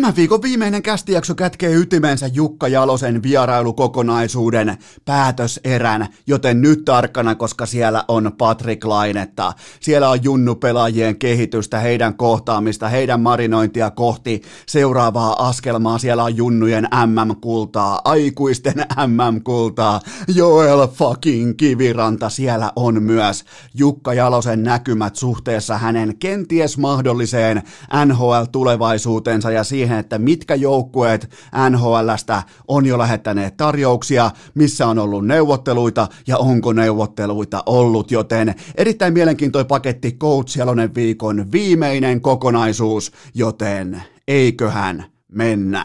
Tämän viikon viimeinen kästijakso kätkee ytimensä Jukka Jalosen vierailukokonaisuuden päätöserän, joten nyt tarkkana, koska siellä on Patrick Lainetta. Siellä on Junnu-pelaajien kehitystä, heidän kohtaamista, heidän marinointia kohti seuraavaa askelmaa. Siellä on Junnujen MM-kultaa, aikuisten MM-kultaa. Joel fucking Kiviranta siellä on myös. Jukka Jalosen näkymät suhteessa hänen kenties mahdolliseen NHL-tulevaisuutensa ja siihen, että mitkä joukkueet NHLstä on jo lähettäneet tarjouksia, missä on ollut neuvotteluita ja onko neuvotteluita ollut, joten erittäin mielenkiintoinen paketti Coach Jalonen viikon viimeinen kokonaisuus, joten eiköhän mennä.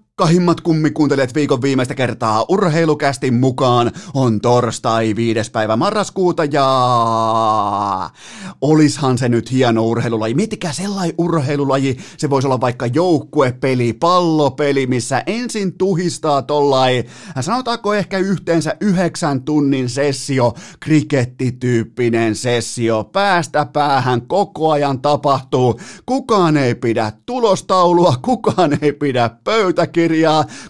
rakkahimmat kummikuuntelijat viikon viimeistä kertaa urheilukästi mukaan on torstai 5. päivä marraskuuta ja olishan se nyt hieno urheilulaji. Miettikää sellainen urheilulaji, se voisi olla vaikka joukkuepeli, pallopeli, missä ensin tuhistaa tollai, sanotaanko ehkä yhteensä yhdeksän tunnin sessio, krikettityyppinen sessio, päästä päähän koko ajan tapahtuu, kukaan ei pidä tulostaulua, kukaan ei pidä pöytäkirjaa,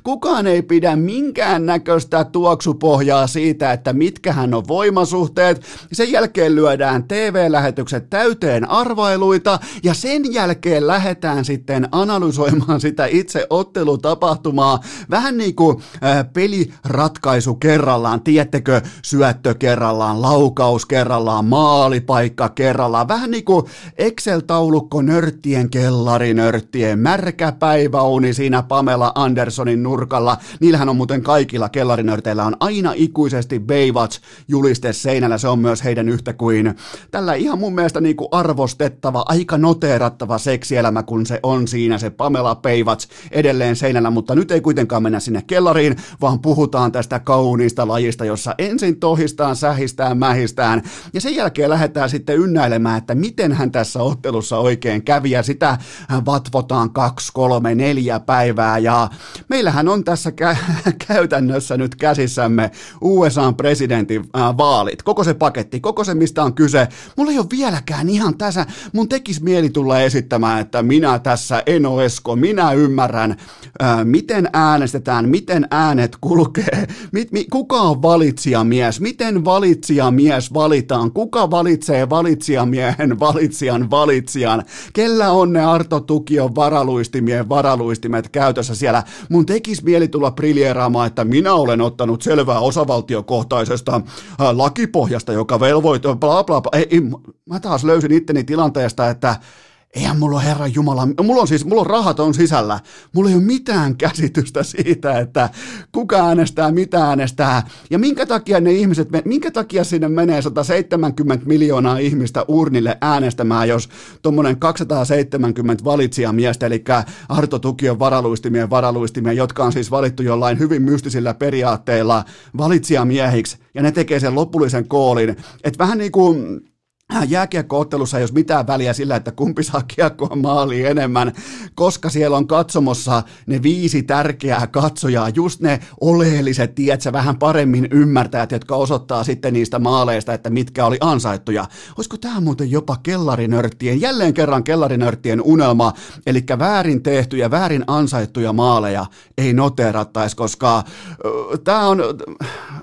kukaan ei pidä minkään näköistä tuoksupohjaa siitä, että mitkähän on voimasuhteet, sen jälkeen lyödään TV-lähetykset täyteen arvailuita ja sen jälkeen lähdetään sitten analysoimaan sitä itse ottelutapahtumaa. Vähän niin kuin äh, peliratkaisu kerrallaan, tiettekö, syöttö kerrallaan, laukaus kerrallaan, maalipaikka kerrallaan, vähän niin kuin Excel-taulukko nörttien kellarinörttien, märkä päiväuni siinä Pamela Andersonin nurkalla, niillähän on muuten kaikilla kellarinörteillä on aina ikuisesti Baywatch juliste seinällä, se on myös heidän yhtä kuin tällä ihan mun mielestä niin kuin arvostettava, aika noteerattava seksielämä, kun se on siinä se Pamela Baywatch edelleen seinällä, mutta nyt ei kuitenkaan mennä sinne kellariin, vaan puhutaan tästä kauniista lajista, jossa ensin tohistaan, sähistään, mähistään. Ja sen jälkeen lähdetään sitten ynnäilemään, että miten hän tässä ottelussa oikein kävi. Ja sitä vatvotaan kaksi, kolme, neljä päivää ja meillähän on tässä kä- käytännössä nyt käsissämme USAn presidentin äh, vaalit, koko se paketti, koko se mistä on kyse. Mulla ei ole vieläkään ihan tässä, mun tekis mieli tulla esittämään, että minä tässä en ole esko, minä ymmärrän, äh, miten äänestetään, miten äänet kulkee, mit, mi, kuka on valitsijamies, miten valitsijamies valitaan, kuka valitsee valitsijamiehen valitsijan valitsijan, kellä on ne Arto Tukion varaluistimien varaluistimet käytössä siellä. Mun tekis mieli tulla briljeeraamaan, että minä olen ottanut selvää osavaltiokohtaisesta äh, lakipohjasta, joka velvoittaa bla bla bla. Ei, ei, mä taas löysin itteni tilanteesta, että eihän mulla ole Herran Jumala, mulla on siis, mulla on rahat on sisällä, mulla ei ole mitään käsitystä siitä, että kuka äänestää, mitä äänestää, ja minkä takia ne ihmiset, minkä takia sinne menee 170 miljoonaa ihmistä urnille äänestämään, jos tuommoinen 270 valitsijamiestä, eli Arto Tukion varaluistimien varaluistimia, jotka on siis valittu jollain hyvin mystisillä periaatteilla valitsijamiehiksi, ja ne tekee sen lopullisen koolin, että vähän niin kuin jääkiekkoottelussa ei ole mitään väliä sillä, että kumpi saa kiekkoa maaliin enemmän, koska siellä on katsomossa ne viisi tärkeää katsojaa, just ne oleelliset, tietsä, vähän paremmin ymmärtäjät, jotka osoittaa sitten niistä maaleista, että mitkä oli ansaittuja. Olisiko tämä muuten jopa kellarinörttien, jälleen kerran kellarinörttien unelma, eli väärin tehtyjä, väärin ansaittuja maaleja ei noterattaisi, koska äh, tämä on,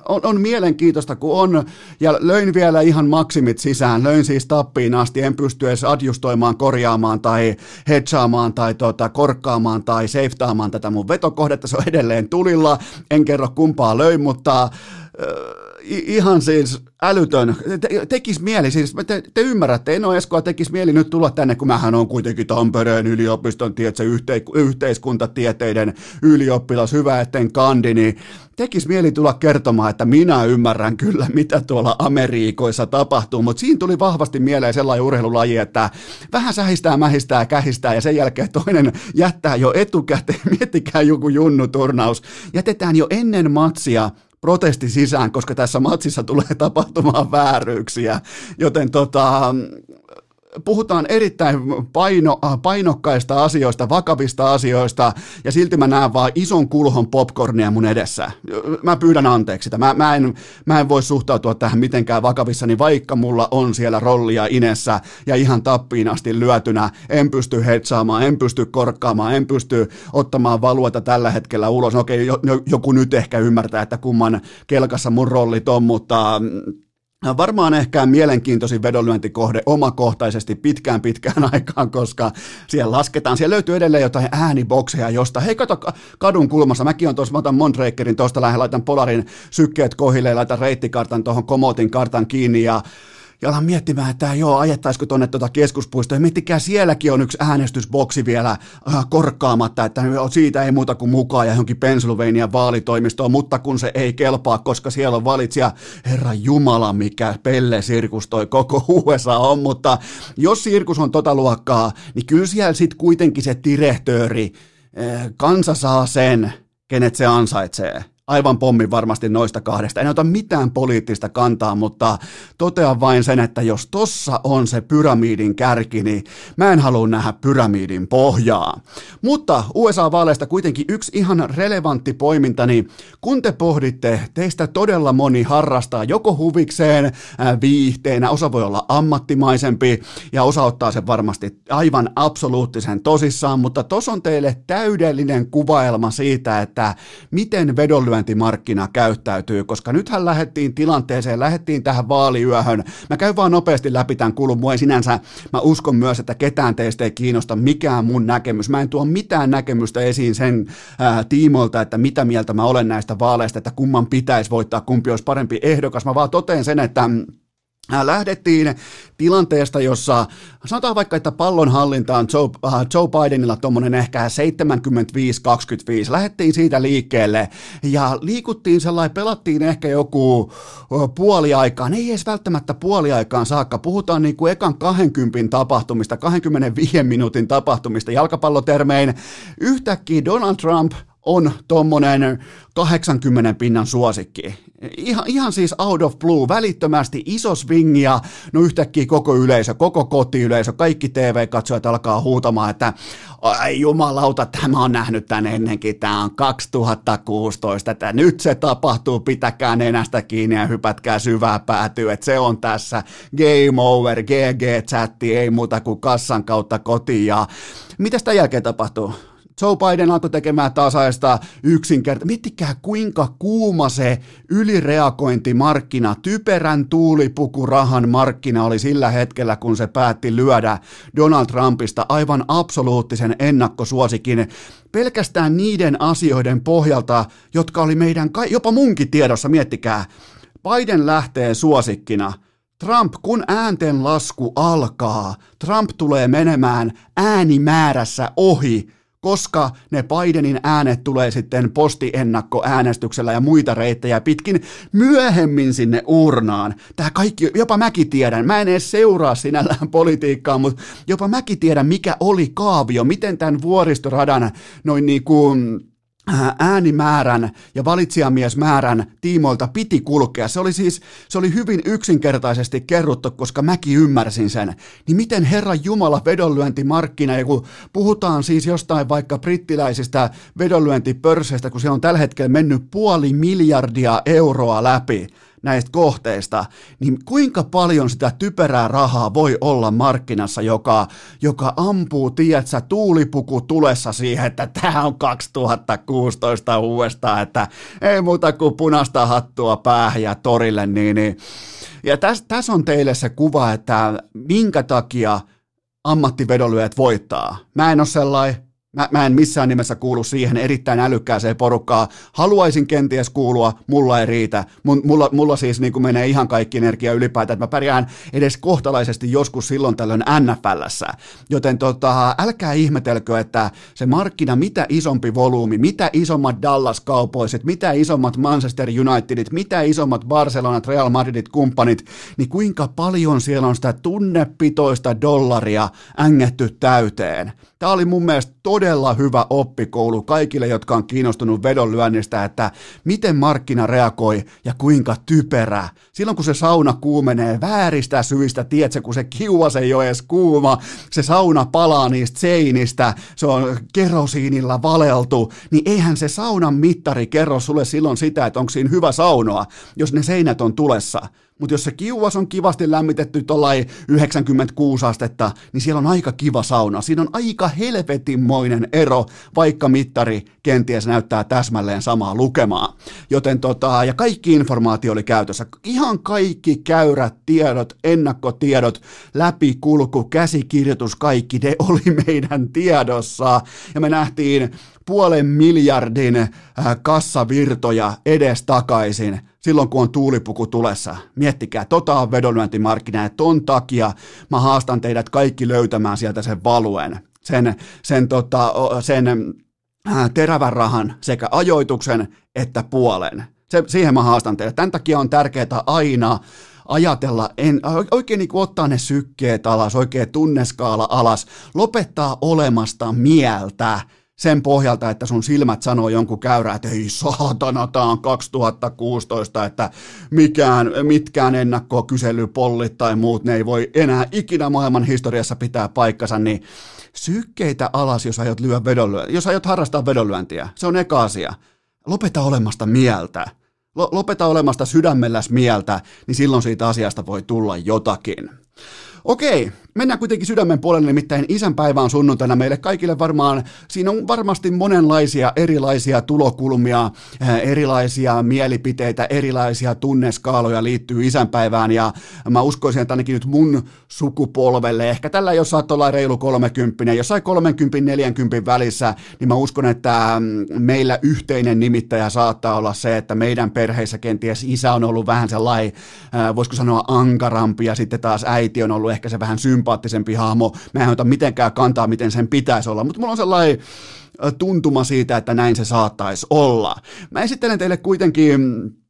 on, on mielenkiintoista, kun on, ja löin vielä ihan maksimit sisään, löin siis tappiin asti, en pysty edes adjustoimaan, korjaamaan tai hedgaamaan tai tota, korkkaamaan tai seiftaamaan tätä mun vetokohdetta, se on edelleen tulilla, en kerro kumpaa löin, mutta äh, ihan siis älytön, te, tekis mieli, siis te, te ymmärrätte, en ole Eskoa tekis mieli nyt tulla tänne, kun mähän on kuitenkin Tampereen yliopiston, tiedätkö, yhte, yhteiskuntatieteiden ylioppilas, hyvä etten kandi, niin tekis mieli tulla kertomaan, että minä ymmärrän kyllä, mitä tuolla Amerikoissa tapahtuu, mutta siinä tuli vahvasti mieleen sellainen urheilulaji, että vähän sähistää, mähistää, kähistää ja sen jälkeen toinen jättää jo etukäteen, miettikää joku junnuturnaus, jätetään jo ennen matsia protesti sisään, koska tässä matsissa tulee tapahtumaan vääryyksiä, joten tota, puhutaan erittäin paino, äh, painokkaista asioista, vakavista asioista, ja silti mä näen vaan ison kulhon popcornia mun edessä. Mä pyydän anteeksi sitä. Mä, mä, en, mä en voi suhtautua tähän mitenkään vakavissani, vaikka mulla on siellä rollia inessä ja ihan tappiin asti lyötynä. En pysty hetsaamaan, en pysty korkkaamaan, en pysty ottamaan valueta tällä hetkellä ulos. Okei, joku nyt ehkä ymmärtää, että kumman kelkassa mun rollit on, mutta Varmaan ehkä mielenkiintoisin vedonlyöntikohde omakohtaisesti pitkään pitkään aikaan, koska siellä lasketaan, siellä löytyy edelleen jotain äänibokseja, josta, hei kato kadun kulmassa, mäkin on tuossa, mä otan Mondrakerin tuosta lähden, laitan Polarin sykkeet kohille, laitan reittikartan tuohon Komotin kartan kiinni ja ja alan miettimään, että joo, ajettaisiko tuonne tuota keskuspuistoa. Ja miettikää, sielläkin on yksi äänestysboksi vielä äh, korkkaamatta, että siitä ei muuta kuin mukaan ja johonkin Pennsylvania vaalitoimistoon, mutta kun se ei kelpaa, koska siellä on valitsija, herra Jumala, mikä pelle sirkus toi koko USA on, mutta jos sirkus on tota luokkaa, niin kyllä siellä sitten kuitenkin se direhtööri, äh, kansa saa sen, kenet se ansaitsee aivan pommin varmasti noista kahdesta. En ota mitään poliittista kantaa, mutta totean vain sen, että jos tossa on se pyramidin kärki, niin mä en halua nähdä pyramidin pohjaa. Mutta USA-vaaleista kuitenkin yksi ihan relevantti poiminta, niin kun te pohditte, teistä todella moni harrastaa joko huvikseen, viihteenä, osa voi olla ammattimaisempi ja osa ottaa sen varmasti aivan absoluuttisen tosissaan, mutta tos on teille täydellinen kuvaelma siitä, että miten vedonlyönti hyvinvointimarkkina käyttäytyy, koska nythän lähdettiin tilanteeseen, lähdettiin tähän vaaliyöhön. Mä käyn vaan nopeasti läpi tämän kulun. Mua ei sinänsä, mä uskon myös, että ketään teistä ei kiinnosta mikään mun näkemys. Mä en tuo mitään näkemystä esiin sen ää, tiimoilta, että mitä mieltä mä olen näistä vaaleista, että kumman pitäisi voittaa, kumpi olisi parempi ehdokas. Mä vaan toteen sen, että lähdettiin tilanteesta, jossa sanotaan vaikka, että pallon hallinta on Joe, uh, Joe Bidenilla tuommoinen ehkä 75-25. Lähdettiin siitä liikkeelle ja liikuttiin sellainen, pelattiin ehkä joku uh, puoli aikaan, ei edes välttämättä puoli aikaan saakka. Puhutaan niin kuin ekan 20 tapahtumista, 25 minuutin tapahtumista jalkapallotermein. Yhtäkkiä Donald Trump on tuommoinen 80 pinnan suosikki. Ihan, ihan siis out of blue, välittömästi iso swing ja no yhtäkkiä koko yleisö, koko kotiyleisö, kaikki TV-katsojat alkaa huutamaan, että ai jumalauta, tämä on nähnyt tän ennenkin, tämä on 2016, että nyt se tapahtuu, pitäkää nenästä kiinni ja hypätkää syvää päätyä, että se on tässä, game over, GG-chatti, ei muuta kuin kassan kautta kotiin ja mitä sitä jälkeen tapahtuu? Joe Biden alkoi tekemään tasaista yksinkertaista. Miettikää kuinka kuuma se ylireagointimarkkina, typerän tuulipukurahan markkina oli sillä hetkellä, kun se päätti lyödä Donald Trumpista aivan absoluuttisen ennakkosuosikin pelkästään niiden asioiden pohjalta, jotka oli meidän, jopa munkin tiedossa, miettikää. Biden lähtee suosikkina – Trump, kun äänten lasku alkaa, Trump tulee menemään äänimäärässä ohi koska ne Bidenin äänet tulee sitten postiennakkoäänestyksellä ja muita reittejä pitkin myöhemmin sinne urnaan. Tämä kaikki, jopa mäkin tiedän, mä en edes seuraa sinällään politiikkaa, mutta jopa mäkin tiedän, mikä oli kaavio, miten tämän vuoristoradan noin niin kuin äänimäärän ja valitsijamiesmäärän tiimoilta piti kulkea. Se oli siis se oli hyvin yksinkertaisesti kerrottu, koska mäkin ymmärsin sen. Niin miten Herra Jumala vedonlyöntimarkkina, ja kun puhutaan siis jostain vaikka brittiläisistä vedonlyöntipörsseistä, kun se on tällä hetkellä mennyt puoli miljardia euroa läpi, näistä kohteista, niin kuinka paljon sitä typerää rahaa voi olla markkinassa, joka, joka ampuu, tiedätkö, tuulipuku tulessa siihen, että tämä on 2016 uudestaan, että ei muuta kuin punaista hattua päähän ja torille, niin, niin. ja tässä täs on teille se kuva, että minkä takia ammattivedonlyöjät voittaa. Mä en ole sellainen, Mä, mä en missään nimessä kuulu siihen erittäin älykkääseen porukkaan. Haluaisin kenties kuulua, mulla ei riitä. Mulla, mulla siis niin menee ihan kaikki energia ylipäätään, että mä pärjään edes kohtalaisesti joskus silloin tällöin NFLssä. Joten tota, älkää ihmetelkö, että se markkina, mitä isompi volyymi, mitä isommat Dallas Cowboysit, mitä isommat Manchester Unitedit, mitä isommat Barcelonat, Real Madridit, kumppanit, niin kuinka paljon siellä on sitä tunnepitoista dollaria ängetty täyteen Tämä oli mun mielestä todella hyvä oppikoulu kaikille, jotka on kiinnostunut vedonlyönnistä, että miten markkina reagoi ja kuinka typerä. Silloin kun se sauna kuumenee vääristä syistä, tiedätkö, kun se kiuas ei ole edes kuuma, se sauna palaa niistä seinistä, se on kerosiinilla valeltu, niin eihän se saunan mittari kerro sulle silloin sitä, että onko siinä hyvä saunoa, jos ne seinät on tulessa. Mutta jos se kiuas on kivasti lämmitetty tuollain 96 astetta, niin siellä on aika kiva sauna. Siinä on aika helvetinmoinen ero, vaikka mittari kenties näyttää täsmälleen samaa lukemaa. Joten tota, ja kaikki informaatio oli käytössä. Ihan kaikki käyrät tiedot, ennakkotiedot, läpikulku, käsikirjoitus, kaikki ne oli meidän tiedossa. Ja me nähtiin puolen miljardin äh, kassavirtoja edes takaisin silloin, kun on tuulipuku tulessa. Miettikää, tota on vedonlyöntimarkkina, ja ton takia mä haastan teidät kaikki löytämään sieltä sen valuen, sen, sen, tota, sen äh, terävän rahan sekä ajoituksen että puolen. Se, siihen mä haastan teidät. Tämän takia on tärkeää aina ajatella, en, oikein niin ottaa ne sykkeet alas, oikein tunneskaala alas, lopettaa olemasta mieltä sen pohjalta, että sun silmät sanoo jonkun käyrä, että ei saatana, tämä on 2016, että mikään, mitkään ennakkokyselypollit tai muut, ne ei voi enää ikinä maailman historiassa pitää paikkansa, niin sykkeitä alas, jos aiot, lyö vedonlyöntiä, jos aiot harrastaa vedonlyöntiä. Se on eka asia. Lopeta olemasta mieltä. Lopeta olemasta sydämelläs mieltä, niin silloin siitä asiasta voi tulla jotakin. Okei, mennään kuitenkin sydämen puolelle, nimittäin isänpäivä on sunnuntaina meille kaikille varmaan, siinä on varmasti monenlaisia erilaisia tulokulmia, eh, erilaisia mielipiteitä, erilaisia tunneskaaloja liittyy isänpäivään, ja mä uskoisin, että ainakin nyt mun sukupolvelle, ehkä tällä jos saat olla reilu 30, jossain 30-40 välissä, niin mä uskon, että mm, meillä yhteinen nimittäjä saattaa olla se, että meidän perheissä kenties isä on ollut vähän sellainen, eh, voisiko sanoa ankarampi, ja sitten taas äiti on ollut ehkä se vähän sympaattisempi hahmo. Mä en ota mitenkään kantaa, miten sen pitäisi olla, mutta mulla on sellainen tuntuma siitä, että näin se saattaisi olla. Mä esittelen teille kuitenkin Äh,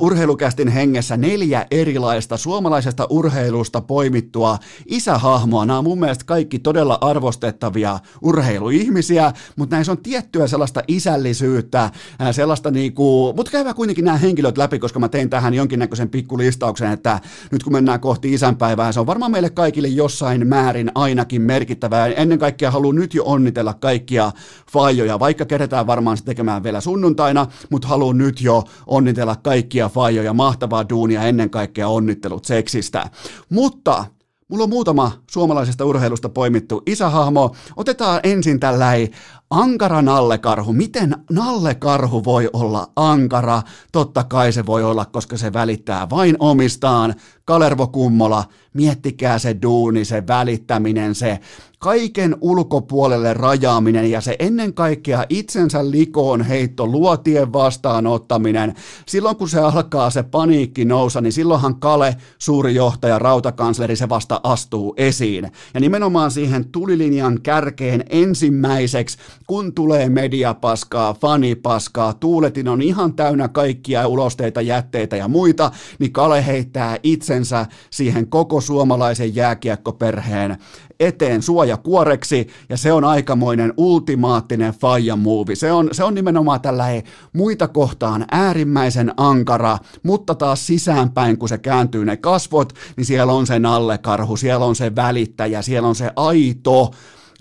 urheilukästin hengessä neljä erilaista suomalaisesta urheilusta poimittua isähahmoa. Nämä on mun mielestä kaikki todella arvostettavia urheiluihmisiä, mutta näissä on tiettyä sellaista isällisyyttä, äh, sellaista niinku, mutta käydään kuitenkin nämä henkilöt läpi, koska mä tein tähän jonkinnäköisen pikkulistauksen, että nyt kun mennään kohti isänpäivää, se on varmaan meille kaikille jossain määrin ainakin merkittävää. Ennen kaikkea haluan nyt jo onnitella kaikkia faijoja, vaikka keretään varmaan se tekemään vielä sunnuntaina, mutta haluan nyt jo onnitella kaikkia kaikkia faijoja, mahtavaa duunia, ennen kaikkea onnittelut seksistä. Mutta Mulla on muutama suomalaisesta urheilusta poimittu isähahmo. Otetaan ensin tällainen ankara nallekarhu. Miten nallekarhu voi olla ankara? Totta kai se voi olla, koska se välittää vain omistaan. Kalervo Kummola, miettikää se duuni, se välittäminen, se kaiken ulkopuolelle rajaaminen ja se ennen kaikkea itsensä likoon heitto, luotien vastaanottaminen. Silloin kun se alkaa se paniikki nousa, niin silloinhan Kale, suuri johtaja, rautakansleri, se vasta astuu esiin. Ja nimenomaan siihen tulilinjan kärkeen ensimmäiseksi, kun tulee mediapaskaa, fanipaskaa, tuuletin on ihan täynnä kaikkia ulosteita, jätteitä ja muita, niin Kale heittää itsensä siihen koko suomalaisen jääkiekkoperheen eteen suojakuoreksi, ja se on aikamoinen ultimaattinen faija muuvi. Se on, se on nimenomaan tällainen muita kohtaan äärimmäisen ankara, mutta taas sisäänpäin, kun se kääntyy ne kasvot, niin siellä on se nallekarhu, siellä on se välittäjä, siellä on se aito,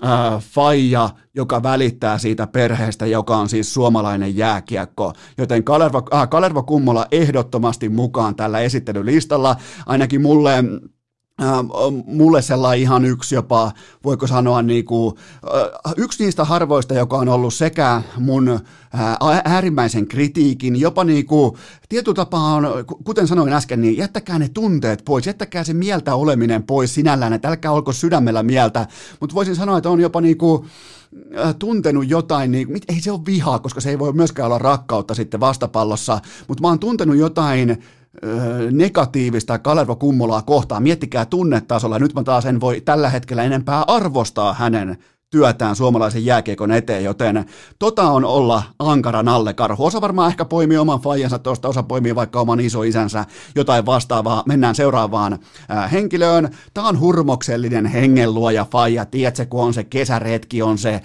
äh, faija, joka välittää siitä perheestä, joka on siis suomalainen jääkiekko. Joten Kalervo, äh, Kalervo Kummola ehdottomasti mukaan tällä esittelylistalla. Ainakin mulle mulle sellainen ihan yksi jopa, voiko sanoa niin kuin, äh, yksi niistä harvoista, joka on ollut sekä mun äh, äärimmäisen kritiikin, jopa niin kuin, tietyllä tapaa on, kuten sanoin äsken, niin jättäkää ne tunteet pois, jättäkää se mieltä oleminen pois sinällään, että älkää olko sydämellä mieltä, mutta voisin sanoa, että on jopa niin kuin, tuntenut jotain, niin, ei se ole vihaa, koska se ei voi myöskään olla rakkautta sitten vastapallossa, mutta mä oon tuntenut jotain negatiivista Kalervo Kummolaa kohtaan. Miettikää tunnetasolla. Nyt mä taas en voi tällä hetkellä enempää arvostaa hänen työtään suomalaisen jääkiekon eteen, joten tota on olla ankaran alle karhu. Osa varmaan ehkä poimii oman faijansa tuosta, osa poimii vaikka oman isoisänsä, jotain vastaavaa. Mennään seuraavaan äh, henkilöön. Tämä on hurmoksellinen hengenluoja faija, tiedätkö, kun on se kesäretki, on se äh,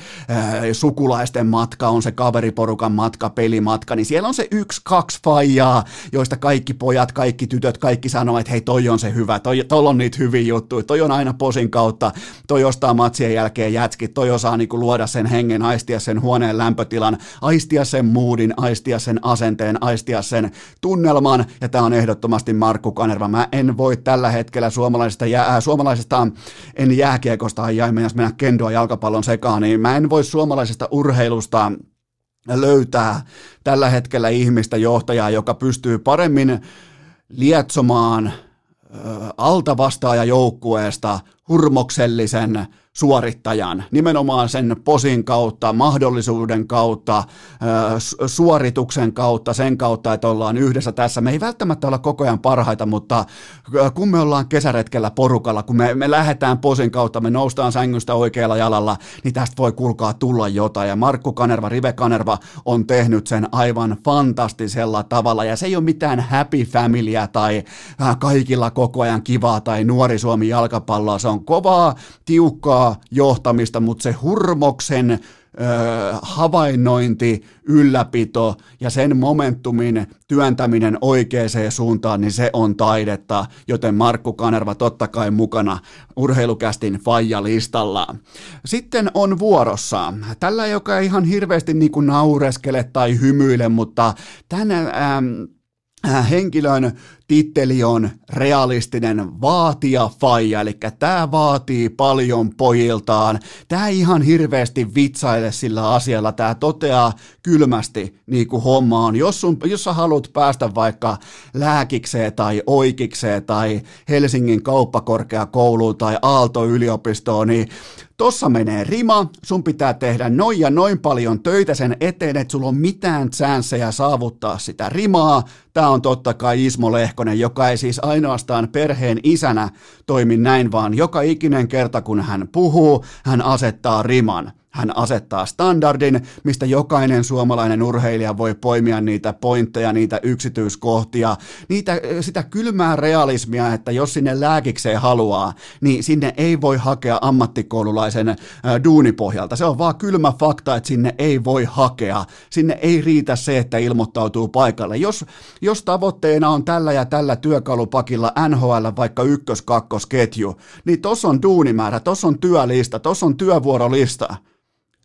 sukulaisten matka, on se kaveriporukan matka, pelimatka, niin siellä on se yksi, kaksi faijaa, joista kaikki pojat, kaikki tytöt, kaikki sanoo, että hei, toi on se hyvä, toi, toi on niitä hyviä juttuja, toi on aina posin kautta, toi ostaa matsien jälkeen jätski, toi osaa niinku luoda sen hengen, aistia sen huoneen lämpötilan, aistia sen moodin, aistia sen asenteen, aistia sen tunnelman, ja tämä on ehdottomasti Markku Kanerva. Mä en voi tällä hetkellä suomalaisesta, jää, äh, suomalaisesta en jääkiekosta, ai mennä kendoa jalkapallon sekaan, niin mä en voi suomalaisesta urheilusta löytää tällä hetkellä ihmistä johtajaa, joka pystyy paremmin lietsomaan alta vastaaja joukkueesta hurmoksellisen suorittajan, nimenomaan sen posin kautta, mahdollisuuden kautta, suorituksen kautta, sen kautta, että ollaan yhdessä tässä. Me ei välttämättä olla koko ajan parhaita, mutta kun me ollaan kesäretkellä porukalla, kun me, me lähdetään posin kautta, me noustaan sängystä oikealla jalalla, niin tästä voi kulkaa tulla jotain. Ja Markku Kanerva, Rive Kanerva on tehnyt sen aivan fantastisella tavalla. Ja se ei ole mitään happy familyä tai kaikilla koko ajan kivaa tai nuori Suomi jalkapalloa. Se on kovaa, tiukkaa, kovaa johtamista, mutta se hurmoksen ö, havainnointi, ylläpito ja sen momentumin työntäminen oikeaan suuntaan, niin se on taidetta, joten Markku Kanerva totta kai mukana urheilukästin Faija-listalla. Sitten on vuorossa tällä, joka ei ihan hirveästi niin kuin naureskele tai hymyile, mutta tänä... Ähm, henkilön titteli on realistinen vaatia faija, eli tämä vaatii paljon pojiltaan. Tämä ihan hirveästi vitsaile sillä asialla, tämä toteaa kylmästi niin kuin homma on. Jos, sun, jos sä haluat päästä vaikka lääkikseen tai oikikseen tai Helsingin kauppakorkeakouluun tai Aalto-yliopistoon, niin Tossa menee rima, sun pitää tehdä noin ja noin paljon töitä sen eteen, että sulla on mitään chanceja saavuttaa sitä rimaa. Tämä on totta kai Ismo Lehkonen, joka ei siis ainoastaan perheen isänä toimi näin, vaan joka ikinen kerta kun hän puhuu, hän asettaa riman. Hän asettaa standardin, mistä jokainen suomalainen urheilija voi poimia niitä pointteja, niitä yksityiskohtia, niitä, sitä kylmää realismia, että jos sinne lääkikseen haluaa, niin sinne ei voi hakea ammattikoululaisen äh, duunipohjalta. Se on vaan kylmä fakta, että sinne ei voi hakea. Sinne ei riitä se, että ilmoittautuu paikalle. Jos, jos tavoitteena on tällä ja tällä työkalupakilla NHL vaikka ykkös-kakkosketju, niin tossa on duunimäärä, tossa on työlista, tossa on työvuorolista.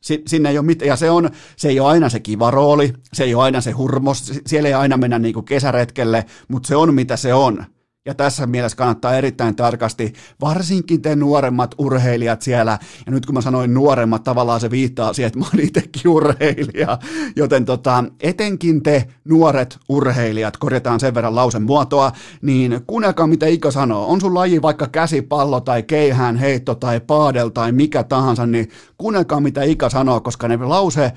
Sinne ei ole mit- ja se, on, se ei ole aina se kiva rooli, se ei ole aina se hurmos, siellä ei aina mennä niin kuin kesäretkelle, mutta se on mitä se on. Ja tässä mielessä kannattaa erittäin tarkasti, varsinkin te nuoremmat urheilijat siellä, ja nyt kun mä sanoin nuoremmat, tavallaan se viittaa siihen, että mä oon itsekin urheilija, joten tota, etenkin te nuoret urheilijat, korjataan sen verran lausen muotoa, niin kuunnelkaa mitä Ika sanoo, on sun laji vaikka käsipallo tai keihään heitto tai paadel tai mikä tahansa, niin kuunnelkaa mitä Ika sanoo, koska ne lause,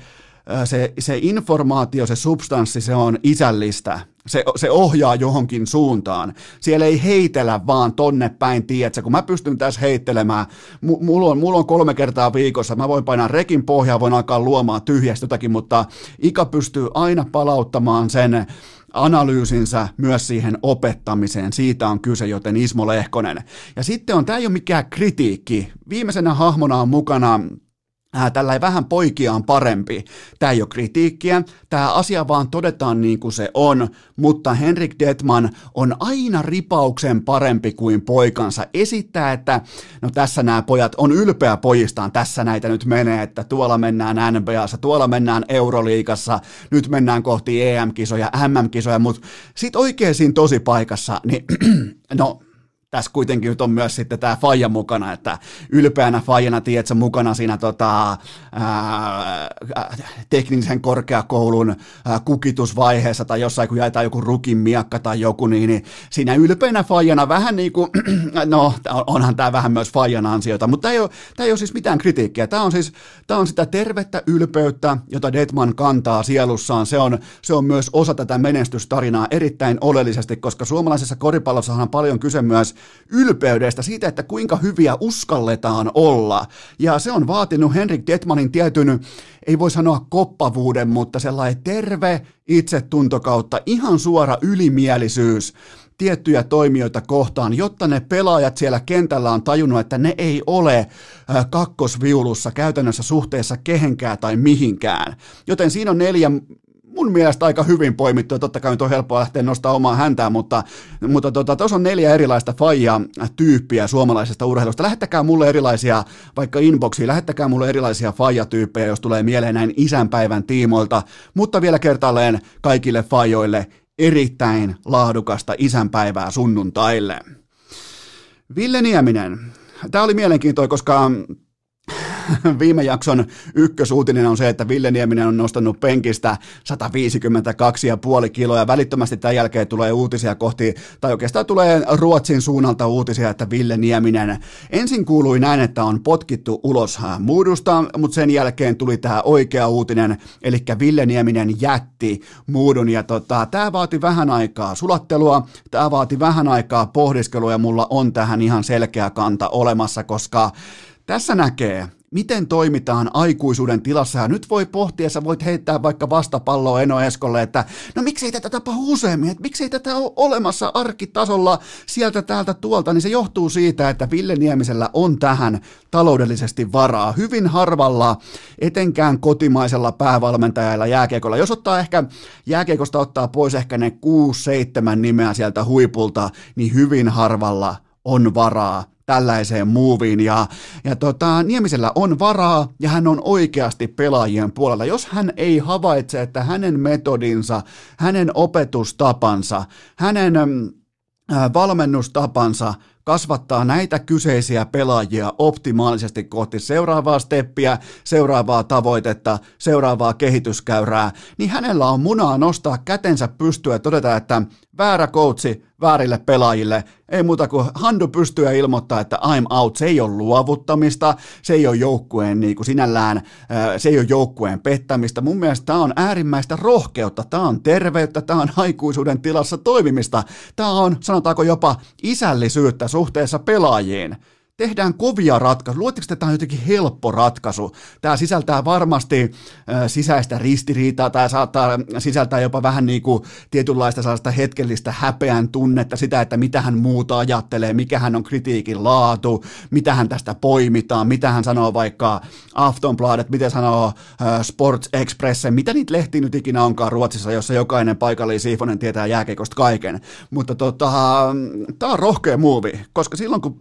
se, se informaatio, se substanssi, se on isällistä se, se ohjaa johonkin suuntaan. Siellä ei heitellä vaan tonne päin, tiedätkö, kun mä pystyn tässä heittelemään, mulla on, mulla on kolme kertaa viikossa, mä voin painaa rekin pohjaa, voin alkaa luomaan tyhjästä jotakin, mutta Ika pystyy aina palauttamaan sen analyysinsä myös siihen opettamiseen. Siitä on kyse, joten Ismo Lehkonen. Ja sitten on, tämä ei ole mikään kritiikki. Viimeisenä hahmona on mukana tällä ei vähän poikiaan parempi. Tämä ei ole kritiikkiä, tämä asia vaan todetaan niin kuin se on, mutta Henrik Detman on aina ripauksen parempi kuin poikansa. Esittää, että no tässä nämä pojat on ylpeä pojistaan, tässä näitä nyt menee, että tuolla mennään NBAssa, tuolla mennään Euroliigassa, nyt mennään kohti EM-kisoja, MM-kisoja, mutta sitten oikeisiin tosi paikassa, niin no tässä kuitenkin nyt on myös sitten tämä Faija mukana, että ylpeänä Fajana, tiedätkö, mukana siinä tota, ää, teknisen korkeakoulun ää, kukitusvaiheessa tai jossain, kun jaetaan joku rukin miakka tai joku, niin, niin siinä ylpeänä Fajana vähän niin kuin, no onhan tämä vähän myös Fajan ansiota, mutta tämä ei, ole, tämä ei ole siis mitään kritiikkiä. Tämä on siis tämä on sitä tervettä ylpeyttä, jota Detman kantaa sielussaan. Se on, se on myös osa tätä menestystarinaa erittäin oleellisesti, koska suomalaisessa koripallossa on paljon kyse myös ylpeydestä, siitä, että kuinka hyviä uskalletaan olla. Ja se on vaatinut Henrik Detmanin tietyn, ei voi sanoa koppavuuden, mutta sellainen terve itsetunto kautta ihan suora ylimielisyys tiettyjä toimijoita kohtaan, jotta ne pelaajat siellä kentällä on tajunnut, että ne ei ole kakkosviulussa käytännössä suhteessa kehenkään tai mihinkään. Joten siinä on neljä mun mielestä aika hyvin poimittu, ja totta kai on helppoa lähteä nostaa omaa häntää, mutta mutta tota, on neljä erilaista faija tyyppiä suomalaisesta urheilusta. Lähettäkää mulle erilaisia, vaikka inboxiin, lähettäkää mulle erilaisia faija-tyyppejä, jos tulee mieleen näin isänpäivän tiimoilta, mutta vielä kertaalleen kaikille fajoille erittäin laadukasta isänpäivää sunnuntaille. Ville Nieminen. Tämä oli mielenkiintoinen, koska viime jakson ykkösuutinen on se, että Ville Nieminen on nostanut penkistä 152,5 kiloa. Välittömästi tämän jälkeen tulee uutisia kohti, tai oikeastaan tulee Ruotsin suunnalta uutisia, että Ville Nieminen ensin kuului näin, että on potkittu ulos muudusta, mutta sen jälkeen tuli tämä oikea uutinen, eli Ville Nieminen jätti muudun. Ja tota, tämä vaati vähän aikaa sulattelua, tämä vaati vähän aikaa pohdiskelua ja mulla on tähän ihan selkeä kanta olemassa, koska tässä näkee, miten toimitaan aikuisuuden tilassa. Ja nyt voi pohtia, sä voit heittää vaikka vastapalloa Eno Eskolle, että no miksei tätä tapahdu useammin, että miksei tätä ole olemassa arkitasolla sieltä täältä tuolta, niin se johtuu siitä, että Ville Niemisellä on tähän taloudellisesti varaa. Hyvin harvalla, etenkään kotimaisella päävalmentajalla jääkiekolla. Jos ottaa ehkä jääkiekosta ottaa pois ehkä ne 6-7 nimeä sieltä huipulta, niin hyvin harvalla on varaa tällaiseen muuviin ja, ja tota, Niemisellä on varaa ja hän on oikeasti pelaajien puolella. Jos hän ei havaitse, että hänen metodinsa, hänen opetustapansa, hänen äh, valmennustapansa kasvattaa näitä kyseisiä pelaajia optimaalisesti kohti seuraavaa steppiä, seuraavaa tavoitetta, seuraavaa kehityskäyrää, niin hänellä on munaa nostaa kätensä pystyä ja todeta, että väärä koutsi väärille pelaajille. Ei muuta kuin handu pystyä ilmoittaa, että I'm out. Se ei ole luovuttamista, se ei ole joukkueen niin kuin sinällään, se ei ole joukkueen pettämistä. Mun mielestä tämä on äärimmäistä rohkeutta, tämä on terveyttä, tämä on aikuisuuden tilassa toimimista. Tämä on, sanotaanko jopa isällisyyttä suhteessa pelaajiin tehdään kovia ratkaisuja. Luotteko, että tämä on jotenkin helppo ratkaisu? Tämä sisältää varmasti sisäistä ristiriitaa, tai saattaa sisältää jopa vähän niin kuin tietynlaista sellaista hetkellistä häpeän tunnetta, sitä, että mitä hän muuta ajattelee, mikä hän on kritiikin laatu, mitä hän tästä poimitaan, mitä hän sanoo vaikka Aftonbladet, miten sanoo Sports Express, mitä niitä lehtiä nyt ikinä onkaan Ruotsissa, jossa jokainen paikallinen siifonen tietää jääkeikosta kaiken. Mutta tota, tämä on rohkea muuvi, koska silloin kun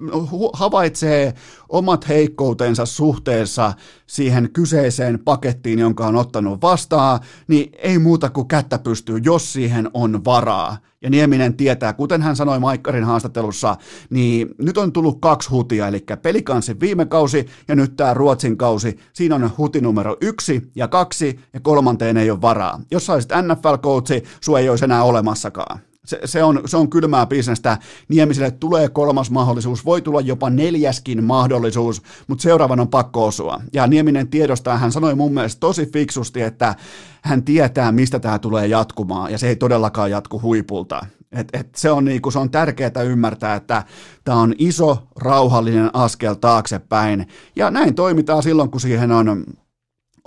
havaitsee havaitsee omat heikkoutensa suhteessa siihen kyseiseen pakettiin, jonka on ottanut vastaan, niin ei muuta kuin kättä pystyy, jos siihen on varaa. Ja Nieminen tietää, kuten hän sanoi Maikkarin haastattelussa, niin nyt on tullut kaksi hutia, eli pelikansin viime kausi ja nyt tämä Ruotsin kausi. Siinä on huti numero yksi ja kaksi ja kolmanteen ei ole varaa. Jos sä olisit NFL-coachi, sua ei olisi enää olemassakaan. Se, se, on, se on kylmää bisnestä. Niemiselle tulee kolmas mahdollisuus, voi tulla jopa neljäskin mahdollisuus, mutta seuraavan on pakko osua. Ja Nieminen tiedostaa, hän sanoi mun mielestä tosi fiksusti, että hän tietää, mistä tämä tulee jatkumaan, ja se ei todellakaan jatku huipulta. Et, et se, on niinku, on tärkeää ymmärtää, että tämä on iso, rauhallinen askel taaksepäin, ja näin toimitaan silloin, kun siihen on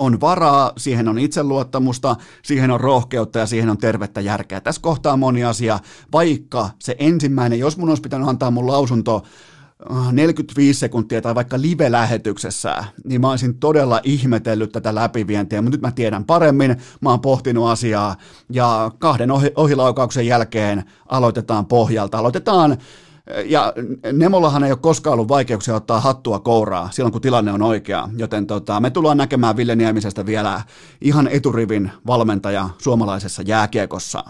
on varaa, siihen on itseluottamusta, siihen on rohkeutta ja siihen on tervettä järkeä. Tässä kohtaa moni asia, vaikka se ensimmäinen, jos mun olisi pitänyt antaa mun lausunto 45 äh, sekuntia tai vaikka live-lähetyksessä, niin mä olisin todella ihmetellyt tätä läpivientiä, mutta nyt mä tiedän paremmin, mä oon pohtinut asiaa ja kahden ohi- ohilaukauksen jälkeen aloitetaan pohjalta. Aloitetaan ja Nemollahan ei ole koskaan ollut vaikeuksia ottaa hattua kouraa silloin, kun tilanne on oikea, joten tota, me tullaan näkemään Ville Niemisestä vielä ihan eturivin valmentaja suomalaisessa jääkiekossa.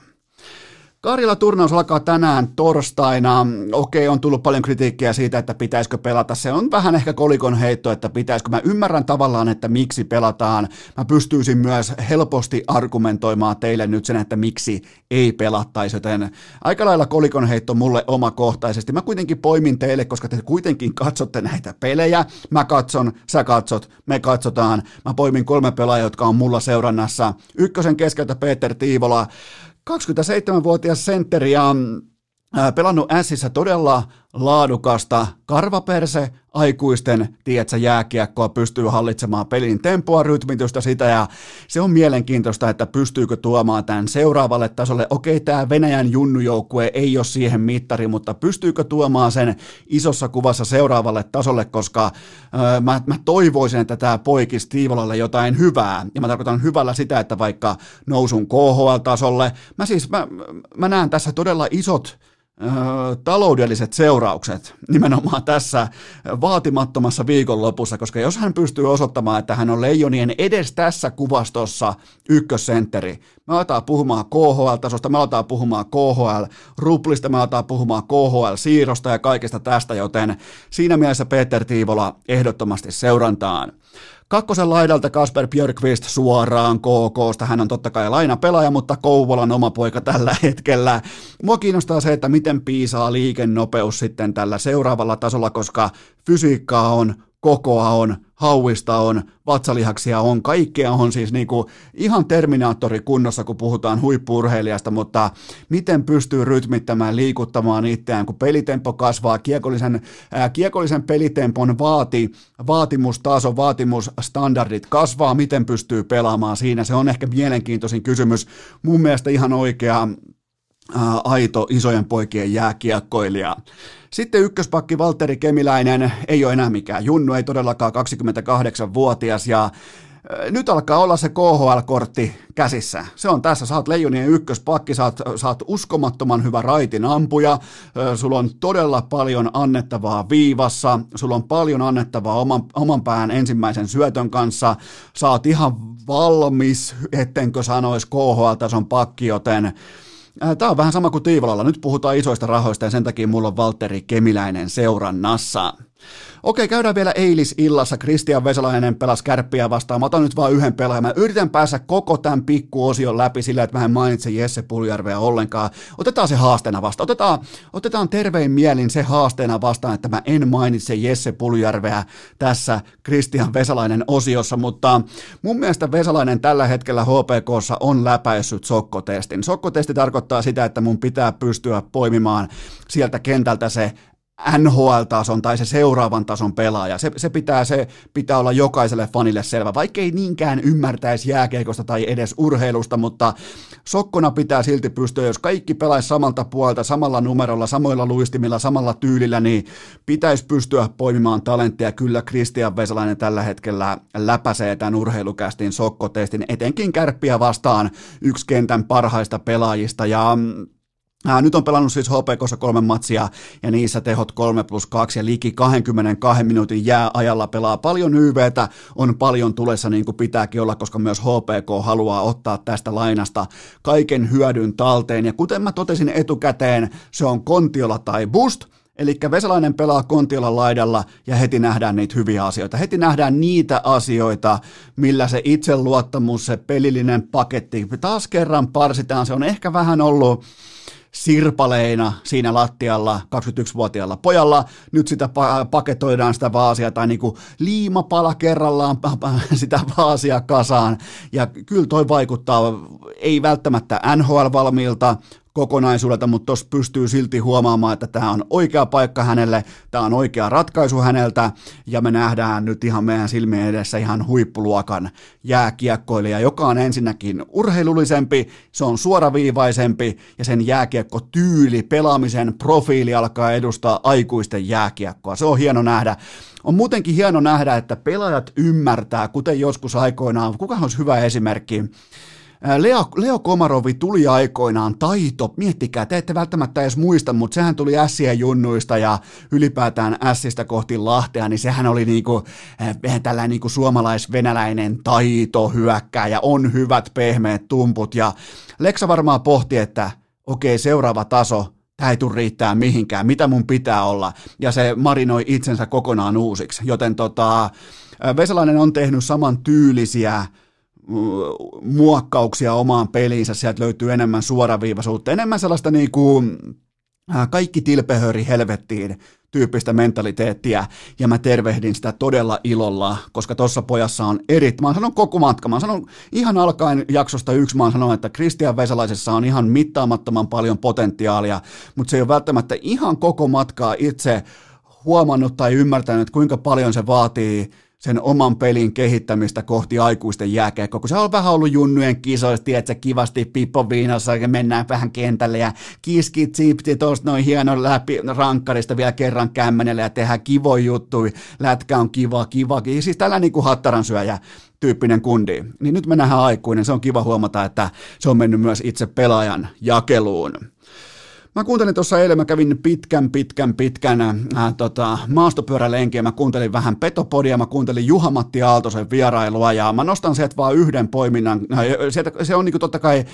Karjala turnaus alkaa tänään torstaina. Okei, on tullut paljon kritiikkiä siitä, että pitäisikö pelata. Se on vähän ehkä kolikon heitto, että pitäisikö. Mä ymmärrän tavallaan, että miksi pelataan. Mä pystyisin myös helposti argumentoimaan teille nyt sen, että miksi ei pelattaisi, joten aika lailla kolikon heitto mulle omakohtaisesti. Mä kuitenkin poimin teille, koska te kuitenkin katsotte näitä pelejä. Mä katson, sä katsot, me katsotaan. Mä poimin kolme pelaajaa, jotka on mulla seurannassa. Ykkösen keskeltä Peter Tiivola, 27-vuotias sentteri ja pelannut Sissä todella laadukasta karvaperse aikuisten, tiedätkö, jääkiekkoa pystyy hallitsemaan pelin tempoa, rytmitystä sitä ja se on mielenkiintoista, että pystyykö tuomaan tämän seuraavalle tasolle. Okei, tämä Venäjän junnujoukkue ei ole siihen mittari, mutta pystyykö tuomaan sen isossa kuvassa seuraavalle tasolle, koska öö, mä, mä toivoisin, että tämä poikisi Tiivolalle jotain hyvää. Ja mä tarkoitan hyvällä sitä, että vaikka nousun KHL-tasolle, mä siis, mä, mä näen tässä todella isot taloudelliset seuraukset nimenomaan tässä vaatimattomassa viikonlopussa, koska jos hän pystyy osoittamaan, että hän on Leijonien edes tässä kuvastossa ykkössentteri, me aletaan puhumaan KHL-tasosta, me aletaan puhumaan KHL-ruplista, me aletaan puhumaan KHL-siirrosta ja kaikesta tästä, joten siinä mielessä Peter Tiivola ehdottomasti seurantaan. Kakkosen laidalta Kasper Björkvist suoraan KKsta. Hän on totta kai lainapelaaja, mutta Kouvolan oma poika tällä hetkellä. Mua kiinnostaa se, että miten piisaa liikennopeus sitten tällä seuraavalla tasolla, koska fysiikkaa on, kokoa on, hauista on, vatsalihaksia on, kaikkea on siis niin kuin ihan terminaattori kunnossa, kun puhutaan huippurheilijasta, mutta miten pystyy rytmittämään, liikuttamaan itseään, kun pelitempo kasvaa, kiekollisen, ää, kiekollisen pelitempon vaati, vaatimustaso, vaatimusstandardit kasvaa, miten pystyy pelaamaan siinä, se on ehkä mielenkiintoisin kysymys, mun mielestä ihan oikea ää, aito isojen poikien jääkiekkoilija. Sitten ykköspakki Valtteri Kemiläinen. Ei ole enää mikään junnu, ei todellakaan 28-vuotias ja nyt alkaa olla se KHL-kortti käsissä. Se on tässä, sä oot Leijonien ykköspakki, sä oot uskomattoman hyvä raitin ampuja, sulla on todella paljon annettavaa viivassa, sulla on paljon annettavaa oman, oman pään ensimmäisen syötön kanssa, oot ihan valmis, ettenkö sanois KHL-tason pakki, joten Tämä on vähän sama kuin Tiivolalla. Nyt puhutaan isoista rahoista ja sen takia mulla on Valtteri Kemiläinen seurannassa. Okei, käydään vielä eilisillassa. Kristian Vesalainen pelasi kärppiä vastaan. Mä otan nyt vain yhden pelaajan. Mä yritän päässä koko tämän pikkuosion läpi sillä, että mä en mainitse Jesse Puljärveä ollenkaan. Otetaan se haasteena vastaan. Otetaan, otetaan tervein mielin se haasteena vastaan, että mä en mainitse Jesse Puljärveä tässä Kristian Vesalainen osiossa, mutta mun mielestä Vesalainen tällä hetkellä HPKssa on läpäissyt sokkotestin. Sokkotesti tarkoittaa sitä, että mun pitää pystyä poimimaan sieltä kentältä se NHL-tason tai se seuraavan tason pelaaja. Se, se, pitää, se pitää olla jokaiselle fanille selvä, vaikkei niinkään ymmärtäisi jääkeikosta tai edes urheilusta, mutta sokkona pitää silti pystyä, jos kaikki pelaisi samalta puolta, samalla numerolla, samoilla luistimilla, samalla tyylillä, niin pitäisi pystyä poimimaan talenttia. Kyllä Kristian Vesalainen tällä hetkellä läpäisee tämän urheilukästin sokkotestin, etenkin kärppiä vastaan yksi kentän parhaista pelaajista, ja Ää, nyt on pelannut siis HPKssa kolme matsia ja niissä tehot 3 plus 2 ja liki 22 minuutin jääajalla pelaa paljon YVtä, on paljon tulessa niin kuin pitääkin olla, koska myös HPK haluaa ottaa tästä lainasta kaiken hyödyn talteen ja kuten mä totesin etukäteen, se on Kontiola tai Boost, Eli Vesalainen pelaa Kontiolan laidalla ja heti nähdään niitä hyviä asioita. Heti nähdään niitä asioita, millä se itseluottamus, se pelillinen paketti taas kerran parsitaan. Se on ehkä vähän ollut sirpaleina siinä lattialla 21-vuotiaalla pojalla. Nyt sitä paketoidaan sitä vaasia tai niin kuin liimapala kerrallaan sitä vaasia kasaan. Ja kyllä toi vaikuttaa ei välttämättä NHL-valmiilta, kokonaisuudelta, mutta tuossa pystyy silti huomaamaan, että tämä on oikea paikka hänelle, tämä on oikea ratkaisu häneltä, ja me nähdään nyt ihan meidän silmien edessä ihan huippuluokan jääkiekkoilija, joka on ensinnäkin urheilullisempi, se on suoraviivaisempi, ja sen jääkiekkotyyli, pelaamisen profiili alkaa edustaa aikuisten jääkiekkoa. Se on hieno nähdä. On muutenkin hieno nähdä, että pelaajat ymmärtää, kuten joskus aikoinaan, kuka olisi hyvä esimerkki, Leo, Leo Komarovi tuli aikoinaan taito, miettikää, te ette välttämättä edes muista, mutta sehän tuli Ässien junnuista ja ylipäätään Ässistä kohti Lahtea, niin sehän oli niinku, tällainen niinku suomalais-venäläinen taito hyökkääjä, on hyvät pehmeät tumput. Ja Leksa varmaan pohti, että okei, seuraava taso, tämä ei tule riittää mihinkään, mitä mun pitää olla, ja se marinoi itsensä kokonaan uusiksi, joten tota, Vesalainen on tehnyt saman tyylisiä muokkauksia omaan peliinsä, sieltä löytyy enemmän suoraviivaisuutta, enemmän sellaista niin kuin, kaikki tilpehöri helvettiin tyyppistä mentaliteettiä, ja mä tervehdin sitä todella ilolla, koska tuossa pojassa on eri, mä sanon koko matka, mä sanon ihan alkaen jaksosta yksi, mä sanon, että Kristian Vesalaisessa on ihan mittaamattoman paljon potentiaalia, mutta se ei ole välttämättä ihan koko matkaa itse huomannut tai ymmärtänyt, kuinka paljon se vaatii sen oman pelin kehittämistä kohti aikuisten jääkiekkoa, kun se on vähän ollut junnujen kisoista, että se kivasti pippo viinassa ja mennään vähän kentälle ja kiski tsipti tuosta noin hieno läpi rankkarista vielä kerran kämmenelle ja tehdään kivo juttu, lätkä on kiva, kiva, siis tällä niin kuin hattaran syöjä tyyppinen kundi. Niin nyt me nähdään aikuinen, se on kiva huomata, että se on mennyt myös itse pelaajan jakeluun. Mä kuuntelin tuossa eilen, mä kävin pitkän, pitkän, pitkän äh, tota, maastopyörälenkiä, mä kuuntelin vähän Petopodia, mä kuuntelin Juha-Matti Aaltosen vierailua ja mä nostan sieltä vaan yhden poiminnan. Äh, sieltä, se on niinku totta kai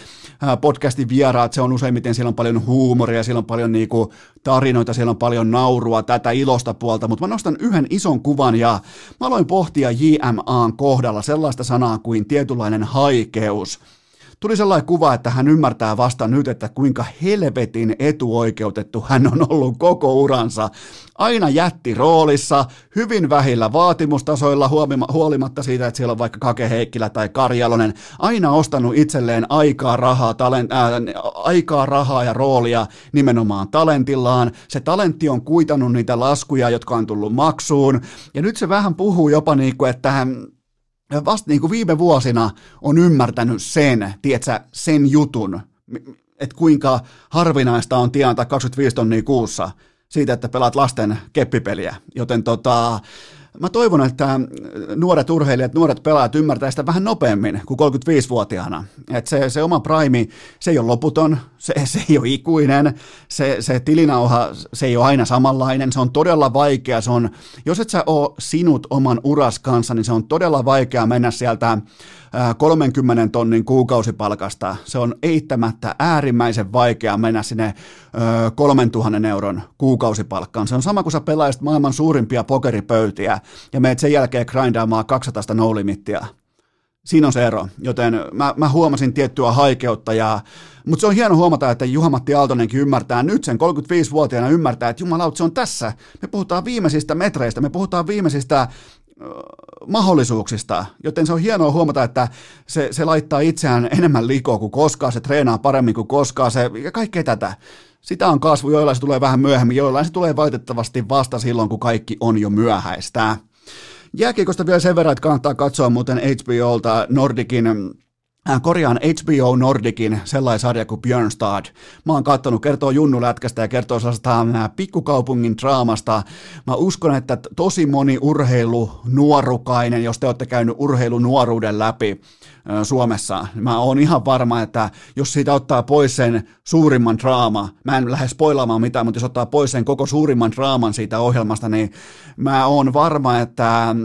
äh, podcastin vieraat, se on useimmiten, siellä on paljon huumoria, siellä on paljon niinku tarinoita, siellä on paljon naurua, tätä ilosta puolta, mutta mä nostan yhden ison kuvan ja mä aloin pohtia JMAn kohdalla sellaista sanaa kuin tietynlainen haikeus tuli sellainen kuva, että hän ymmärtää vasta nyt, että kuinka helvetin etuoikeutettu hän on ollut koko uransa. Aina jätti roolissa, hyvin vähillä vaatimustasoilla, huolimatta siitä, että siellä on vaikka Kake Heikkilä tai Karjalonen, aina ostanut itselleen aikaa, rahaa, talent, ää, aikaa, rahaa ja roolia nimenomaan talentillaan. Se talentti on kuitannut niitä laskuja, jotka on tullut maksuun, ja nyt se vähän puhuu jopa niin kuin, että hän vasta niin kuin viime vuosina on ymmärtänyt sen, tiedätkö, sen jutun, että kuinka harvinaista on tienata 25 tonnia kuussa siitä, että pelaat lasten keppipeliä. Joten tota, mä toivon, että nuoret urheilijat, nuoret pelaajat ymmärtää sitä vähän nopeammin kuin 35-vuotiaana. Että se, se oma prime, se ei ole loputon, se, se ei ole ikuinen, se, se tilinauha, se ei ole aina samanlainen, se on todella vaikea, se on, jos et sä ole sinut oman uras kanssa, niin se on todella vaikea mennä sieltä 30 tonnin kuukausipalkasta. Se on eittämättä äärimmäisen vaikea mennä sinne 3000 euron kuukausipalkkaan. Se on sama kuin sä pelaisit maailman suurimpia pokeripöytiä ja meet sen jälkeen grindaamaan 200 no limittiä. Siinä on se ero, joten mä, mä huomasin tiettyä haikeutta, ja, mutta se on hieno huomata, että Juha-Matti Aaltonenkin ymmärtää nyt sen 35-vuotiaana ymmärtää, että jumalaut, se on tässä. Me puhutaan viimeisistä metreistä, me puhutaan viimeisistä mahdollisuuksista, joten se on hienoa huomata, että se, se laittaa itseään enemmän likoa kuin koskaan, se treenaa paremmin kuin koskaan, se, ja kaikkea tätä. Sitä on kasvu, joillain se tulee vähän myöhemmin, joillain se tulee valitettavasti vasta silloin, kun kaikki on jo myöhäistä. Jääkiekosta vielä sen verran, että kannattaa katsoa muuten HBOlta Nordikin korjaan HBO Nordicin sellainen sarja kuin Björnstad. Mä oon katsonut, kertoo junnulätkästä ja kertoo sellaista pikkukaupungin draamasta. Mä uskon, että tosi moni urheilu nuorukainen, jos te olette käynyt urheilunuoruuden läpi, Suomessa. Mä oon ihan varma, että jos siitä ottaa pois sen suurimman draama, mä en lähde spoilaamaan mitään, mutta jos ottaa pois sen koko suurimman draaman siitä ohjelmasta, niin mä oon varma, että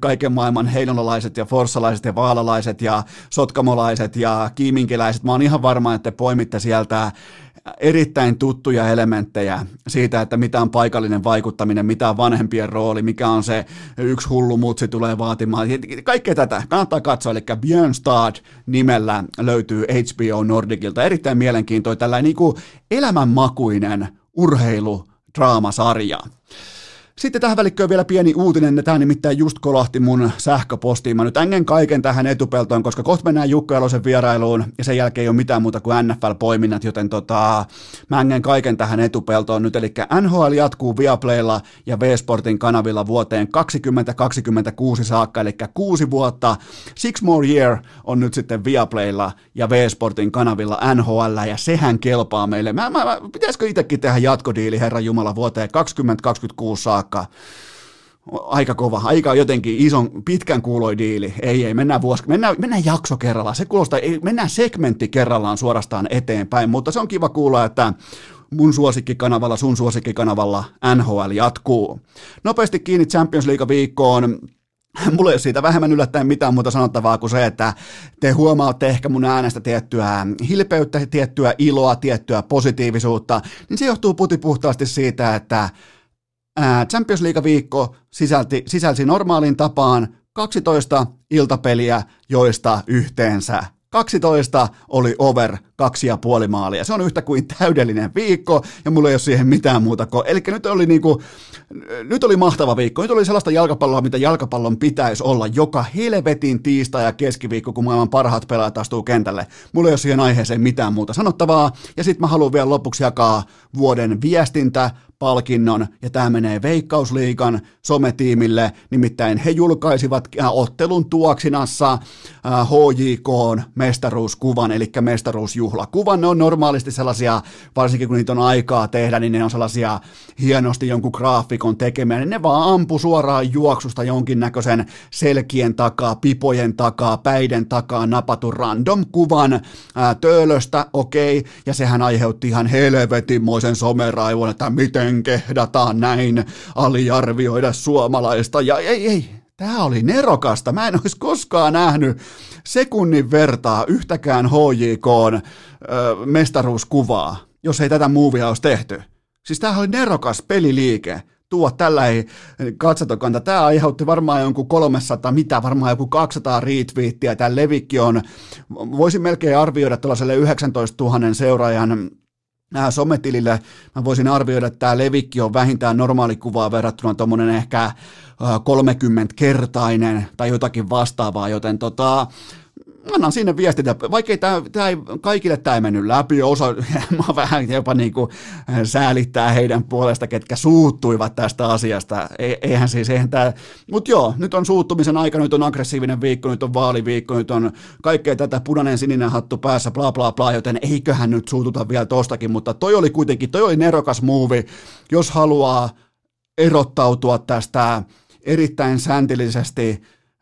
kaiken maailman heinolaiset ja forssalaiset ja vaalalaiset ja sotkamolaiset ja kiiminkiläiset, mä oon ihan varma, että te poimitte sieltä erittäin tuttuja elementtejä siitä, että mitä on paikallinen vaikuttaminen, mitä on vanhempien rooli, mikä on se yksi hullu mutsi tulee vaatimaan. Kaikkea tätä kannattaa katsoa, eli Björnstad nimellä löytyy HBO Nordicilta. Erittäin mielenkiintoinen tällainen niin kuin elämänmakuinen urheilu draamasarja. Sitten tähän välikköön vielä pieni uutinen, tämä nimittäin just kolahti mun sähköpostiin. Mä nyt ängen kaiken tähän etupeltoon, koska kohta mennään Jukka Jalosen vierailuun ja sen jälkeen ei ole mitään muuta kuin NFL-poiminnat, joten tota, mä ängen kaiken tähän etupeltoon nyt. Eli NHL jatkuu Viaplaylla ja V-Sportin kanavilla vuoteen 2026 saakka, eli kuusi vuotta. Six More Year on nyt sitten Viaplaylla ja V-Sportin kanavilla NHL, ja sehän kelpaa meille. Mä, mä, mä pitäisikö itsekin tehdä jatkodiili, Herra Jumala, vuoteen 2026 saakka? Saakka. Aika kova, aika jotenkin ison, pitkän kuuloi diili. Ei, ei, mennään, vuosi, mennään, mennään jakso kerrallaan. Se kuulostaa, ei, mennään segmentti kerrallaan suorastaan eteenpäin, mutta se on kiva kuulla, että mun suosikkikanavalla, sun suosikkikanavalla NHL jatkuu. Nopeasti kiinni Champions League viikkoon. Mulla ei ole siitä vähemmän yllättäen mitään muuta sanottavaa kuin se, että te huomaatte ehkä mun äänestä tiettyä hilpeyttä, tiettyä iloa, tiettyä positiivisuutta, niin se johtuu putipuhtaasti siitä, että Champions League-viikko sisälti, sisälsi normaalin tapaan 12 iltapeliä, joista yhteensä 12 oli over kaksi ja puoli maalia. Se on yhtä kuin täydellinen viikko, ja mulla ei ole siihen mitään muuta kuin... Eli nyt oli, niinku, nyt oli mahtava viikko. Nyt oli sellaista jalkapalloa, mitä jalkapallon pitäisi olla joka helvetin tiistai ja keskiviikko, kun maailman parhaat pelaajat astuu kentälle. Mulla ei ole siihen aiheeseen mitään muuta sanottavaa. Ja sitten mä haluan vielä lopuksi jakaa vuoden viestintä, palkinnon, ja tämä menee Veikkausliikan sometiimille, nimittäin he julkaisivat äh, ottelun tuoksinassa HJK äh, mestaruuskuvan, eli mestaruusjuhlakuvan. Ne on normaalisti sellaisia, varsinkin kun niitä on aikaa tehdä, niin ne on sellaisia hienosti jonkun graafikon tekemiä, niin ne vaan ampu suoraan juoksusta jonkinnäköisen selkien takaa, pipojen takaa, päiden takaa napatun random kuvan äh, töölöstä, okei, okay, ja sehän aiheutti ihan helvetinmoisen someraivon, että miten miten kehdataan näin aliarvioida suomalaista. Ja ei, ei, tämä oli nerokasta. Mä en olisi koskaan nähnyt sekunnin vertaa yhtäkään HJK mestaruuskuvaa, jos ei tätä muuvia olisi tehty. Siis tämä oli nerokas peliliike tuo tällä ei katsotokanta. Tämä aiheutti varmaan jonkun 300, mitä varmaan joku 200 retweettiä. Tämä levikki on, voisin melkein arvioida tällaiselle 19 000 seuraajan sometilille mä voisin arvioida, että tämä levikki on vähintään normaalikuvaa verrattuna tuommoinen ehkä 30-kertainen tai jotakin vastaavaa, joten tota, annan sinne viestintä, vaikka tämä, tämä ei, kaikille tämä ei mennyt läpi, osa mä vähän jopa niin kuin äh, säälittää heidän puolesta, ketkä suuttuivat tästä asiasta, e, eihän siis, eihän tämä, mutta joo, nyt on suuttumisen aika, nyt on aggressiivinen viikko, nyt on vaaliviikko, nyt on kaikkea tätä punainen sininen hattu päässä, bla bla bla, joten eiköhän nyt suututa vielä tostakin, mutta toi oli kuitenkin, toi oli nerokas muuvi, jos haluaa erottautua tästä erittäin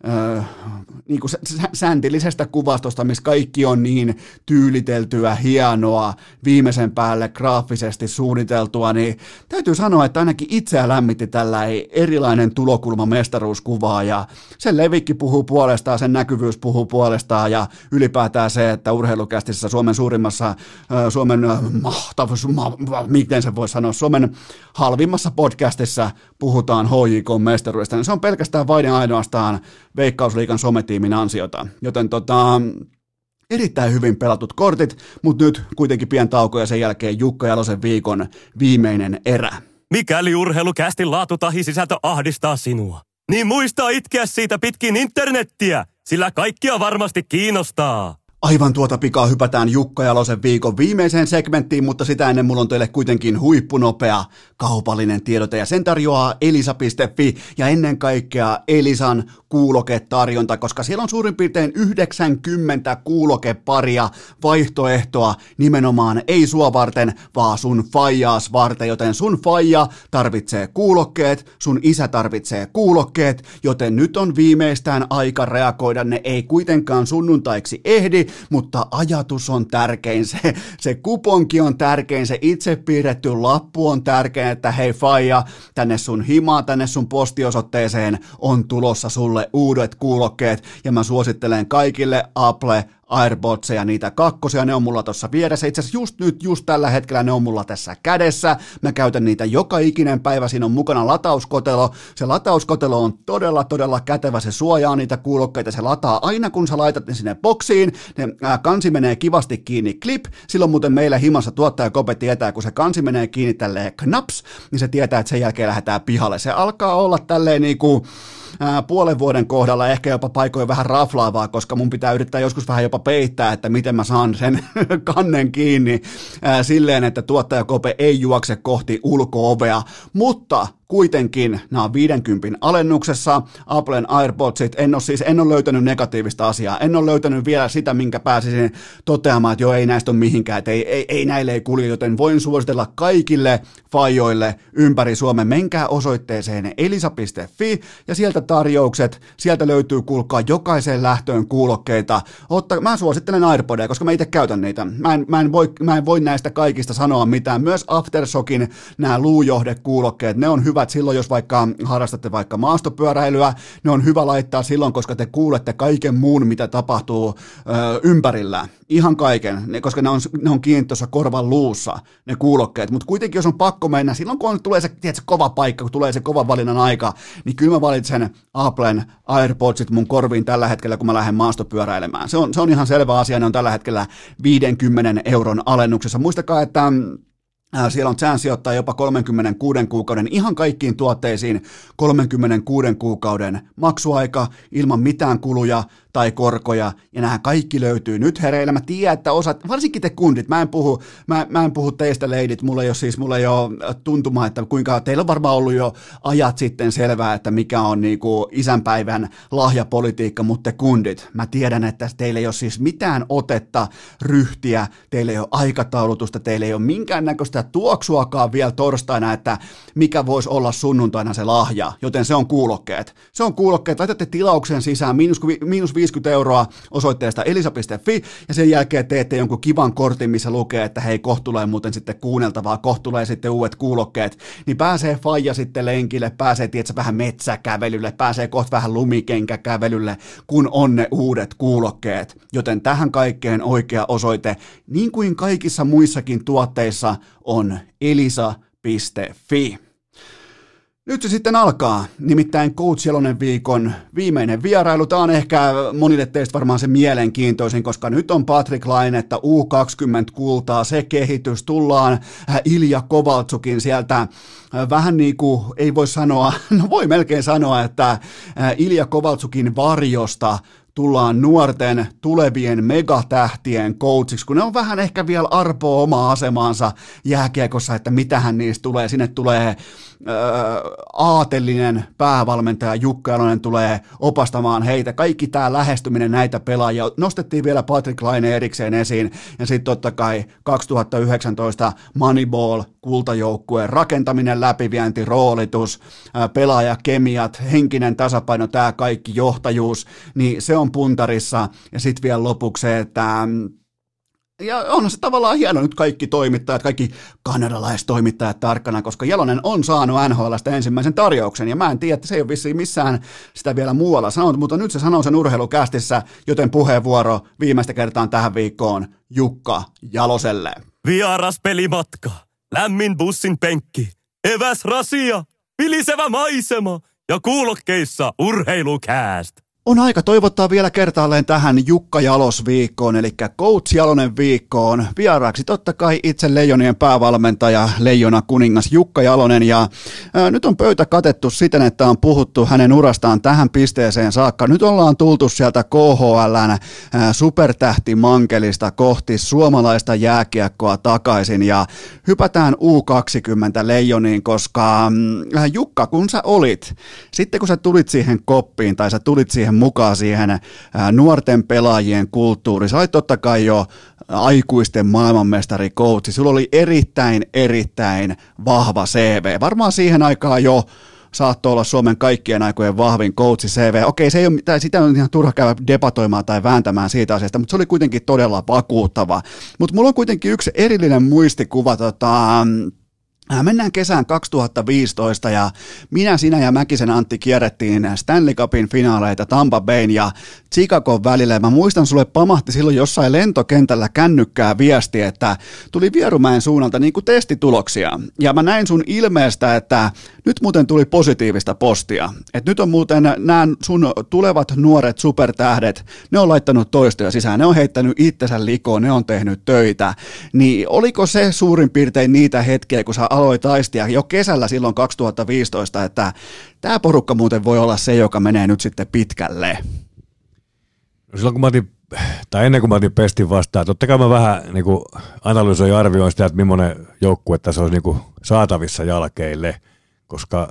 sääntillisesti niin kuin sääntillisestä kuvastosta, missä kaikki on niin tyyliteltyä, hienoa, viimeisen päälle graafisesti suunniteltua, niin täytyy sanoa, että ainakin itseä lämmitti tällä erilainen tulokulma mestaruuskuvaa ja sen levikki puhuu puolestaan, sen näkyvyys puhuu puolestaan ja ylipäätään se, että urheilukästissä Suomen suurimmassa, Suomen mahtavus, miten se voi sanoa, Suomen halvimmassa podcastissa puhutaan HJK mestaruudesta, niin se on pelkästään vain ainoastaan Veikkausliikan sometiimin ansiota. Joten tota, erittäin hyvin pelatut kortit, mutta nyt kuitenkin pien tauko ja sen jälkeen Jukka Jalosen viikon viimeinen erä. Mikäli urheilukästi laatu tahi sisältö ahdistaa sinua, niin muista itkeä siitä pitkin internettiä, sillä kaikkia varmasti kiinnostaa. Aivan tuota pikaa hypätään Jukka Jalosen viikon viimeiseen segmenttiin, mutta sitä ennen mulla on teille kuitenkin huippunopea kaupallinen tiedote ja sen tarjoaa elisa.fi ja ennen kaikkea Elisan kuuloketarjonta, koska siellä on suurin piirtein 90 kuulokeparia vaihtoehtoa nimenomaan ei sua varten, vaan sun fajaas varten, joten sun faija tarvitsee kuulokkeet, sun isä tarvitsee kuulokkeet, joten nyt on viimeistään aika reagoida, ne ei kuitenkaan sunnuntaiksi ehdi, mutta ajatus on tärkein, se, se kuponki on tärkein, se itse piirretty lappu on tärkein, että hei faija, tänne sun himaan, tänne sun postiosoitteeseen on tulossa sulle uudet kuulokkeet, ja mä suosittelen kaikille Apple Airbotseja, niitä kakkosia, ne on mulla tuossa vieressä. Itse asiassa just nyt, just tällä hetkellä ne on mulla tässä kädessä. Mä käytän niitä joka ikinen päivä, siinä on mukana latauskotelo. Se latauskotelo on todella, todella kätevä, se suojaa niitä kuulokkeita, se lataa aina kun sä laitat ne sinne boksiin. Ne ää, kansi menee kivasti kiinni klip. Silloin muuten meillä himassa tuottaja Kope tietää, kun se kansi menee kiinni tälleen knaps, niin se tietää, että sen jälkeen lähdetään pihalle. Se alkaa olla tälleen niinku puolen vuoden kohdalla ehkä jopa paikoin vähän raflaavaa, koska mun pitää yrittää joskus vähän jopa peittää, että miten mä saan sen kannen kiinni. Silleen, että tuottajakope ei juokse kohti ulkoovea, mutta kuitenkin nämä on 50 alennuksessa, Applen AirPodsit, en ole siis, en ole löytänyt negatiivista asiaa, en ole löytänyt vielä sitä, minkä pääsisin toteamaan, että joo, ei näistä ole mihinkään, että ei, ei, ei näille ei kulje, joten voin suositella kaikille fajoille ympäri Suomen, menkää osoitteeseen elisa.fi ja sieltä tarjoukset, sieltä löytyy kuulkaa jokaiseen lähtöön kuulokkeita, Otta, mä suosittelen AirPodia, koska mä itse käytän niitä, mä en, mä, en voi, mä en voi näistä kaikista sanoa mitään, myös Aftershockin nämä luujohdekuulokkeet, ne on hyvä hyvät silloin, jos vaikka harrastatte vaikka maastopyöräilyä, ne on hyvä laittaa silloin, koska te kuulette kaiken muun, mitä tapahtuu ö, ympärillä. Ihan kaiken, ne, koska ne on, ne on kiinni tuossa korvan luussa, ne kuulokkeet. Mutta kuitenkin, jos on pakko mennä, silloin kun on, tulee se tiedätkö, kova paikka, kun tulee se kova valinnan aika, niin kyllä mä valitsen Applen AirPodsit mun korviin tällä hetkellä, kun mä lähden maastopyöräilemään. Se on, se on ihan selvä asia, ne on tällä hetkellä 50 euron alennuksessa. Muistakaa, että siellä on chanssi ottaa jopa 36 kuukauden ihan kaikkiin tuotteisiin 36 kuukauden maksuaika ilman mitään kuluja tai korkoja, ja nämä kaikki löytyy nyt hereillä. Mä tiedän, että osat, varsinkin te kundit, mä en puhu, mä, mä en puhu teistä leidit, mulla ei ole siis, mulla ei ole tuntuma, että kuinka, teillä on varmaan ollut jo ajat sitten selvää, että mikä on niinku isänpäivän lahjapolitiikka, mutta te kundit, mä tiedän, että teillä ei ole siis mitään otetta, ryhtiä, teillä ei ole aikataulutusta, teillä ei ole minkäännäköistä tuoksuakaan vielä torstaina, että mikä voisi olla sunnuntaina se lahja, joten se on kuulokkeet. Se on kuulokkeet, laitatte tilauksen sisään, miinus, miinus 50 euroa osoitteesta elisa.fi ja sen jälkeen teette jonkun kivan kortin, missä lukee, että hei, kohta tulee muuten sitten kuunneltavaa, kohta tulee sitten uudet kuulokkeet, niin pääsee faija sitten lenkille, pääsee tietysti vähän metsäkävelylle, pääsee kohta vähän lumikenkäkävelylle, kun on ne uudet kuulokkeet. Joten tähän kaikkeen oikea osoite, niin kuin kaikissa muissakin tuotteissa, on elisa.fi. Nyt se sitten alkaa, nimittäin Coach Jelonen viikon viimeinen vierailu. Tämä on ehkä monille teistä varmaan se mielenkiintoisin, koska nyt on Patrick Lainetta, U20 kultaa, se kehitys. Tullaan äh, Ilja Kovaltsukin sieltä äh, vähän niin kuin, ei voi sanoa, no voi melkein sanoa, että äh, Ilja Kovaltsukin varjosta tullaan nuorten tulevien megatähtien coachiksi, kun ne on vähän ehkä vielä arpoa omaa asemaansa jääkiekossa, että mitähän niistä tulee. Sinne tulee aatellinen päävalmentaja Jukka Jalonen tulee opastamaan heitä. Kaikki tämä lähestyminen näitä pelaajia. Nostettiin vielä Patrick Laine erikseen esiin ja sitten totta kai 2019 Moneyball kultajoukkueen rakentaminen, läpivienti, roolitus, pelaajakemiat, henkinen tasapaino, tämä kaikki johtajuus, niin se on puntarissa ja sitten vielä lopuksi se, että mm, ja on se tavallaan hieno nyt kaikki toimittajat, kaikki kanadalaistoimittajat tarkkana, koska Jalonen on saanut NHLstä ensimmäisen tarjouksen, ja mä en tiedä, että se ei ole vissiin missään sitä vielä muualla sanonut, mutta nyt se sanoo sen urheilukästissä, joten puheenvuoro viimeistä kertaa tähän viikkoon Jukka Jaloselle. Vieras pelimatka, lämmin bussin penkki, eväs rasia, vilisevä maisema ja kuulokkeissa urheilukääst. On aika toivottaa vielä kertaalleen tähän Jukka Jalos viikkoon, eli Coach Jalonen viikkoon. Vieraaksi totta kai itse Leijonien päävalmentaja, Leijona kuningas Jukka Jalonen. Ja ää, nyt on pöytä katettu siten, että on puhuttu hänen urastaan tähän pisteeseen saakka. Nyt ollaan tultu sieltä KHLn ää, supertähtimankelista kohti suomalaista jääkiekkoa takaisin. Ja hypätään U20 Leijoniin, koska ää, Jukka, kun sä olit, sitten kun sä tulit siihen koppiin tai sä tulit siihen siihen mukaan siihen nuorten pelaajien kulttuuriin. Sä olit totta kai jo aikuisten maailmanmestari coachi. Sulla oli erittäin, erittäin vahva CV. Varmaan siihen aikaan jo saattoi olla Suomen kaikkien aikojen vahvin coachi CV. Okei, se ei ole, tai sitä on ihan turha käydä debatoimaan tai vääntämään siitä asiasta, mutta se oli kuitenkin todella vakuuttava. Mutta mulla on kuitenkin yksi erillinen muistikuva tota, Äh, mennään kesään 2015 ja minä, sinä ja Mäkisen Antti kierrettiin Stanley Cupin finaaleita Tampa Bayn ja Chicagon välillä. Mä muistan, sulle pamahti silloin jossain lentokentällä kännykkää viesti, että tuli Vierumäen suunnalta niin kuin testituloksia. Ja mä näin sun ilmeestä, että nyt muuten tuli positiivista postia. Että nyt on muuten nämä sun tulevat nuoret supertähdet, ne on laittanut toistoja sisään, ne on heittänyt itsensä likoon, ne on tehnyt töitä. Niin oliko se suurin piirtein niitä hetkiä, kun sä aloit taistia jo kesällä silloin 2015, että tämä porukka muuten voi olla se, joka menee nyt sitten pitkälle? No silloin kun mä otin, tai ennen kuin mä otin pestin vastaan, totta kai mä vähän niin kuin analysoin ja arvioin sitä, että millainen joukkue tässä olisi niin kuin saatavissa jalkeille, koska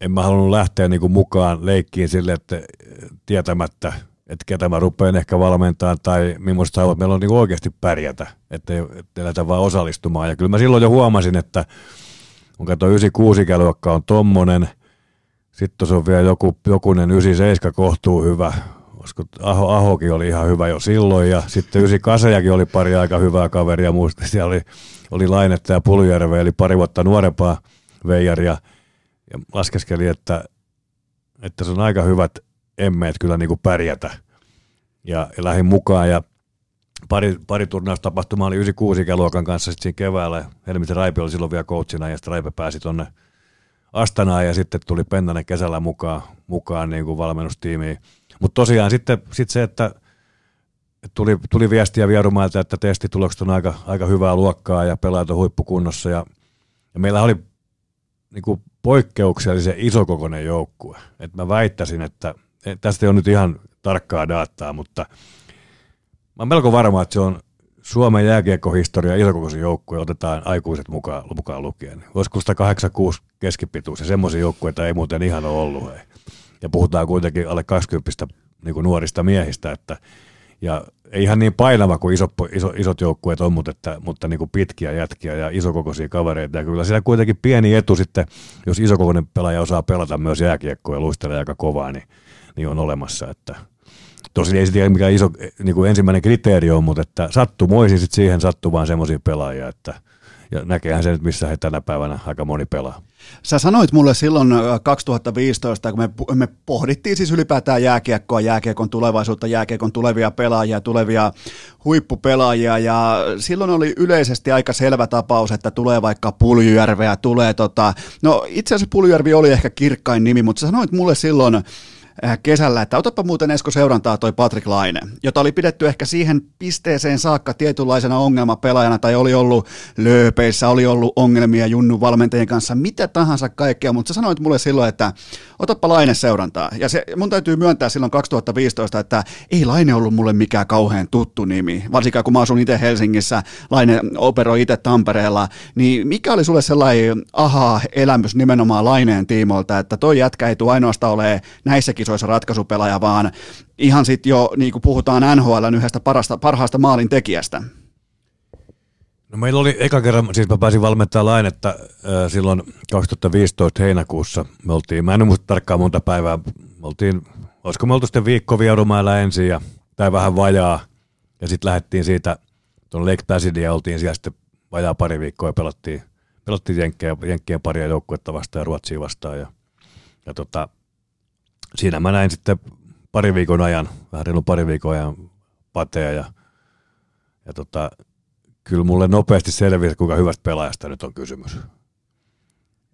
en mä halunnut lähteä niin kuin mukaan leikkiin sille, että tietämättä, että ketä mä rupean ehkä valmentamaan tai millaista haluat meillä on niin oikeasti pärjätä, ettei, ettei lähdetä vaan osallistumaan. Ja kyllä mä silloin jo huomasin, että kun katsoin 96 ikäluokka on tommonen, sitten se on vielä joku, jokunen 97 kohtuu hyvä, koska Aho, Ahokin oli ihan hyvä jo silloin ja sitten 98 oli pari aika hyvää kaveria, muista. Siellä oli, oli Lainetta ja Puljärve, eli pari vuotta nuorempaa veijari ja, ja laskeskeli, että, että se on aika hyvät emmeet kyllä niin kuin pärjätä. Ja, ja lähdin mukaan ja pari, pari turnaustapahtumaa oli 96 ikäluokan kanssa sitten siinä keväällä. Helmisen Raipi oli silloin vielä coachina ja sitten Raipe pääsi tuonne Astanaan ja sitten tuli Pennanen kesällä mukaan, mukaan niin kuin valmennustiimiin. Mutta tosiaan sitten sit se, että tuli, tuli viestiä Vierumailta, että testitulokset on aika, aika hyvää luokkaa ja pelaajat on huippukunnossa ja, ja meillä oli niin kuin poikkeuksellisen isokokoinen joukkue. Et mä väittäisin, että tästä ei ole nyt ihan tarkkaa dataa, mutta mä olen melko varma, että se on Suomen jääkiekkohistoria isokokoisin joukkue otetaan aikuiset mukaan, mukaan lukien. Olisiko 186 keskipituus ja semmoisia joukkueita ei muuten ihan ole ollut. Hei. Ja puhutaan kuitenkin alle 20 niin kuin nuorista miehistä, että ja ei ihan niin painava kuin iso, iso, isot joukkueet on, mutta, että, mutta niin kuin pitkiä jätkiä ja isokokoisia kavereita. Ja kyllä siellä kuitenkin pieni etu sitten, jos isokokoinen pelaaja osaa pelata myös jääkiekkoa ja luistella aika kovaa, niin, niin on olemassa. Että, tosin ei se tiedä mikä iso niin kuin ensimmäinen kriteeri on, mutta että sattumoisin sitten siihen vaan semmoisia pelaajia, että ja näkeehän se nyt, missä he tänä päivänä aika moni pelaa. Sä sanoit mulle silloin 2015, kun me, me pohdittiin siis ylipäätään jääkiekkoa, jääkiekon tulevaisuutta, jääkiekon tulevia pelaajia, tulevia huippupelaajia, ja silloin oli yleisesti aika selvä tapaus, että tulee vaikka Puljujärveä, tulee tota, no itse asiassa Puljujärvi oli ehkä kirkkain nimi, mutta sä sanoit mulle silloin, Äh, kesällä, että otapa muuten Esko seurantaa toi Patrick Laine, jota oli pidetty ehkä siihen pisteeseen saakka tietynlaisena ongelmapelaajana tai oli ollut lööpeissä, oli ollut ongelmia Junnu valmentajien kanssa, mitä tahansa kaikkea, mutta sä sanoit mulle silloin, että otapa Laine seurantaa. Ja se, mun täytyy myöntää silloin 2015, että ei Laine ollut mulle mikään kauhean tuttu nimi, varsinkaan kun mä asun itse Helsingissä, Laine operoi itse Tampereella, niin mikä oli sulle sellainen aha-elämys nimenomaan Laineen tiimoilta, että toi jätkä ei tule ainoastaan ole näissäkin kisoissa ratkaisupelaaja, vaan ihan sitten jo niin kuin puhutaan NHL yhdestä parasta, parhaasta maalin tekijästä. No meillä oli eka kerran, siis mä pääsin valmentamaan lainetta äh, silloin 2015 heinäkuussa. Me oltiin, mä en muista tarkkaan monta päivää, me oltiin, olisiko me oltu sitten viikko Vierumäellä ensin ja, tai vähän vajaa. Ja sitten lähdettiin siitä tuonne Lake Placid ja oltiin siellä sitten vajaa pari viikkoa ja pelattiin, pelattiin Jenkkien, Jenkkien paria joukkuetta vastaan ja Ruotsia vastaan. Ja, ja tota, siinä mä näin sitten pari viikon ajan, vähän reilu pari viikon ajan pateja ja, ja tota, kyllä mulle nopeasti selvisi, kuinka hyvästä pelaajasta nyt on kysymys.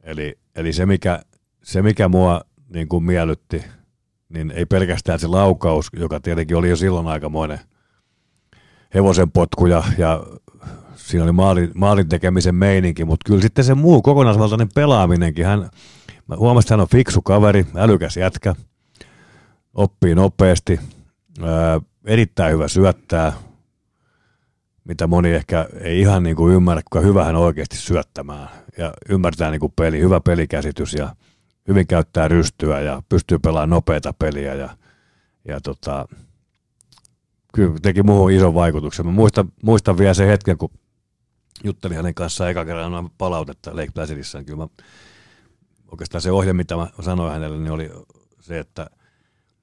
Eli, eli se, mikä, se, mikä mua niin kuin miellytti, niin ei pelkästään se laukaus, joka tietenkin oli jo silloin aikamoinen hevosen potku ja, ja siinä oli maalin, maalin tekemisen meininki, mutta kyllä sitten se muu kokonaisvaltainen pelaaminenkin, hän, mä huomasin, että hän on fiksu kaveri, älykäs jätkä – oppii nopeasti, ää, erittäin hyvä syöttää, mitä moni ehkä ei ihan niin kuin ymmärrä, kuinka hyvä hän oikeasti syöttämään. Ja ymmärtää niin kuin peli, hyvä pelikäsitys ja hyvin käyttää rystyä ja pystyy pelaamaan nopeita peliä. Ja, ja tota, kyllä teki muuhun ison vaikutuksen. Mä muistan, muistan vielä sen hetken, kun juttelin hänen kanssaan eka kerran palautetta Lake Placidissa. Kyllä mä, oikeastaan se ohje, mitä mä sanoin hänelle, niin oli se, että –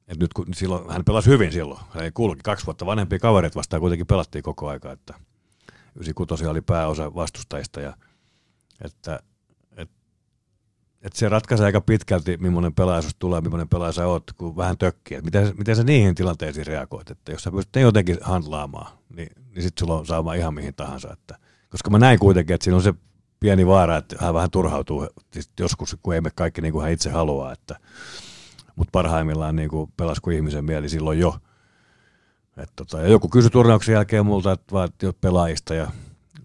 et nyt kun silloin, hän pelasi hyvin silloin. Hän ei kulki kaksi vuotta vanhempia kavereita vastaan kuitenkin pelattiin koko aika, että 96 oli pääosa vastustajista ja että et, et se ratkaisee aika pitkälti, millainen pelaaja tulee, millainen pelaaja oot, kun vähän tökkii. miten, miten sä niihin tilanteisiin reagoit, että jos sä pystyt ne jotenkin handlaamaan, niin, niin sitten sulla on saama ihan mihin tahansa. Että, koska mä näin kuitenkin, että siinä on se pieni vaara, että hän vähän turhautuu siis joskus, kun ei me kaikki niin kuin hän itse haluaa, että mutta parhaimmillaan niin kuin pelasi kuin ihmisen mieli silloin jo. Et tota, ja joku kysyi turnauksen jälkeen multa, että vaan pelaajista ja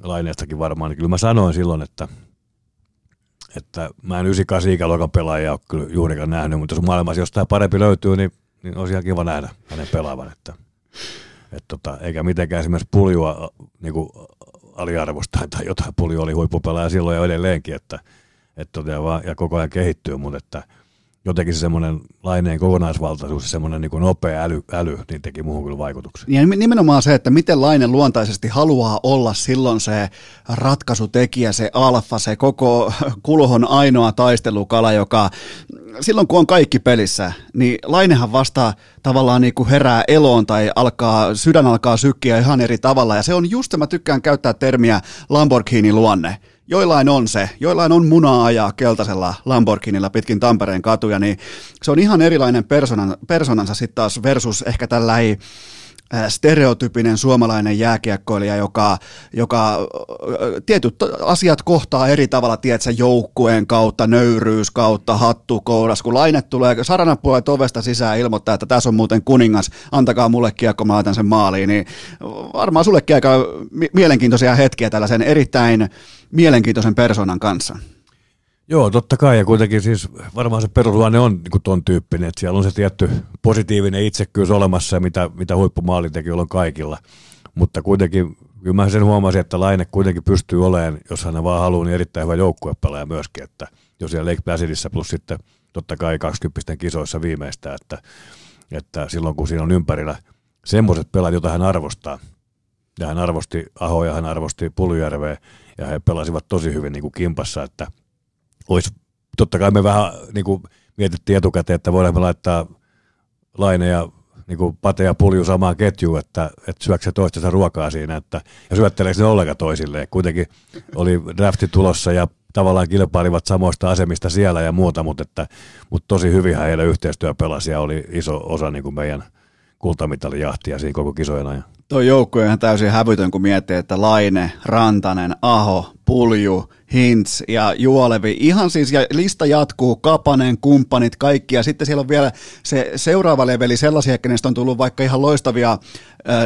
laineestakin varmaan, niin kyllä mä sanoin silloin, että, että mä en 98 ikäluokan pelaajia ole kyllä juurikaan nähnyt, mutta jos maailmassa jostain parempi löytyy, niin, niin olisi ihan kiva nähdä hänen pelaavan. Että, et tota, eikä mitenkään esimerkiksi puljua niin kuin aliarvostaa tai jotain pulju oli huippupelaaja silloin ja edelleenkin, että, et tota, ja koko ajan kehittyy, mutta että – jotenkin se semmoinen laineen kokonaisvaltaisuus, semmoinen niin kuin nopea äly, äly, niin teki muuhun kyllä vaikutuksen. Ja nimenomaan se, että miten Laine luontaisesti haluaa olla silloin se ratkaisutekijä, se alfa, se koko kulhon ainoa taistelukala, joka silloin kun on kaikki pelissä, niin Lainehan vasta tavallaan niin kuin herää eloon tai alkaa, sydän alkaa sykkiä ihan eri tavalla. Ja se on just, mä tykkään käyttää termiä Lamborghini-luonne joillain on se, joillain on munaa ajaa keltaisella Lamborghinilla pitkin Tampereen katuja, niin se on ihan erilainen personan, personansa sitten taas versus ehkä tällainen Äh, stereotypinen suomalainen jääkiekkoilija, joka, joka äh, tietyt asiat kohtaa eri tavalla, tiedätkö, joukkueen kautta, nöyryys kautta, hattu kouras, kun laine tulee, sarana puolet ovesta sisään ilmoittaa, että tässä on muuten kuningas, antakaa mulle kiekko, mä laitan sen maaliin, niin varmaan sullekin aika mielenkiintoisia hetkiä tällaisen erittäin mielenkiintoisen persoonan kanssa. Joo, totta kai, ja kuitenkin siis varmaan se perusluonne on niin ton tyyppinen, että siellä on se tietty positiivinen itsekkyys olemassa, mitä, mitä huippumaalintekijöillä on kaikilla, mutta kuitenkin kyllä mä sen huomasin, että Laine kuitenkin pystyy olemaan, jos hän vaan haluaa, niin erittäin hyvä joukkuepelaaja myöskin, että jos siellä Lake Placidissä plus sitten totta kai 20 kisoissa viimeistä, että, että silloin kun siinä on ympärillä semmoiset pelaajat, joita hän arvostaa, ja hän arvosti Ahoja, hän arvosti Puljärveä, ja he pelasivat tosi hyvin niin kuin kimpassa, että – olisi, totta kai me vähän niin kuin mietittiin etukäteen, että voidaan me laittaa Laine ja niin kuin Pate ja Pulju samaan ketjuun, että, että syöksä se toistensa ruokaa siinä, että, ja syötteleekö ne ollenkaan toisilleen. Kuitenkin oli drafti tulossa ja tavallaan kilpailivat samoista asemista siellä ja muuta, mutta, että, mutta tosi hyvin heidän yhteistyö pelasi ja oli iso osa niin kuin meidän kultamitalijahtia siinä koko kisojen ajan. Tuo joukkue on ihan täysin hävytön, kun miettii, että Laine, Rantanen, Aho, Pulju, Hintz ja Juolevi. Ihan siis, ja lista jatkuu, Kapanen, kumppanit, kaikki. Ja sitten siellä on vielä se seuraava leveli sellaisia, kenestä on tullut vaikka ihan loistavia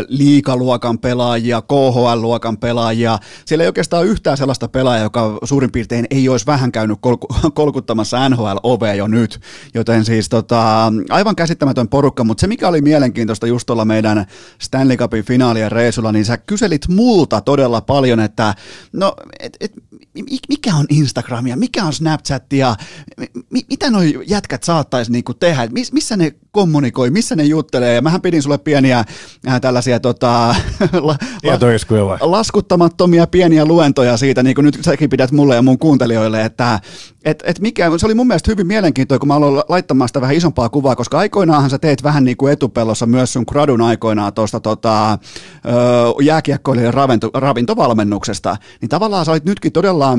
liikaluokan pelaajia, KHL-luokan pelaajia. Siellä ei oikeastaan yhtään sellaista pelaajaa, joka suurin piirtein ei olisi vähän käynyt kolku- kolkuttamassa NHL-ovea jo nyt. Joten siis tota, aivan käsittämätön porukka, mutta se mikä oli mielenkiintoista just tuolla meidän Stanley Cupin finaalien reisulla, niin sä kyselit multa todella paljon, että no, et, et, mikä on Instagramia, mikä on Snapchatia, mitä noi jätkät saattaisi niinku tehdä, missä ne kommunikoi, missä ne juttelee, ja mähän pidin sulle pieniä äh, tällaisia tota, la, la, laskuttamattomia pieniä luentoja siitä, niin kuin nyt säkin pidät mulle ja mun kuuntelijoille, että et, et mikä, se oli mun mielestä hyvin mielenkiintoista, kun mä aloin laittamaan sitä vähän isompaa kuvaa, koska aikoinaanhan sä teit vähän niin kuin etupellossa myös sun gradun aikoinaan tuosta tota, jääkiekkoilijan ravinto, ravintovalmennuksesta, niin tavallaan sä olit nytkin todella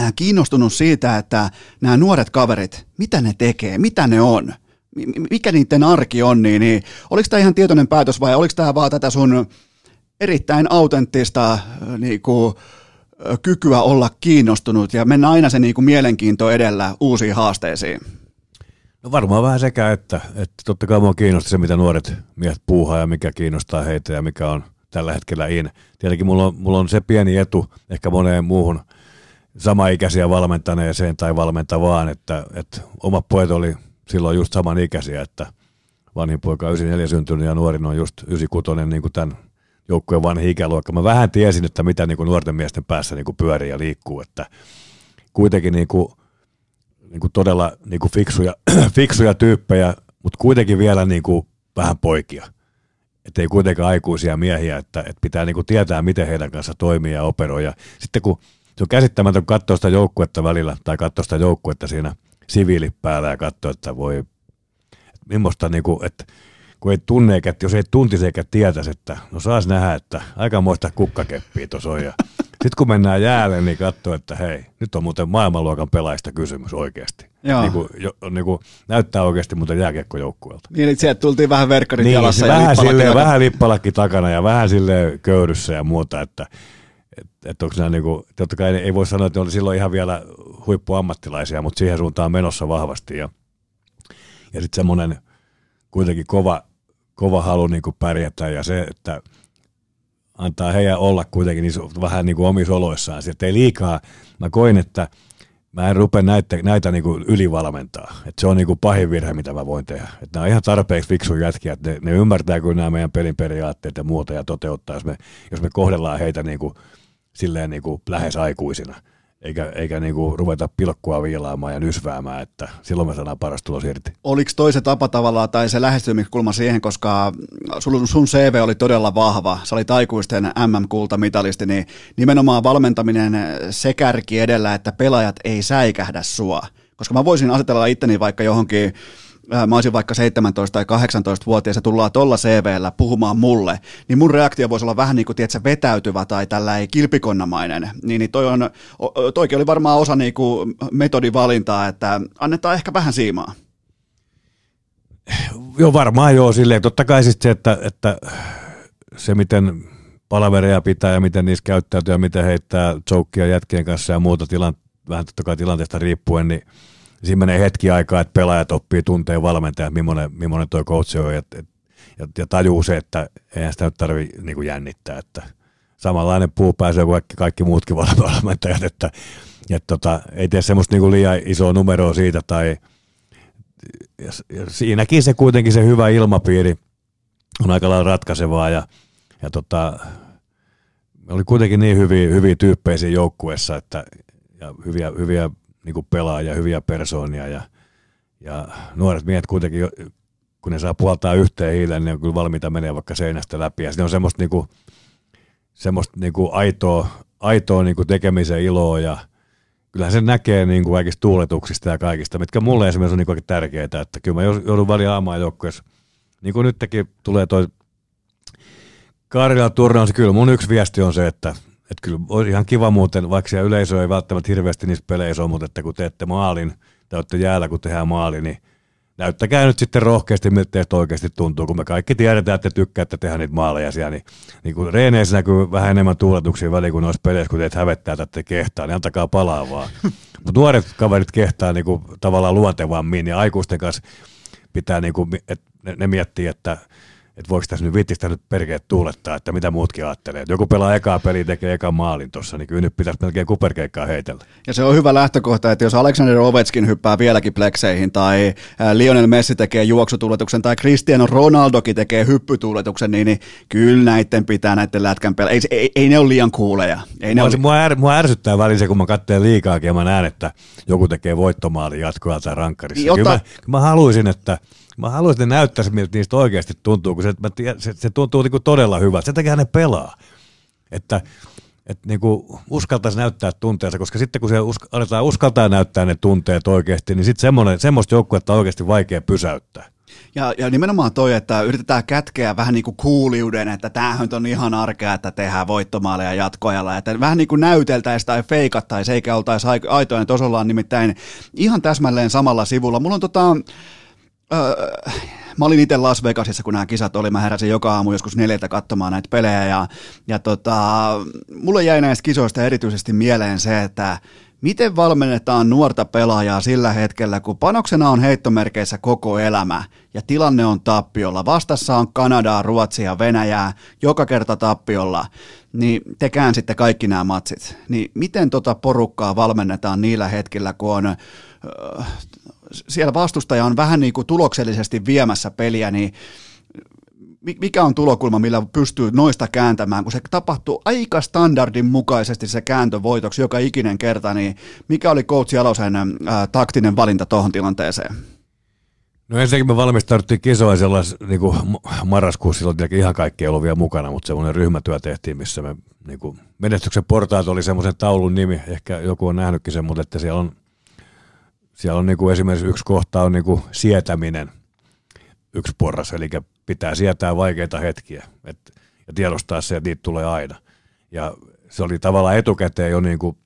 äh, kiinnostunut siitä, että nämä nuoret kaverit, mitä ne tekee, mitä ne on, mikä niiden arki on, niin, niin oliko tämä ihan tietoinen päätös vai oliko tämä vaan tätä sun erittäin autenttista äh, niin kuin, kykyä olla kiinnostunut ja mennä aina se niin kuin mielenkiinto edellä uusiin haasteisiin? No varmaan vähän sekä, että, että totta kai mua kiinnostaa se, mitä nuoret miehet puuhaa ja mikä kiinnostaa heitä ja mikä on tällä hetkellä in. Tietenkin mulla on, mulla on se pieni etu ehkä moneen muuhun samaikäisiä valmentaneeseen tai valmentavaan, että, että oma pojat oli silloin just samanikäisiä, että vanhin poika on 94 syntynyt ja nuorin on just 96, niin kuin tämän joukkueen vanhi ikäluokka. Mä vähän tiesin, että mitä niin kuin nuorten miesten päässä niin kuin pyörii ja liikkuu, että kuitenkin niin kuin, niin kuin todella niin kuin fiksuja, fiksuja tyyppejä, mutta kuitenkin vielä niin kuin vähän poikia. Että ei kuitenkaan aikuisia miehiä, että, että pitää niin kuin tietää, miten heidän kanssa toimii ja operoi. Ja sitten kun se on käsittämätön katsoa sitä joukkuetta välillä, tai katsoa sitä joukkuetta siinä siviilipäällä ja katsoa, että voi, että millaista, niin kuin, että kun ei tunne eikä, jos ei tuntisi eikä tietäisi, että no saas nähdä, että aika muista kukkakeppiä tuossa on. sitten kun mennään jäälle, niin katsoo, että hei, nyt on muuten maailmanluokan pelaajista kysymys oikeasti. Niin kuin, jo, niin kuin, näyttää oikeasti muuten jääkiekkojoukkueelta. Niin, että sieltä tultiin vähän verkkarit niin, jalassa ja vähän, silleen, vähän lippalakki takana ja vähän sille köydyssä ja muuta, että et, et onko nämä niinku, totta kai ei voi sanoa, että ne oli silloin ihan vielä huippuammattilaisia, mutta siihen suuntaan menossa vahvasti ja, ja sitten semmoinen kuitenkin kova, kova halu niin kuin pärjätä ja se, että antaa heidän olla kuitenkin niin vähän niin kuin omissa oloissaan. Sitten ei liikaa, mä koin, että mä en rupea näitä, näitä niin kuin ylivalmentaa. että se on niin kuin pahin virhe, mitä mä voin tehdä. Että nämä on ihan tarpeeksi fiksu jätkiä, ne, ne ymmärtää kyllä nämä meidän pelin periaatteet ja muuta ja toteuttaa, jos me, jos me kohdellaan heitä niin kuin, silleen niin kuin lähes aikuisina – eikä, eikä niinku ruveta pilkkua viilaamaan ja nysväämään, että silloin me saadaan paras tulos irti. Oliko toi se tapa tavallaan tai se lähestymiskulma siihen, koska sun, sun CV oli todella vahva, sä olit aikuisten MM-kultamitalisti, niin nimenomaan valmentaminen se kärki edellä, että pelaajat ei säikähdä sua. Koska mä voisin asetella itteni vaikka johonkin mä olisin vaikka 17 tai 18-vuotias ja tullaan tuolla CVllä puhumaan mulle, niin mun reaktio voisi olla vähän niin kuin, tiedätkö, vetäytyvä tai tällä kilpikonnamainen. Niin, niin toi on, toikin oli varmaan osa niin kuin metodivalintaa, että annetaan ehkä vähän siimaa. Joo, varmaan joo, silleen. Totta kai siis se, että, että se miten palavereja pitää ja miten niissä käyttäytyy ja miten heittää joukkia jätkien kanssa ja muuta tilan, vähän totta kai tilanteesta riippuen, niin siinä menee hetki aikaa, että pelaajat oppii tunteen valmentajat, millainen, millainen tuo coach on, ja, ja, ja tajuu se, että eihän sitä nyt tarvitse niin jännittää, että samanlainen puu pääsee kuin kaikki, muutkin valmentajat, että, että tota, ei tee semmoista niin liian isoa numeroa siitä, tai ja, ja siinäkin se kuitenkin se hyvä ilmapiiri on aika lailla ratkaisevaa, ja, ja tota, oli kuitenkin niin hyviä, hyviä tyyppejä siinä joukkueessa, että ja hyviä, hyviä niin kuin pelaajia, hyviä persoonia ja, ja nuoret miehet kuitenkin, kun ne saa puhaltaa yhteen hiileen, niin on kyllä valmiita menee vaikka seinästä läpi. Ja on semmoista, niin kuin, semmoista niin kuin aitoa, aitoa niin kuin tekemisen iloa ja kyllähän se näkee niin kuin kaikista tuuletuksista ja kaikista, mitkä mulle esimerkiksi on niin kuin tärkeää, että kyllä mä joudun väliin aamaan joukkueessa. Niin kuin nytkin tulee toi Karjala turnaus, kyllä mun yksi viesti on se, että että kyllä olisi ihan kiva muuten, vaikka siellä yleisö ei välttämättä hirveästi niissä peleissä ole, mutta että kun teette maalin tai olette jäällä, kun tehdään maali, niin näyttäkää nyt sitten rohkeasti, miltä teistä oikeasti tuntuu, kun me kaikki tiedetään, että te tykkäätte tehdä niitä maaleja siellä, niin, niin kun reeneissä näkyy vähän enemmän tuuletuksia väliin kuin noissa peleissä, kun teet hävettää, että te kehtaa, niin antakaa palaa vaan. Mutta nuoret kaverit kehtaa niin kuin, tavallaan luontevammin, niin aikuisten kanssa pitää, niin kuin, että ne, ne miettii, että että voiko tässä nyt viittistä nyt perkeet tuulettaa, että mitä muutkin ajattelee. Et joku pelaa ekaa peli tekee ekan maalin tuossa, niin kyllä nyt pitäisi melkein kuperkeikkaa heitellä. Ja se on hyvä lähtökohta, että jos Alexander Ovechkin hyppää vieläkin plekseihin, tai Lionel Messi tekee juoksutuuletuksen, tai Cristiano Ronaldokin tekee hyppytuuletuksen, niin, niin kyllä näiden pitää näiden lätkän pelaa. Ei, ei, ei, ne ole liian kuuleja. Ei mua, ne ole... mua, är, mua ärsyttää väliin se, kun mä katselen liikaakin ja mä näen, että joku tekee voittomaalin jatkoalta rankkarissa. Jota... Kyllä mä, mä haluaisin, että Mä haluaisin, että ne näyttäisi, miltä niistä oikeasti tuntuu, kun se, se, se tuntuu niin kuin todella hyvältä. Sen takia ne pelaa. Että että niin uskaltaisi näyttää tunteensa, koska sitten kun se usk- aletaan uskaltaa näyttää ne tunteet oikeasti, niin sitten semmoista joukkuetta on oikeasti vaikea pysäyttää. Ja, ja nimenomaan toi, että yritetään kätkeä vähän niin kuin kuuliuden, että tämähän on ihan arkea, että tehdään voittomaaleja jatkoajalla, että vähän niin kuin näyteltäisiin tai feikattaisiin, eikä oltaisi aitoja, että ollaan nimittäin ihan täsmälleen samalla sivulla. Mulla on tota, Öö, mä olin itse Las Vegasissa, kun nämä kisat oli. Mä heräsin joka aamu joskus neljältä katsomaan näitä pelejä. Ja, ja tota, mulle jäi näistä kisoista erityisesti mieleen se, että miten valmennetaan nuorta pelaajaa sillä hetkellä, kun panoksena on heittomerkeissä koko elämä ja tilanne on tappiolla. Vastassa on Kanadaa, Ruotsia, Venäjää, joka kerta tappiolla, niin te käänsitte kaikki nämä matsit. Niin miten tota porukkaa valmennetaan niillä hetkillä, kun on äh, siellä vastustaja on vähän niin kuin tuloksellisesti viemässä peliä, niin mikä on tulokulma, millä pystyy noista kääntämään, kun se tapahtuu aika standardin mukaisesti se kääntö voitoksi joka ikinen kerta, niin mikä oli coach Jalosen ää, taktinen valinta tuohon tilanteeseen? No ensinnäkin me valmistauduttiin kisoa sellais, niin kuin marraskuussa, silloin ihan kaikki ei ollut vielä mukana, mutta semmoinen ryhmätyö tehtiin, missä me niin kuin, menestyksen portaat oli semmoisen taulun nimi, ehkä joku on nähnytkin sen, mutta että siellä on siellä on niin kuin esimerkiksi yksi kohta on niin kuin sietäminen, yksi porras, eli pitää sietää vaikeita hetkiä et, ja tiedostaa se, että niitä tulee aina. Ja se oli tavallaan etukäteen jo niin kuin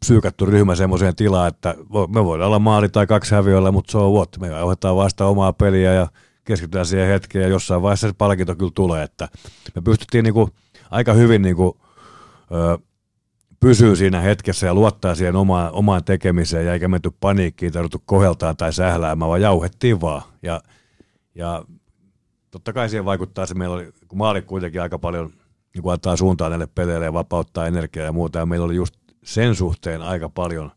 psyykattu ryhmä semmoiseen tilaan, että me voidaan olla maali tai kaksi häviöllä, mutta se on what. Me johdetaan vasta omaa peliä ja keskitytään siihen hetkeen ja jossain vaiheessa se palkinto kyllä tulee, että me pystyttiin niin kuin aika hyvin niin kuin, pysyy siinä hetkessä ja luottaa siihen omaan, omaan tekemiseen ja eikä menty paniikkiin, tarvittu koheltaan tai sähläämään, vaan jauhettiin vaan. Ja, ja totta kai siihen vaikuttaa se, meillä oli, kun maali kuitenkin aika paljon niin kun antaa suuntaa näille peleille ja vapauttaa energiaa ja muuta, ja meillä oli just sen suhteen aika paljon,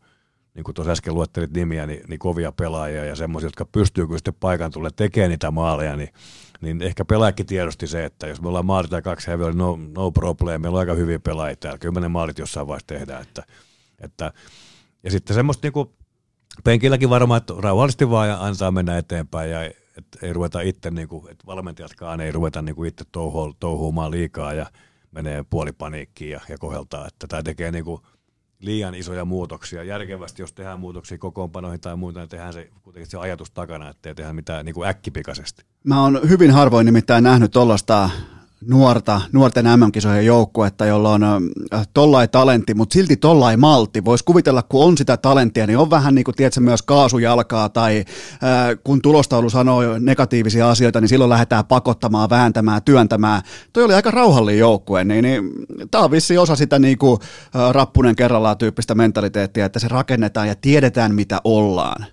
niin kuin tuossa äsken luettelit nimiä, niin, niin kovia pelaajia ja semmoisia, jotka pystyy kyllä sitten paikan tulle tekemään niitä maaleja, niin niin ehkä pelaajakin tiedosti se, että jos me ollaan maali tai kaksi häviöä, niin no, no problem, meillä on aika hyviä pelaajia täällä, kymmenen maalit jossain vaiheessa tehdään. Että, että, ja sitten semmoista niinku, penkilläkin varmaan, että rauhallisesti vaan ja antaa mennä eteenpäin ja että ei ruveta itse, niinku, että valmentajatkaan ei ruveta niinku itse touhu, touhuumaan liikaa ja menee puolipaniikkiin ja, ja koheltaa, että tämä tekee niinku liian isoja muutoksia. Järkevästi, jos tehdään muutoksia kokoonpanoihin tai muuta, niin tehdään se kuitenkin se ajatus takana, ettei tehdä mitään niin kuin äkkipikaisesti. Mä oon hyvin harvoin nimittäin nähnyt tuollaista nuorta, nuorten MM-kisojen joukkuetta, jolla on äh, tollai talentti, mutta silti tollai maltti. Voisi kuvitella, kun on sitä talenttia, niin on vähän niin kuin, tiedätkö, myös kaasujalkaa tai äh, kun tulostaulu sanoo negatiivisia asioita, niin silloin lähdetään pakottamaan, vääntämään, työntämään. Toi oli aika rauhallinen joukkue, niin, niin tämä on vissi osa sitä niin kuin, äh, rappunen kerrallaan tyyppistä mentaliteettia, että se rakennetaan ja tiedetään, mitä ollaan.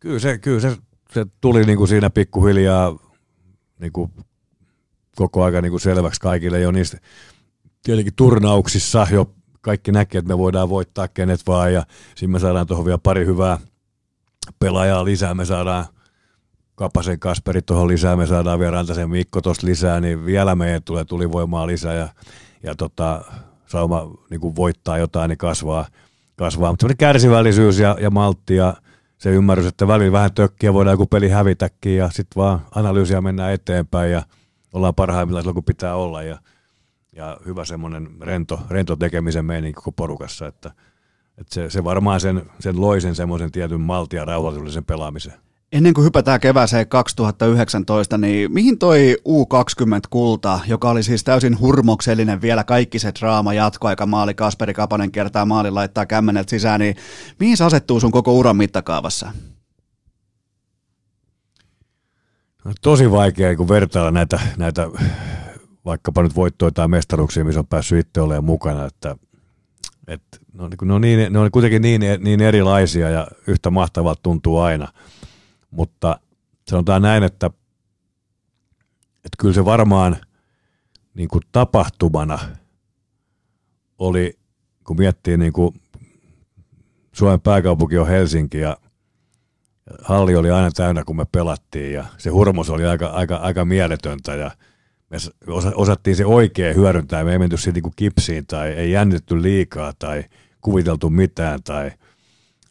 Kyllä se, kyllä se, se tuli niin kuin siinä pikkuhiljaa niin kuin koko ajan niin kuin selväksi kaikille jo niistä tietenkin turnauksissa jo kaikki näkee, että me voidaan voittaa kenet vaan ja siinä me saadaan tuohon vielä pari hyvää pelaajaa lisää, me saadaan Kapasen Kasperi tuohon lisää, me saadaan vielä Rantasen Mikko tuosta lisää, niin vielä meidän tulee tulivoimaa lisää ja, ja tota, sauma niin kuin voittaa jotain, niin kasvaa. kasvaa. Mutta kärsivällisyys ja, ja maltti ja se ymmärrys, että välillä vähän tökkiä voidaan joku peli hävitäkin ja sitten vaan analyysiä mennään eteenpäin ja – ollaan parhaimmillaan silloin, kun pitää olla ja, ja hyvä semmoinen rento, rento tekemisen meininki koko porukassa, että, että se, se, varmaan sen, sen loi sen semmoisen tietyn maltia ja rauhallisen pelaamisen. Ennen kuin hypätään kevääseen 2019, niin mihin toi U20-kulta, joka oli siis täysin hurmoksellinen vielä kaikki se draama, jatkoaika, maali, Kasperi Kapanen kertaa maali, laittaa kämmenet sisään, niin mihin se asettuu sun koko uran mittakaavassa? No, tosi vaikea, kun vertailla näitä, näitä vaikkapa nyt voittoja tai mestaruuksia, missä on päässyt itse olemaan mukana, että, että ne, on, ne, on niin, ne on kuitenkin niin, niin erilaisia ja yhtä mahtavalta tuntuu aina. Mutta sanotaan näin, että, että kyllä se varmaan niin kuin tapahtumana oli, kun miettii niin kuin Suomen pääkaupunki on Helsinki ja halli oli aina täynnä, kun me pelattiin ja se hurmos oli aika, aika, aika mieletöntä ja me osattiin se oikein hyödyntää. Me ei menty siitä niin kipsiin tai ei jännitetty liikaa tai kuviteltu mitään tai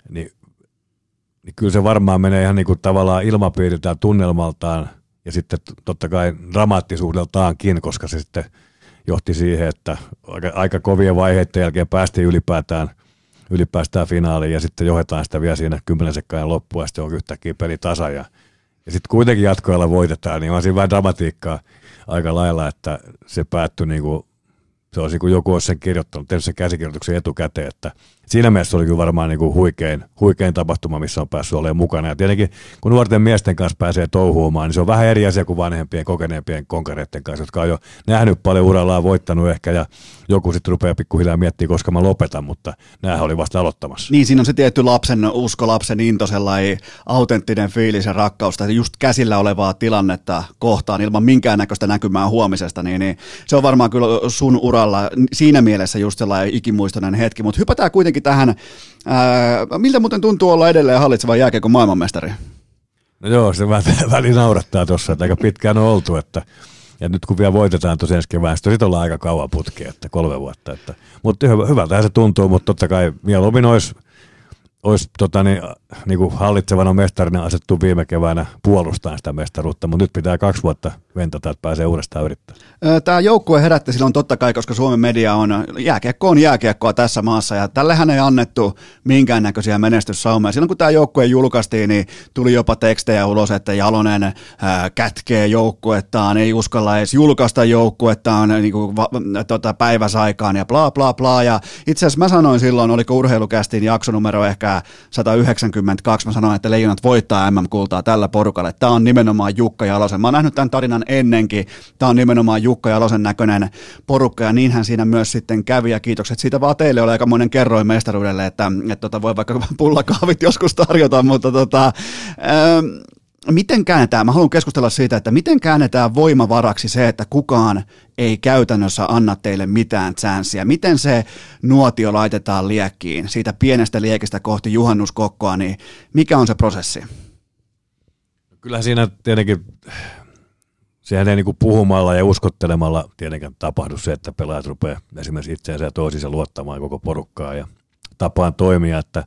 niin, niin kyllä se varmaan menee ihan niin kuin tavallaan ilmapiiriltään, tunnelmaltaan ja sitten totta kai dramaattisuudeltaankin, koska se sitten johti siihen, että aika, aika kovien vaiheiden jälkeen päästiin ylipäätään – ylipäästään finaaliin ja sitten johdetaan sitä vielä siinä kymmenen sekkaan loppua ja sitten on yhtäkkiä peli tasa ja, ja sitten kuitenkin jatkoilla voitetaan, niin on siinä vähän dramatiikkaa aika lailla, että se päättyi niin kuin, se olisi kuin joku olisi sen kirjoittanut, tehnyt sen käsikirjoituksen etukäteen, että siinä mielessä oli kyllä varmaan niin kuin huikein, huikein tapahtuma, missä on päässyt olemaan mukana. Ja tietenkin kun nuorten miesten kanssa pääsee touhuumaan, niin se on vähän eri asia kuin vanhempien kokeneempien konkareiden kanssa, jotka on jo nähnyt paljon urallaan, voittanut ehkä ja joku sitten rupeaa pikkuhiljaa miettimään, koska mä lopetan, mutta nämä oli vasta aloittamassa. Niin, siinä on se tietty lapsen usko, lapsen into, sellainen autenttinen fiilis ja rakkaus, tai just käsillä olevaa tilannetta kohtaan ilman minkäännäköistä näkymää huomisesta, niin, niin se on varmaan kyllä sun uralla siinä mielessä just sellainen ikimuistoinen hetki, mutta hypätään kuitenkin tähän, ää, miltä muuten tuntuu olla edelleen hallitseva jääkiekon maailmanmestari? No joo, se väli naurattaa tuossa, että aika pitkään on oltu, että ja nyt kun vielä voitetaan tosiaan ensi kevään, sitten ollaan aika kauan putkea, että kolme vuotta. Että, mutta hyvä, hyvältä se tuntuu, mutta totta kai mieluummin olisi olisi tota, niin, niin kuin hallitsevana mestarina asettu viime keväänä puolustamaan sitä mestaruutta, mutta nyt pitää kaksi vuotta ventata, että pääsee uudestaan yrittämään. Tämä joukkue herätti silloin totta kai, koska Suomen media on, jääkiekko on jääkiekkoa tässä maassa ja tällehän ei annettu minkäännäköisiä menestyssaumia. Silloin kun tämä joukkue julkaistiin, niin tuli jopa tekstejä ulos, että Jalonen ää, kätkee joukkuettaan, ei uskalla edes julkaista joukkuettaan niin kuin, va, tota, päiväsaikaan ja bla bla bla. Ja itse asiassa mä sanoin silloin, oliko urheilukästiin jaksonumero ehkä 192, mä sanoin, että Leijonat voittaa MM-kultaa tällä porukalle. Tämä on nimenomaan Jukka Jalosen. Mä oon nähnyt tämän tarinan ennenkin. Tämä on nimenomaan Jukka Jalosen näköinen porukka ja niinhän siinä myös sitten kävi ja kiitokset siitä vaan teille oli aikamoinen kerroin mestaruudelle, että, että tota voi vaikka pullakahvit joskus tarjota, mutta tota, ähm, miten käännetään, mä haluan keskustella siitä, että miten käännetään voimavaraksi se, että kukaan ei käytännössä anna teille mitään chanssiä. Miten se nuotio laitetaan liekkiin siitä pienestä liekistä kohti juhannuskokkoa, niin mikä on se prosessi? Kyllä siinä tietenkin sehän ei niinku puhumalla ja uskottelemalla tietenkään tapahdu se, että pelaajat rupeaa esimerkiksi itseensä ja toisiinsa luottamaan koko porukkaa ja tapaan toimia, että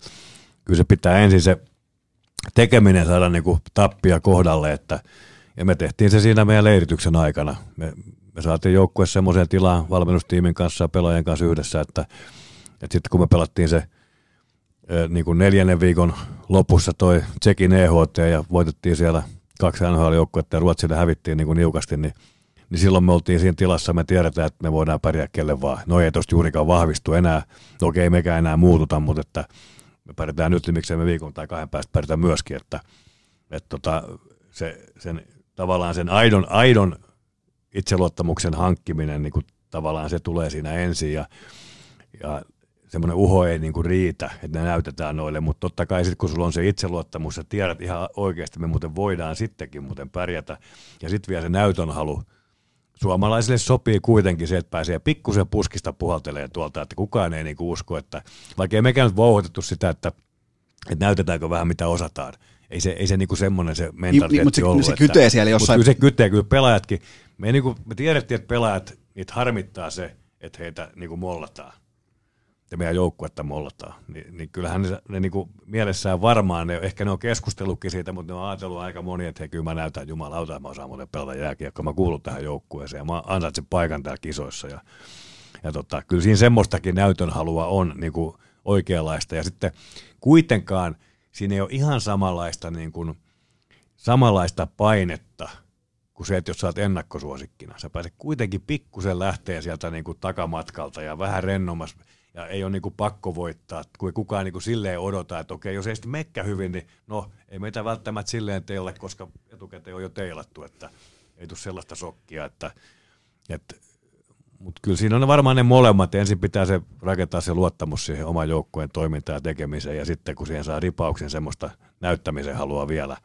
kyllä se pitää ensin se tekeminen saada niinku tappia kohdalle, että ja me tehtiin se siinä meidän leirityksen aikana. Me, me saatiin joukkue semmoiseen tilaan valmennustiimin kanssa ja pelaajien kanssa yhdessä, että, sitten kun me pelattiin se niin kuin neljännen viikon lopussa toi Tsekin EHT ja voitettiin siellä kaksi NHL-joukkuetta ja Ruotsille hävittiin niin kuin niukasti, niin, niin silloin me oltiin siinä tilassa, me tiedetään, että me voidaan pärjää kelle vaan. No ei tosta juurikaan vahvistu enää, okei mekään enää muututa, mutta että me pärjätään nyt, niin miksei me viikon tai kahden päästä pärjätään myöskin, että, että tota, se, sen, tavallaan sen aidon, aidon itseluottamuksen hankkiminen, niin kuin tavallaan se tulee siinä ensin ja, ja semmoinen uho ei niinku riitä, että ne näytetään noille, mutta totta kai sitten kun sulla on se itseluottamus, ja tiedät ihan oikeasti, me muuten voidaan sittenkin muuten pärjätä, ja sitten vielä se näytön halu, suomalaisille sopii kuitenkin se, että pääsee pikkusen puskista puhaltelee tuolta, että kukaan ei niinku usko, että vaikka ei mekään nyt vouhotettu sitä, että, että näytetäänkö vähän mitä osataan, ei se, ei se niinku semmoinen se mentaliteetti niin, mutta se, ollut. se kytee siellä jossain. Mutta kyllä se kytee, kyllä pelaajatkin, me, niinku, me tiedettiin, että pelaajat, niitä harmittaa se, että heitä niinku mollataan ja meidän joukkuetta mollataan, niin, niin kyllähän ne, ne niin kuin mielessään varmaan, ne, ehkä ne on keskustellutkin siitä, mutta ne on ajatellut aika moni, että hei, kyllä mä näytän jumalauta, mä osaan muuten pelata jääkiekkoa, mä kuulun tähän joukkueeseen ja mä annan sen paikan täällä kisoissa ja, ja tota, kyllä siinä semmoistakin näytön halua on niin kuin oikeanlaista ja sitten kuitenkaan siinä ei ole ihan samanlaista, niin kuin, samanlaista painetta kuin se, että jos sä oot ennakkosuosikkina. Sä pääset kuitenkin pikkusen lähteä sieltä niin kuin takamatkalta ja vähän rennommassa ja ei ole niin kuin pakko voittaa, kun kukaan niin kuin silleen odota, että okei, jos ei sitten mekkä hyvin, niin no ei meitä välttämättä silleen teillä, koska etukäteen on jo teilattu, että ei tule sellaista sokkia, että, että mutta kyllä siinä on varmaan ne molemmat. Ensin pitää se rakentaa se luottamus siihen oman joukkueen toimintaan ja tekemiseen, ja sitten kun siihen saa ripauksen semmoista näyttämisen halua vielä,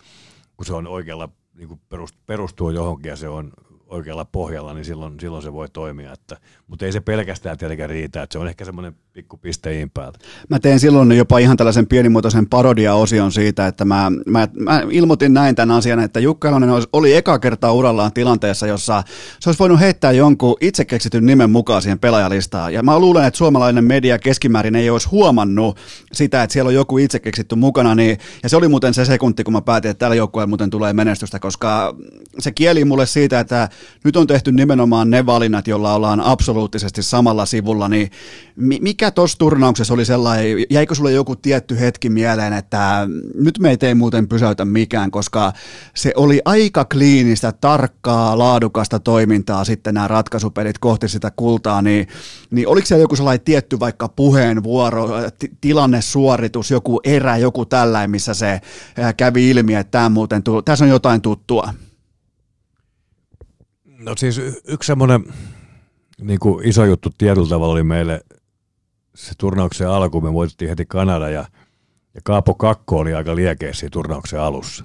kun se on oikealla, niin perustuu johonkin ja se on oikealla pohjalla, niin silloin, silloin se voi toimia. Että, mutta ei se pelkästään tietenkään riitä, että se on ehkä semmoinen pikku pisteihin päältä. Mä tein silloin jopa ihan tällaisen pienimuotoisen parodia-osion siitä, että mä, mä, mä ilmoitin näin tämän asian, että Jukka Elonen oli eka kertaa urallaan tilanteessa, jossa se olisi voinut heittää jonkun itse keksityn nimen mukaan siihen pelaajalistaan. Ja mä luulen, että suomalainen media keskimäärin ei olisi huomannut sitä, että siellä on joku itse keksitty mukana, niin, ja se oli muuten se sekunti, kun mä päätin, että tällä joukkueella muuten tulee menestystä, koska se kieli mulle siitä, että nyt on tehty nimenomaan ne valinnat, joilla ollaan absoluuttisesti samalla sivulla, niin mikä tuossa turnauksessa oli sellainen, jäikö sulle joku tietty hetki mieleen, että nyt me ei muuten pysäytä mikään, koska se oli aika kliinistä, tarkkaa, laadukasta toimintaa sitten nämä ratkaisupelit kohti sitä kultaa, niin, niin oliko siellä joku sellainen tietty vaikka puheenvuoro, t- tilannesuoritus, joku erä, joku tällainen, missä se kävi ilmi, että tämä muuten, tässä on jotain tuttua? No siis yksi semmoinen niin kuin iso juttu tietyllä tavalla oli meille se turnauksen alku. Me voitettiin heti Kanada ja, ja Kaapo Kakko oli aika liekeessä turnauksen alussa.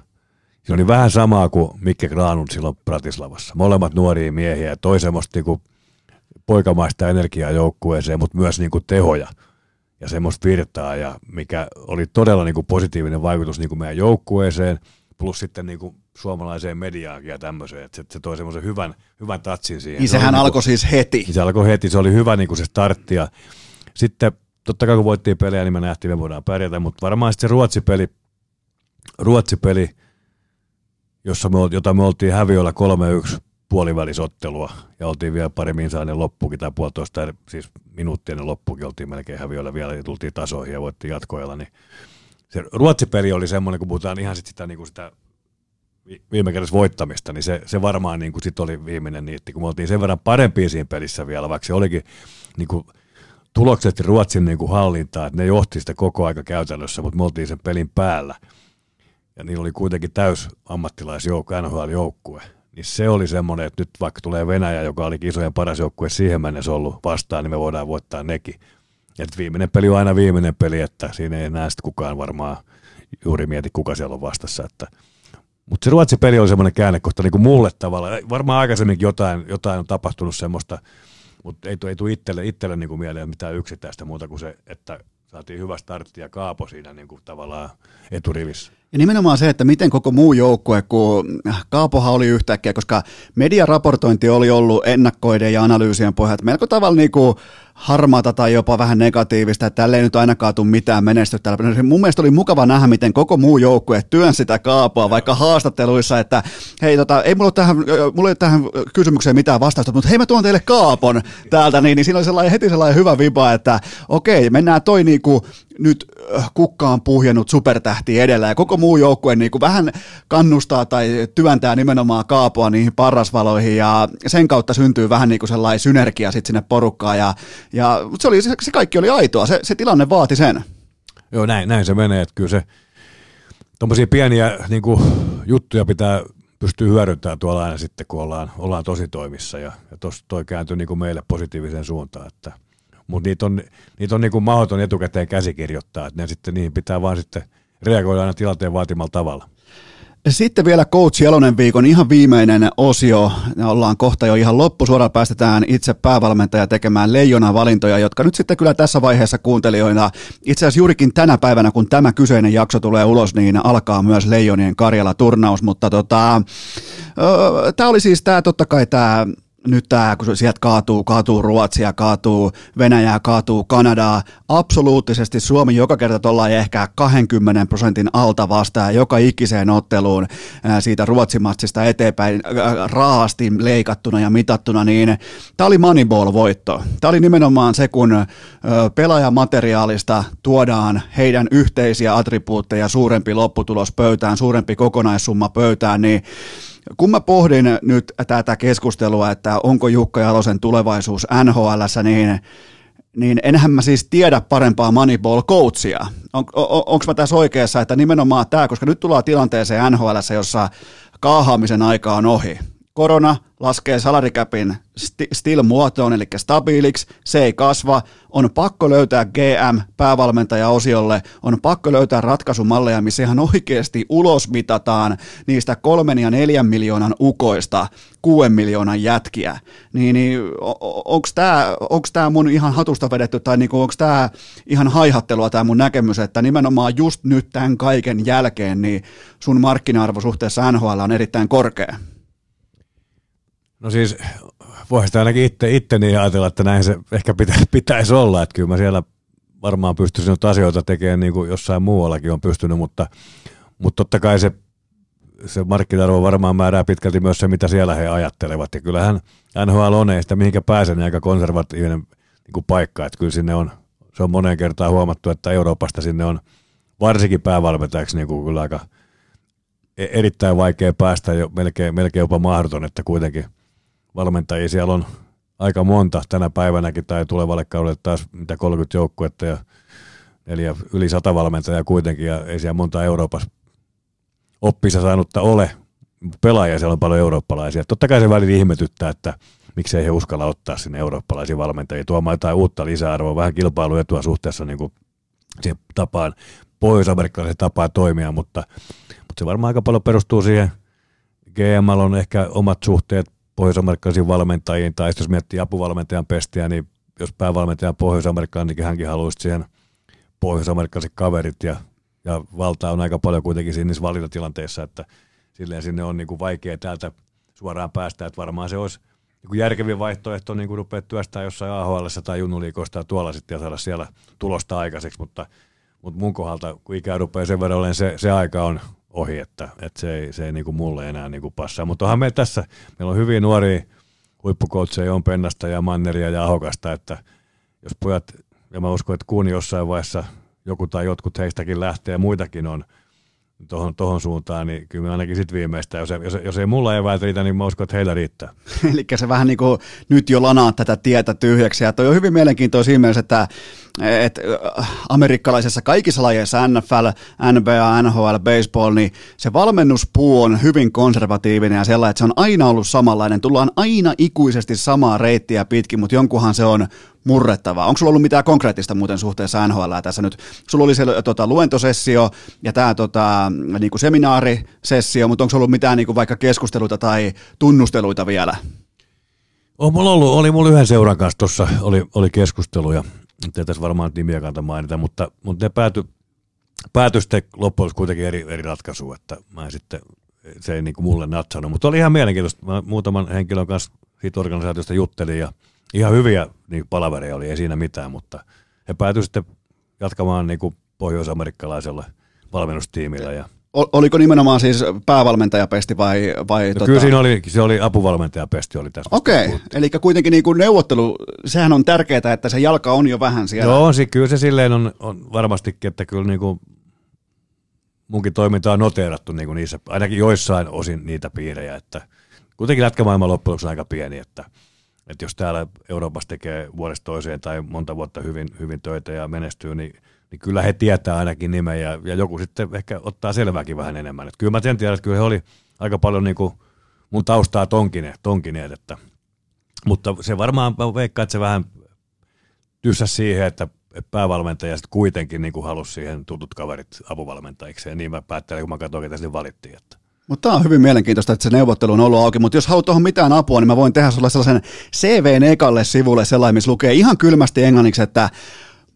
Se oli vähän samaa kuin Mikke Granun silloin Pratislavassa. Molemmat nuoria miehiä ja toi semmoista niin kuin poikamaista energiaa joukkueeseen, mutta myös niin kuin tehoja ja semmoista virtaa, ja mikä oli todella niin kuin positiivinen vaikutus niin kuin meidän joukkueeseen – plus sitten niin kuin suomalaiseen mediaankin ja tämmöiseen, että se, se toi semmoisen hyvän, hyvän tatsin siihen. Niin sehän se alkoi niin siis heti. Niin se alkoi heti, se oli hyvä niin kuin se startti ja sitten totta kai kun voittiin pelejä, niin me nähtiin, me voidaan pärjätä, mutta varmaan sitten se Ruotsi-peli, Ruotsi-peli jossa me, jota me oltiin häviöllä 3-1 puolivälisottelua ja oltiin vielä pari minsainen loppukin tai puolitoista, siis minuuttien loppukin oltiin melkein häviöllä vielä ja tultiin tasoihin ja voittiin jatkoilla, niin se Ruotsi-peli oli semmoinen, kun puhutaan ihan sit sitä, niin kuin sitä viime kädessä voittamista, niin se, se varmaan niin kuin sit oli viimeinen niitti, kun me oltiin sen verran parempia siinä pelissä vielä, vaikka se olikin niin kuin tulokset Ruotsin niin kuin hallintaa, että ne johti sitä koko aika käytännössä, mutta me oltiin sen pelin päällä. Ja niillä oli kuitenkin täys ammattilaisjoukko, NHL-joukkue. Niin se oli semmoinen, että nyt vaikka tulee Venäjä, joka oli isojen paras joukkue siihen mennessä ollut vastaan, niin me voidaan voittaa nekin. Et viimeinen peli on aina viimeinen peli, että siinä ei enää kukaan varmaan juuri mieti, kuka siellä on vastassa. Että. Mutta se Ruotsi-peli oli semmoinen käännekohta niin kuin mulle tavalla. Varmaan aikaisemminkin jotain, jotain on tapahtunut semmoista, mutta ei, ei tule itselle, itselle niin kuin mieleen mitään yksittäistä muuta kuin se, että saatiin hyvä startti ja Kaapo siinä niin kuin tavallaan eturivissä. Ja nimenomaan se, että miten koko muu joukkue, kun Kaapohan oli yhtäkkiä, koska mediaraportointi oli ollut ennakkoiden ja analyysien pohjalta melko tavalla niin kuin harmaata tai jopa vähän negatiivista, että tälle ei nyt ainakaan tule mitään menestystä. Mun mielestä oli mukava nähdä, miten koko muu joukkue työn sitä kaapua, vaikka haastatteluissa, että hei, tota, ei mulla ole tähän, mulla ole tähän kysymykseen mitään vastausta, mutta hei mä tuon teille kaapon täältä, niin, niin siinä oli sellainen, heti sellainen hyvä viba, että okei, mennään toi niinku nyt kukkaan puhjennut supertähti edellä ja koko muu joukkue niin kuin vähän kannustaa tai työntää nimenomaan kaapua niihin parrasvaloihin ja sen kautta syntyy vähän niin kuin sellainen synergia sitten sinne porukkaan ja, ja se, oli, se, se kaikki oli aitoa, se, se tilanne vaati sen. Joo, näin, näin se menee, että kyllä se tuommoisia pieniä niin kuin, juttuja pitää pystyä hyödyntämään tuolla aina sitten, kun ollaan, ollaan tosi toimissa ja, ja tos, toi kääntyi niin kuin meille positiiviseen suuntaan, että – mutta niitä on, niitä on niin kuin mahdoton etukäteen käsikirjoittaa, että ne sitten, niihin pitää vaan sitten reagoida aina tilanteen vaatimalla tavalla. Sitten vielä Coach Jalonen viikon ihan viimeinen osio. Ollaan kohta jo ihan loppusuoralla. Päästetään itse päävalmentaja tekemään leijona valintoja, jotka nyt sitten kyllä tässä vaiheessa kuuntelijoina, itse asiassa juurikin tänä päivänä, kun tämä kyseinen jakso tulee ulos, niin alkaa myös Leijonien Karjala-turnaus. Mutta tota, tämä oli siis tämä totta kai tämä nyt tämä, kun sieltä kaatuu, kaatuu Ruotsia, kaatuu Venäjää, kaatuu Kanadaa, absoluuttisesti Suomi joka kerta tuolla ehkä 20 prosentin alta vastaan joka ikiseen otteluun siitä Ruotsimatsista eteenpäin raasti leikattuna ja mitattuna, niin tämä oli Moneyball-voitto. Tämä oli nimenomaan se, kun pelaajamateriaalista tuodaan heidän yhteisiä attribuutteja, suurempi lopputulos pöytään, suurempi kokonaissumma pöytään, niin kun mä pohdin nyt tätä keskustelua, että onko Jukka Jalosen tulevaisuus nhl niin niin enhän mä siis tiedä parempaa Moneyball-coachia. On, on, onko mä tässä oikeassa, että nimenomaan tämä, koska nyt tullaan tilanteeseen nhl jossa kaahaamisen aika on ohi. Korona laskee salarikäpin still-muotoon, eli stabiiliksi, se ei kasva, on pakko löytää GM päävalmentaja-osiolle, on pakko löytää ratkaisumalleja, missä ihan oikeasti ulosmitataan niistä kolmen ja neljän miljoonan ukoista kuuden miljoonan jätkiä. Niin, niin onko tämä mun ihan hatusta vedetty, tai niinku, onko tämä ihan haihattelua tämä mun näkemys, että nimenomaan just nyt tämän kaiken jälkeen, niin sun markkina-arvo suhteessa NHL on erittäin korkea? No siis voisi sitä ainakin itse, itse niin ajatella, että näin se ehkä pitä, pitäisi olla, että kyllä mä siellä varmaan pystyisin nyt asioita tekemään niin kuin jossain muuallakin on pystynyt, mutta, mutta totta kai se, se markkina varmaan määrää pitkälti myös se, mitä siellä he ajattelevat. Ja kyllähän NHL on, ei sitä mihinkä pääse, niin aika konservatiivinen niin kuin paikka, että kyllä sinne on, se on moneen kertaan huomattu, että Euroopasta sinne on varsinkin päävalmentajaksi niin kuin kyllä aika e-, erittäin vaikea päästä, jo, melkein, melkein jopa mahdoton, että kuitenkin valmentajia siellä on aika monta tänä päivänäkin tai tulevalle kaudelle taas mitä 30 joukkuetta ja neljä, yli sata valmentajaa kuitenkin ja ei siellä monta Euroopassa oppissa saanutta ole. Pelaajia siellä on paljon eurooppalaisia. Totta kai se välillä ihmetyttää, että miksei he uskalla ottaa sinne eurooppalaisia valmentajia tuomaan jotain uutta lisäarvoa, vähän kilpailuetua suhteessa niin kuin siihen tapaan, pohjois-amerikkalaisen tapaan toimia, mutta, mutta se varmaan aika paljon perustuu siihen GML on ehkä omat suhteet pohjois-amerikkalaisiin valmentajiin, tai jos miettii apuvalmentajan pestiä, niin jos päävalmentaja on pohjois-amerikkaan, niin hänkin haluaisi siihen pohjois-amerikkalaiset kaverit, ja, ja valtaa on aika paljon kuitenkin siinä niissä valintatilanteissa, että silleen sinne on niin kuin vaikea täältä suoraan päästä, että varmaan se olisi niin järkevin vaihtoehto niin kuin rupeaa työstää jossain AHL tai Junnuliikosta tuolla sitten ja saada siellä tulosta aikaiseksi, mutta, mutta mun kohdalta, kun ikää rupeaa sen verran se, se aika on ohi, että, että se ei, se ei niin kuin mulle enää niin kuin passaa. Mutta onhan meillä tässä, meillä on hyvin nuoria huippukoutseja, on Pennasta ja Manneria ja Ahokasta, että jos pojat, ja mä uskon, että kuuni jossain vaiheessa joku tai jotkut heistäkin lähtee ja muitakin on tuohon, tohon suuntaan, niin kyllä ainakin sitten viimeistä, jos, jos, jos ei mulla eväät riitä, niin mä uskon, että heillä riittää. Eli se vähän niin kuin nyt jo lanaa tätä tietä tyhjäksi, ja toi on hyvin mielenkiintoista siinä mielessä, että että amerikkalaisessa kaikissa lajeissa, NFL, NBA, NHL, baseball, niin se valmennuspuu on hyvin konservatiivinen ja sellainen, että se on aina ollut samanlainen. Tullaan aina ikuisesti samaa reittiä pitkin, mutta jonkunhan se on murrettavaa. Onko sulla ollut mitään konkreettista muuten suhteessa NHL tässä nyt? Sulla oli se tota, luentosessio ja tämä tota, niinku seminaarisessio, mutta onko ollut mitään niinku vaikka keskusteluita tai tunnusteluita vielä? On mulla ollut, oli mulla yhden seuran kanssa tuossa, oli, oli keskusteluja nyt ei tässä varmaan nimiä kanta mainita, mutta, mutta ne pääty, pääty sitten loppujen kuitenkin eri, eri ratkaisu, että mä en sitten, se ei niin kuin mulle natsannut, mutta oli ihan mielenkiintoista. Mä muutaman henkilön kanssa siitä organisaatiosta juttelin ja, ihan hyviä niin palavereja oli, ei siinä mitään, mutta he päätyivät sitten jatkamaan niin kuin pohjois-amerikkalaisella valmennustiimillä ja Oliko nimenomaan siis päävalmentajapesti vai? vai no tota... Kyllä siinä oli, se oli apuvalmentajapesti oli tässä. Okei, okay. eli kuitenkin niin kuin neuvottelu, sehän on tärkeää, että se jalka on jo vähän siellä. Joo, se, kyllä se silleen on, on varmastikin, että kyllä niin kuin munkin toiminta on noteerattu niin kuin niissä, ainakin joissain osin niitä piirejä, että kuitenkin lätkämaailman loppujen on aika pieni, että, että jos täällä Euroopassa tekee vuodesta toiseen tai monta vuotta hyvin, hyvin töitä ja menestyy, niin niin kyllä he tietää ainakin nimen ja, ja joku sitten ehkä ottaa selvääkin vähän enemmän. Et kyllä mä sen tiedän, että kyllä he oli aika paljon niin kuin mun taustaa tonkineet, tonkineet että, mutta se varmaan, mä veikkaan, että se vähän tyssä siihen, että päävalmentaja sitten kuitenkin niin kuin halusi siihen tutut kaverit apuvalmentajiksi. Ja niin mä päättelin, kun mä katsoin, ketä sinne valittiin. Että. Mutta tämä on hyvin mielenkiintoista, että se neuvottelu on ollut auki, mutta jos haluat tuohon mitään apua, niin mä voin tehdä sulle sellaisen CVn ekalle sivulle sellainen, missä lukee ihan kylmästi englanniksi, että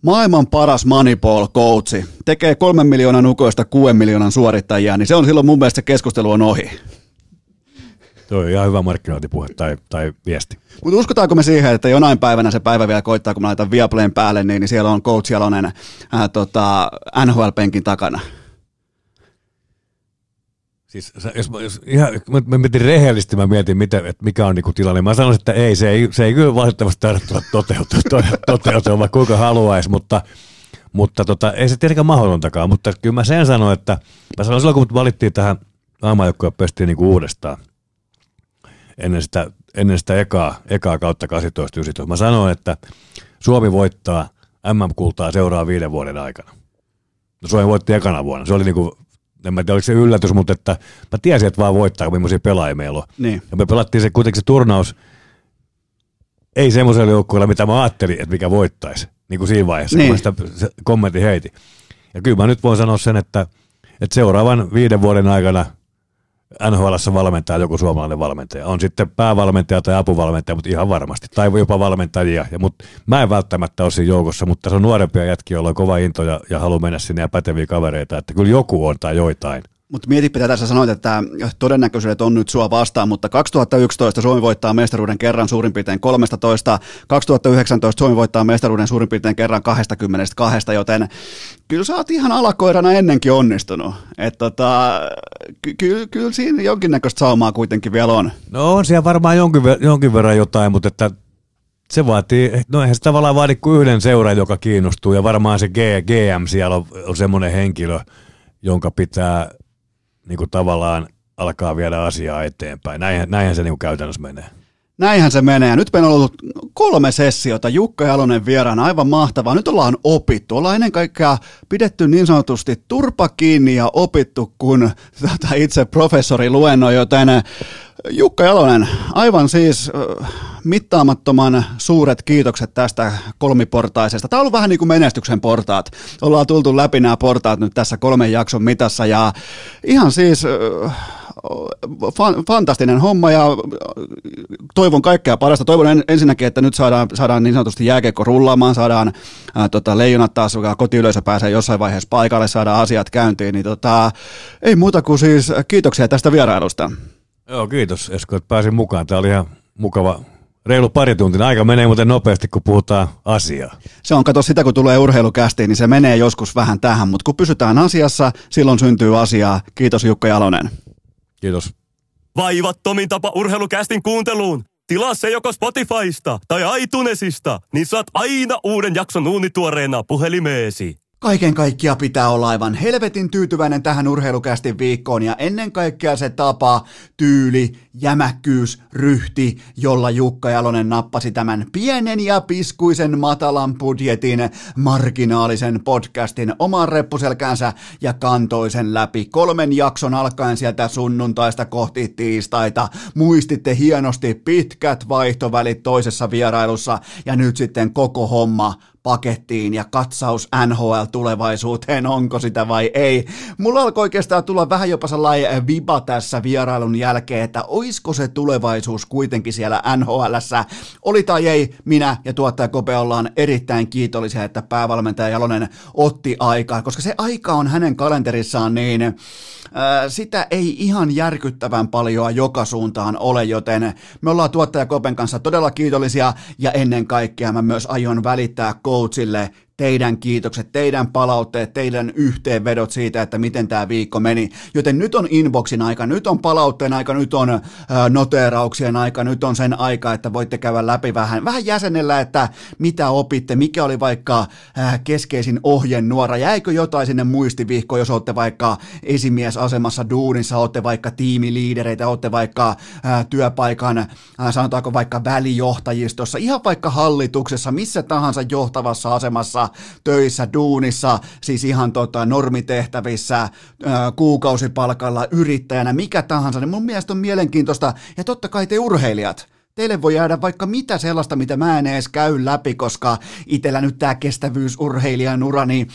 maailman paras Moneyball coachi tekee kolmen miljoonan ukoista kuuden miljoonan suorittajia, niin se on silloin mun mielestä se keskustelu on ohi. Tuo on ihan hyvä markkinointipuhe tai, tai viesti. Mutta uskotaanko me siihen, että jonain päivänä se päivä vielä koittaa, kun mä laitan Viaplayn päälle, niin, niin siellä on coach Jalonen äh, tota, NHL-penkin takana? Siis jos, jos ihan, mä, mä mietin rehellisesti, mä mietin, mitä, että mikä on niinku tilanne. Mä sanoisin, että ei, se ei, se ei kyllä valitettavasti tarvitse toteutua, toteutua vaikka kuinka haluaisi, mutta, mutta tota, ei se tietenkään mahdotontakaan. Mutta kyllä mä sen sanoin, että mä sanoin silloin, kun valittiin tähän aamajoukkoja pestiin niinku uudestaan ennen sitä, ennen sitä ekaa, ekaa kautta 18 Mä sanoin, että Suomi voittaa MM-kultaa seuraavan viiden vuoden aikana. No Suomi voitti ekana vuonna. Se oli niinku en mä tiedä, oliko se yllätys, mutta että mä tiesin, että vaan voittaa, millaisia pelaajia meillä on. Niin. Ja me pelattiin se kuitenkin se turnaus, ei semmoisella joukkueella, mitä mä ajattelin, että mikä voittaisi, niin kuin siinä vaiheessa, niin. kun mä sitä kommentin heitin. Ja kyllä mä nyt voin sanoa sen, että, että seuraavan viiden vuoden aikana NHL valmentaa joku suomalainen valmentaja. On sitten päävalmentaja tai apuvalmentaja, mutta ihan varmasti. Tai jopa valmentajia. Ja, mutta mä en välttämättä ole siinä joukossa, mutta se on nuorempia jätkiä, joilla on kova into ja, ja haluaa mennä sinne ja päteviä kavereita. Että kyllä joku on tai joitain. Mutta mietipä tässä sanoit, että todennäköisyydet on nyt sua vastaan, mutta 2011 Suomi voittaa mestaruuden kerran suurin piirtein 13, 2019 Suomi voittaa mestaruuden suurin piirtein kerran 22, joten kyllä sä oot ihan alakoirana ennenkin onnistunut. Että tota, ky- ky- kyllä siinä jonkinnäköistä saumaa kuitenkin vielä on. No on siellä varmaan jonkin, ver- jonkin verran jotain, mutta että se vaatii, no eihän se tavallaan vaadi kuin yhden seuran, joka kiinnostuu ja varmaan se G, GM siellä on, on semmoinen henkilö, jonka pitää niin kuin tavallaan alkaa viedä asiaa eteenpäin. Näinhän, näinhän se niin kuin käytännössä menee. Näinhän se menee. Nyt meillä on ollut kolme sessiota. Jukka Jalonen vieraana, aivan mahtavaa. Nyt ollaan opittu. Ollaan ennen kaikkea pidetty niin sanotusti turpa kiinni ja opittu, kun tota, itse professori luennoi, joten Jukka Jalonen, aivan siis mittaamattoman suuret kiitokset tästä kolmiportaisesta. Tämä on ollut vähän niin kuin menestyksen portaat. Ollaan tultu läpi nämä portaat nyt tässä kolmen jakson mitassa ja ihan siis fantastinen homma ja toivon kaikkea parasta. Toivon ensinnäkin, että nyt saadaan, saadaan niin sanotusti jääkeikko rullaamaan, saadaan ää, tota, leijonat taas, kotiyleisö pääsee jossain vaiheessa paikalle, saadaan asiat käyntiin. Niin tota, ei muuta kuin siis kiitoksia tästä vierailusta. Joo, kiitos Esko, että pääsin mukaan. Tämä oli ihan mukava reilu pari tuntia. Aika menee muuten nopeasti, kun puhutaan asiaa. Se on, kato sitä, kun tulee urheilukästiin, niin se menee joskus vähän tähän, mutta kun pysytään asiassa, silloin syntyy asiaa. Kiitos Jukka Jalonen. Kiitos. Vaivattomin tapa urheilukästin kuunteluun. Tilaa se joko Spotifysta tai iTunesista, niin saat aina uuden jakson uunituoreena puhelimeesi. Kaiken kaikkia pitää olla aivan helvetin tyytyväinen tähän urheilukästin viikkoon ja ennen kaikkea se tapa, tyyli, jämäkkyys, ryhti, jolla Jukka Jalonen nappasi tämän pienen ja piskuisen matalan budjetin marginaalisen podcastin oman reppuselkäänsä ja kantoi sen läpi kolmen jakson alkaen sieltä sunnuntaista kohti tiistaita. Muistitte hienosti pitkät vaihtovälit toisessa vierailussa ja nyt sitten koko homma pakettiin ja katsaus NHL-tulevaisuuteen, onko sitä vai ei. Mulla alkoi oikeastaan tulla vähän jopa sellainen viba tässä vierailun jälkeen, että oisko se tulevaisuus kuitenkin siellä NHLssä. Oli tai ei, minä ja tuottaja Kope ollaan erittäin kiitollisia, että päävalmentaja Jalonen otti aikaa, koska se aika on hänen kalenterissaan niin sitä ei ihan järkyttävän paljon joka suuntaan ole, joten me ollaan tuottaja Kopen kanssa todella kiitollisia ja ennen kaikkea mä myös aion välittää voce teidän kiitokset, teidän palautteet, teidän yhteenvedot siitä, että miten tämä viikko meni. Joten nyt on inboxin aika, nyt on palautteen aika, nyt on noteerauksien aika, nyt on sen aika, että voitte käydä läpi vähän, vähän jäsenellä, että mitä opitte, mikä oli vaikka keskeisin ohjenuora, jäikö jotain sinne muistivihkoon, jos olette vaikka esimiesasemassa duunissa, olette vaikka tiimiliidereitä, olette vaikka työpaikan, sanotaanko vaikka välijohtajistossa, ihan vaikka hallituksessa, missä tahansa johtavassa asemassa, töissä, duunissa, siis ihan tota, normitehtävissä, kuukausipalkalla, yrittäjänä, mikä tahansa, niin mun mielestä on mielenkiintoista, ja totta kai te urheilijat, Teille voi jäädä vaikka mitä sellaista, mitä mä en edes käy läpi, koska itellä nyt tämä kestävyysurheilijan ura, niin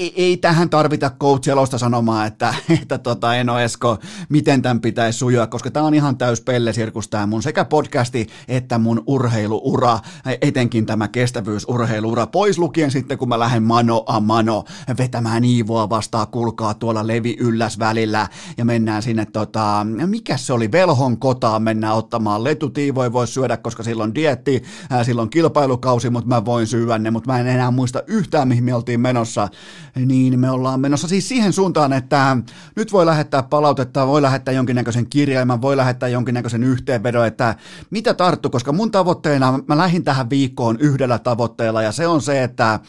ei, ei tähän tarvita coach sanomaan, että, että tota, Eno Esko, miten tämän pitäisi sujua, koska tämä on ihan täys pellesirkus tämä mun sekä podcasti että mun urheiluura, etenkin tämä kestävyysurheiluura, pois lukien sitten, kun mä lähden mano a mano vetämään Iivoa vastaan, kulkaa tuolla levi ylläs välillä ja mennään sinne, tota, mikä se oli, velhon kotaan mennään ottamaan letut, Iivo voi syödä, koska silloin dietti, silloin kilpailukausi, mutta mä voin syödä ne, mutta mä en enää muista yhtään, mihin me oltiin menossa niin me ollaan menossa siis siihen suuntaan, että nyt voi lähettää palautetta, voi lähettää jonkinnäköisen kirjelmän, voi lähettää jonkinnäköisen yhteenvedon, että mitä tarttu, koska mun tavoitteena, mä lähdin tähän viikkoon yhdellä tavoitteella ja se on se, että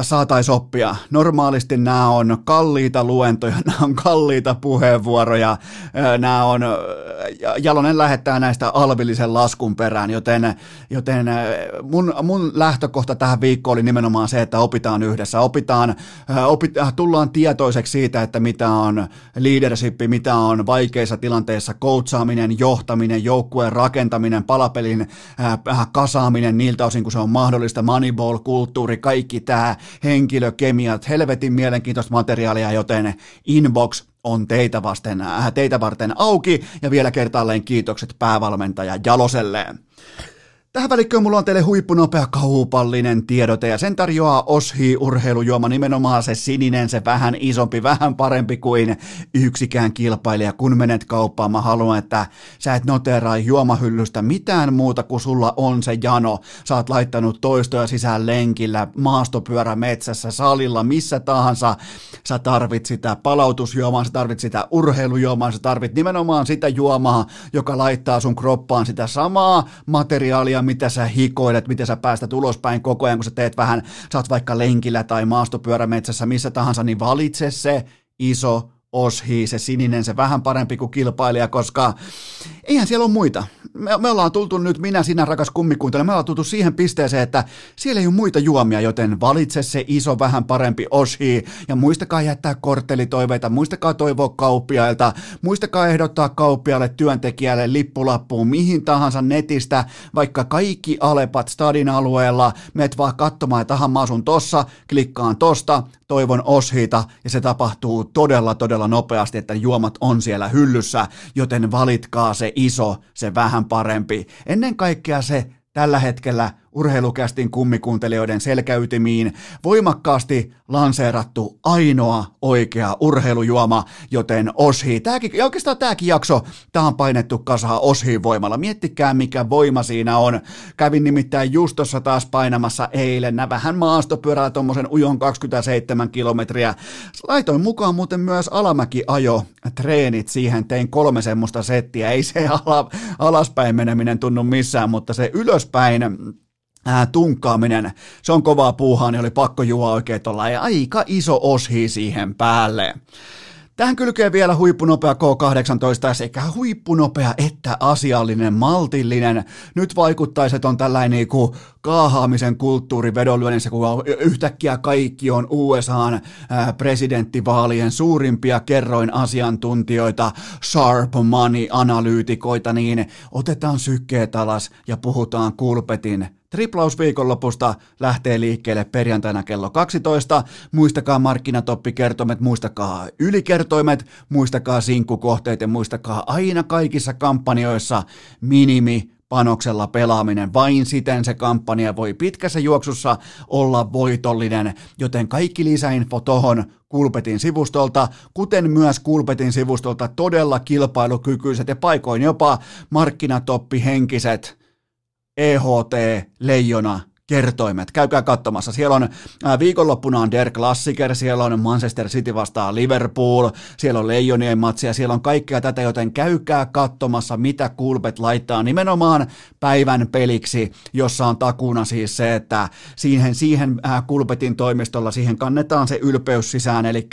saataisiin oppia. Normaalisti nämä on kalliita luentoja, nämä on kalliita puheenvuoroja, nämä on, Jalonen lähettää näistä alvillisen laskun perään, joten, joten mun, mun lähtökohta tähän viikkoon oli nimenomaan se, että opitaan yhdessä, opitaan, opit, tullaan tietoiseksi siitä, että mitä on leadership, mitä on vaikeissa tilanteissa coachaaminen, johtaminen, joukkueen rakentaminen, palapelin kasaaminen niiltä osin, kun se on mahdollista, moneyball-kulttuuri, kaikki tämä, henkilökemiat, helvetin mielenkiintoista materiaalia, joten inbox on teitä, vasten, äh, teitä varten auki ja vielä kertaalleen kiitokset päävalmentaja Jaloselle. Tähän välikköön mulla on teille huippunopea kaupallinen tiedote ja sen tarjoaa Oshi urheilujuoma nimenomaan se sininen, se vähän isompi, vähän parempi kuin yksikään kilpailija. Kun menet kauppaan, mä haluan, että sä et noteraa juomahyllystä mitään muuta kuin sulla on se jano. Sä oot laittanut toistoja sisään lenkillä, maastopyörä metsässä, salilla, missä tahansa. Sä tarvit sitä palautusjuomaa, sä tarvit sitä urheilujuomaa, sä tarvit nimenomaan sitä juomaa, joka laittaa sun kroppaan sitä samaa materiaalia, mitä sä hikoilet, miten sä päästät ulospäin koko ajan, kun sä teet vähän, sä oot vaikka lenkillä tai maastopyörämetsässä, missä tahansa, niin valitse se iso oshi, se sininen, se vähän parempi kuin kilpailija, koska eihän siellä ole muita. Me, me ollaan tultu nyt, minä, sinä, rakas kummikuuntelija, me ollaan tultu siihen pisteeseen, että siellä ei ole muita juomia, joten valitse se iso, vähän parempi oshi, ja muistakaa jättää korttelitoiveita, muistakaa toivoa kauppiailta, muistakaa ehdottaa kauppialle, työntekijälle, lippulappuun, mihin tahansa netistä, vaikka kaikki alepat stadin alueella, meet vaan katsomaan, että mä asun tossa, klikkaan tosta, toivon oshiita, ja se tapahtuu todella, todella nopeasti, että juomat on siellä hyllyssä, joten valitkaa se iso, se vähän parempi. Ennen kaikkea se tällä hetkellä urheilukästin kummikuuntelijoiden selkäytimiin voimakkaasti lanseerattu ainoa oikea urheilujuoma, joten Oshi, tääkin, ja oikeastaan tämäkin jakso, tämä on painettu kasaan Oshiin voimalla. Miettikää mikä voima siinä on. Kävin nimittäin just tuossa taas painamassa eilen, nää vähän maastopyörällä tuommoisen ujon 27 kilometriä. Laitoin mukaan muuten myös alamäki ajo treenit siihen, tein kolme semmoista settiä, ei se ala, alaspäin meneminen tunnu missään, mutta se ylöspäin ää, tunkkaaminen, se on kovaa puuhaa, niin oli pakko juo oikein tuolla ja aika iso oshi siihen päälle. Tähän kylkee vielä huippunopea K18 sekä huippunopea että asiallinen, maltillinen. Nyt vaikuttaisi, että on tällainen niin kuin kaahaamisen kulttuuri vedonlyönnissä, kun yhtäkkiä kaikki on USAn presidenttivaalien suurimpia kerroin asiantuntijoita, sharp money-analyytikoita, niin otetaan sykkeet alas ja puhutaan kulpetin Triplaus viikonlopusta lähtee liikkeelle perjantaina kello 12. Muistakaa markkinatoppikertoimet, muistakaa ylikertoimet, muistakaa sinkkukohteet ja muistakaa aina kaikissa kampanjoissa minimi panoksella pelaaminen. Vain siten se kampanja voi pitkässä juoksussa olla voitollinen, joten kaikki lisäinfo tohon Kulpetin sivustolta, kuten myös Kulpetin sivustolta todella kilpailukykyiset ja paikoin jopa markkinatoppihenkiset EHT, Leijona kertoimet. Käykää katsomassa. Siellä on ää, viikonloppuna on Der Klassiker, siellä on Manchester City vastaan Liverpool, siellä on Leijonien matsia, siellä on kaikkea tätä, joten käykää katsomassa, mitä Kulpet laittaa nimenomaan päivän peliksi, jossa on takuna siis se, että siihen, siihen ää, Kulpetin toimistolla, siihen kannetaan se ylpeys sisään, eli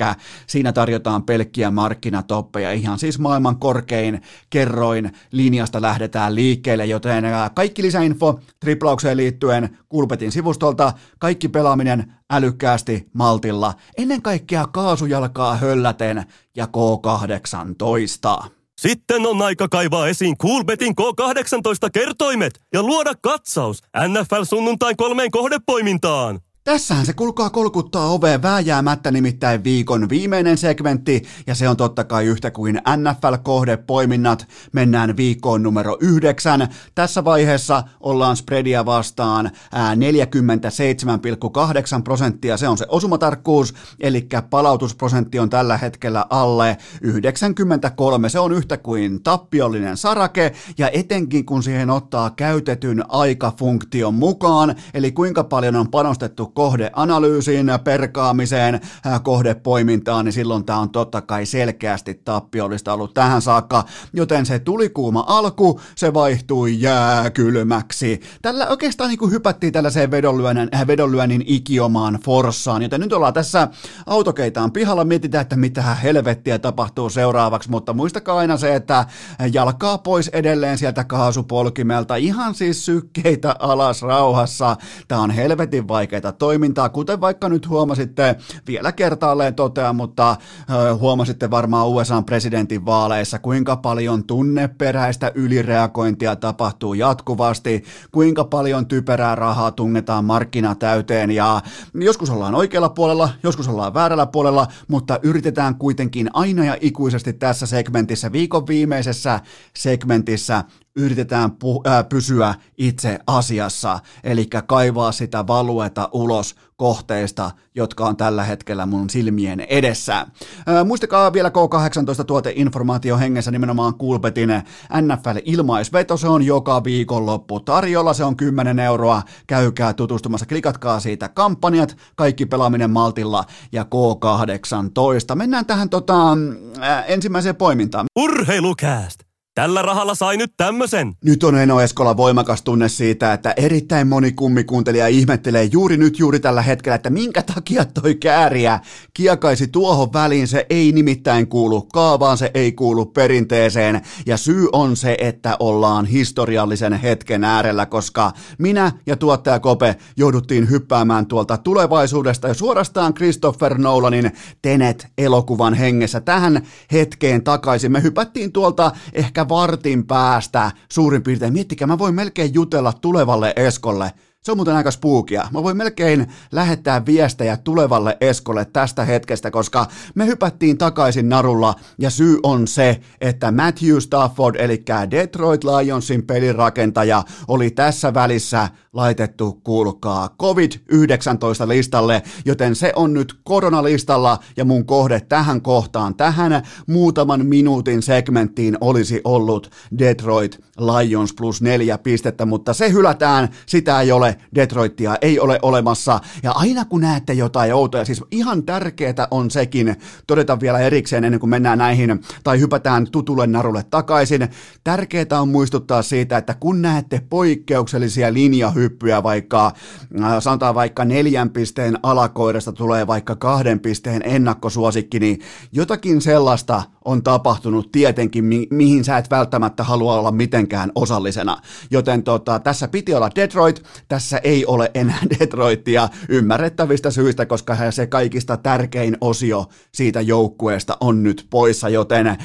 siinä tarjotaan pelkkiä markkinatoppeja, ihan siis maailman korkein kerroin linjasta lähdetään liikkeelle, joten ää, kaikki lisäinfo triplaukseen liittyen Kulpetin sivustolta, kaikki pelaaminen älykkäästi maltilla, ennen kaikkea kaasujalkaa hölläten ja K18. Sitten on aika kaivaa esiin Coolbetin K18 kertoimet ja luoda katsaus NFL sunnuntain kolmeen kohdepoimintaan. Tässähän se kulkaa kolkuttaa oveen vääjäämättä nimittäin viikon viimeinen segmentti, ja se on totta kai yhtä kuin NFL-kohdepoiminnat. Mennään viikkoon numero yhdeksän. Tässä vaiheessa ollaan spreadia vastaan 47,8 prosenttia, se on se osumatarkkuus, eli palautusprosentti on tällä hetkellä alle 93. Se on yhtä kuin tappiollinen sarake, ja etenkin kun siihen ottaa käytetyn aikafunktion mukaan, eli kuinka paljon on panostettu kohdeanalyysiin, perkaamiseen, kohdepoimintaan, niin silloin tämä on totta kai selkeästi tappiollista ollut tähän saakka, joten se tuli kuuma alku, se vaihtui jääkylmäksi. Tällä oikeastaan niin kuin hypättiin tällaiseen vedonlyönnin, äh, vedonlyönnin ikiomaan forssaan, joten nyt ollaan tässä autokeitaan pihalla, mietitään, että mitä helvettiä tapahtuu seuraavaksi, mutta muistakaa aina se, että jalkaa pois edelleen sieltä kaasupolkimelta, ihan siis sykkeitä alas rauhassa. Tämä on helvetin vaikeaa toimintaa, kuten vaikka nyt huomasitte, vielä kertaalleen totean, mutta huomasitte varmaan USA presidentin vaaleissa, kuinka paljon tunneperäistä ylireagointia tapahtuu jatkuvasti, kuinka paljon typerää rahaa tunnetaan markkinatäyteen ja joskus ollaan oikealla puolella, joskus ollaan väärällä puolella, mutta yritetään kuitenkin aina ja ikuisesti tässä segmentissä, viikon viimeisessä segmentissä yritetään pu- äh, pysyä itse asiassa, eli kaivaa sitä valueta ulos kohteista, jotka on tällä hetkellä mun silmien edessä. Äh, muistakaa vielä K18 tuoteinformaatio hengessä nimenomaan Kulpetin NFL-ilmaisveto, se on joka viikonloppu tarjolla, se on 10 euroa, käykää tutustumassa, klikatkaa siitä kampanjat, kaikki pelaaminen maltilla ja K18. Mennään tähän tota, äh, ensimmäiseen poimintaan. Urheilukääst! Tällä rahalla sai nyt tämmösen. Nyt on Eno Eskola voimakas tunne siitä, että erittäin moni kummikuuntelija ihmettelee juuri nyt juuri tällä hetkellä, että minkä takia toi kääriä kiekaisi tuohon väliin. Se ei nimittäin kuulu kaavaan, se ei kuulu perinteeseen. Ja syy on se, että ollaan historiallisen hetken äärellä, koska minä ja tuottaja Kope jouduttiin hyppäämään tuolta tulevaisuudesta ja suorastaan Christopher Nolanin Tenet-elokuvan hengessä tähän hetkeen takaisin. Me hypättiin tuolta ehkä vartin päästä suurin piirtein. Miettikää, mä voin melkein jutella tulevalle Eskolle. Se on muuten aika spookia. Mä voin melkein lähettää viestejä tulevalle Eskolle tästä hetkestä, koska me hypättiin takaisin narulla ja syy on se, että Matthew Stafford eli Detroit Lionsin pelirakentaja oli tässä välissä laitettu, kuulkaa, COVID-19 listalle, joten se on nyt koronalistalla ja mun kohde tähän kohtaan, tähän muutaman minuutin segmenttiin olisi ollut Detroit Lions plus neljä pistettä, mutta se hylätään, sitä ei ole, Detroitia ei ole olemassa, ja aina kun näette jotain outoja, siis ihan tärkeää on sekin, todeta vielä erikseen ennen kuin mennään näihin, tai hypätään tutulle narulle takaisin, tärkeää on muistuttaa siitä, että kun näette poikkeuksellisia linjahyppyjä, vaikka äh, sanotaan vaikka neljän pisteen alakoidasta tulee vaikka kahden pisteen ennakkosuosikki, niin jotakin sellaista on tapahtunut tietenkin, mi- mihin sä et välttämättä halua olla mitenkään osallisena. Joten tota, tässä piti olla Detroit, tässä ei ole enää Detroitia ymmärrettävistä syistä, koska se kaikista tärkein osio siitä joukkueesta on nyt poissa, joten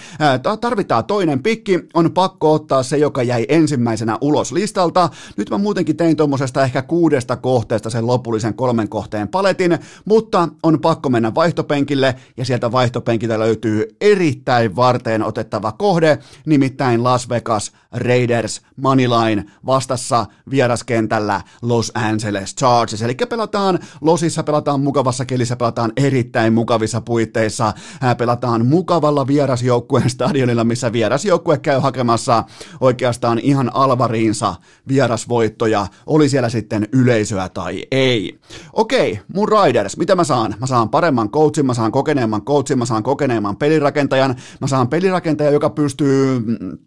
tarvitaan toinen pikki, on pakko ottaa se, joka jäi ensimmäisenä ulos listalta. Nyt mä muutenkin tein tuommoisesta ehkä kuudesta kohteesta sen lopullisen kolmen kohteen paletin, mutta on pakko mennä vaihtopenkille ja sieltä vaihtopenkiltä löytyy erittäin varteen otettava kohde, nimittäin Las Vegas Raiders Moneyline vastassa vieraskentällä Los Angeles Chargers. Eli pelataan Losissa, pelataan mukavassa kelissä, pelataan erittäin mukavissa puitteissa, pelataan mukavalla vierasjoukkueen stadionilla, missä vierasjoukkue käy hakemassa oikeastaan ihan alvariinsa vierasvoittoja, oli siellä sitten yleisöä tai ei. Okei, mun Raiders, mitä mä saan? Mä saan paremman coachin, mä saan kokeneemman coachin, mä saan kokeneemman pelirakentajan, mä saan pelirakentajan, joka pystyy mm,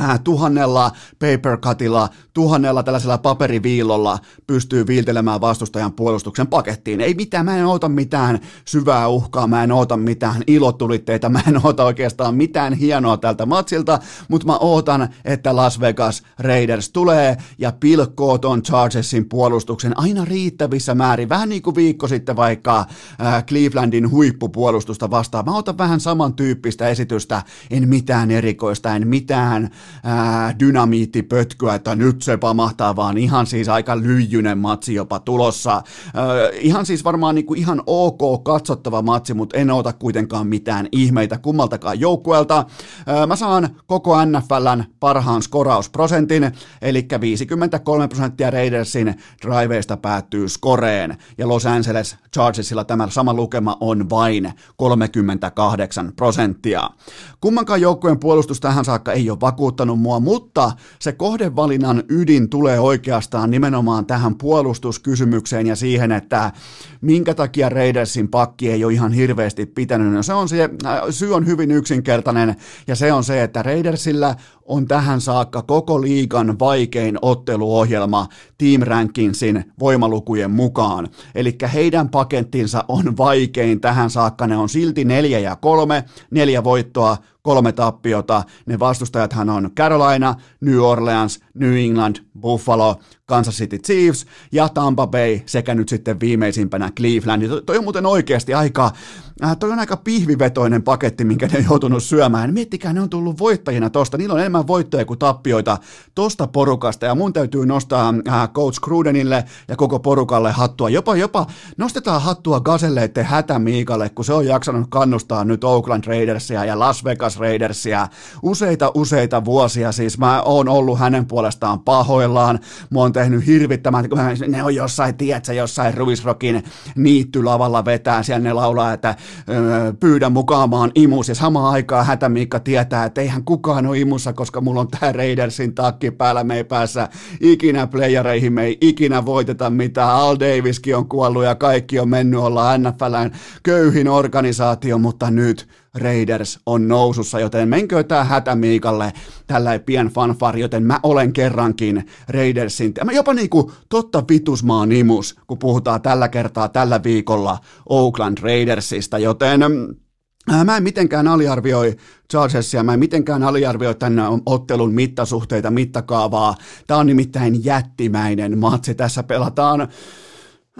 äh, tuhannella paper cutilla, tuhannella tällaisella paperiviilolla pystyy viiltelemään vastustajan puolustuksen pakettiin. Ei mitään, mä en oota mitään syvää uhkaa, mä en oota mitään ilotulitteita, mä en oota oikeastaan mitään hienoa tältä matsilta, mutta mä ootan, että Las Vegas Raiders tulee ja pilkkoo ton Chargersin puolustuksen aina riittävissä määrin, vähän niin kuin viikko sitten vaikka äh, Clevelandin huippupuolustusta vastaan. Mä ootan vähän samantyyppistä esitystä, en mitään erikoista, en mitään ää, dynamiittipötkyä, että nyt se pamahtaa, vaan ihan siis aika lyijyinen matsi jopa tulossa. Ihan siis varmaan niin kuin ihan ok katsottava matsi, mutta en ota kuitenkaan mitään ihmeitä kummaltakaan joukkueelta. Mä saan koko NFLn parhaan skorausprosentin, eli 53 prosenttia Raidersin driveista päättyy skoreen, ja Los Angeles Chargersilla tämä sama lukema on vain 38 prosenttia. Kummankaan joukkueen puolustus tähän saakka ei ole vakuuttanut mua, mutta se kohdevalinnan ydin tulee oikeastaan nimenomaan tähän puolustuskysymykseen ja siihen, että minkä takia Raidersin pakki ei ole ihan hirveästi pitänyt. No se on se, äh, syy on hyvin yksinkertainen ja se on se, että Raidersillä on tähän saakka koko liigan vaikein otteluohjelma Team Rankinsin voimalukujen mukaan. Eli heidän pakettinsa on vaikein tähän saakka, ne on silti neljä ja kolme, neljä voittoa, kolme tappiota. Ne vastustajathan on Carolina, New Orleans, New England, Buffalo, Kansas City Chiefs ja Tampa Bay sekä nyt sitten viimeisimpänä Cleveland. To, toi on muuten oikeasti aika, äh, toi on aika pihvivetoinen paketti, minkä ne on joutunut syömään. Miettikää, ne on tullut voittajina tosta. Niillä on enemmän voittoja kuin tappioita tosta porukasta ja mun täytyy nostaa äh, Coach Crudenille ja koko porukalle hattua. Jopa, jopa nostetaan hattua Gazelleiden hätämiikalle, kun se on jaksanut kannustaa nyt Oakland Raidersia ja Las Vegas Raidersia useita useita vuosia. Siis mä oon ollut hänen puolestaan pahoillaan. Mä oon tehnyt hirvittämään, kun ne on jossain, tiedätkö, jossain Ruisrokin niittylavalla vetää, siellä. Ne laulaa, että öö, pyydä mukaamaan imus, ja samaan aikaan Hätämiikka tietää, että eihän kukaan ole imussa, koska mulla on tää Raidersin takki päällä, me ei päässä ikinä playereihin, me ei ikinä voiteta mitään, Al Daviskin on kuollut ja kaikki on mennyt olla NFLn köyhin organisaatio, mutta nyt Raiders on nousussa, joten menkö tää hätämiikalle tällä pien fanfari, joten mä olen kerrankin Raidersin, mä jopa niinku totta vitusmaa nimus, kun puhutaan tällä kertaa tällä viikolla Oakland Raidersista, joten Mä en mitenkään aliarvioi Chargersia, mä en mitenkään aliarvioi tänne ottelun mittasuhteita, mittakaavaa. Tämä on nimittäin jättimäinen matsi. Tässä pelataan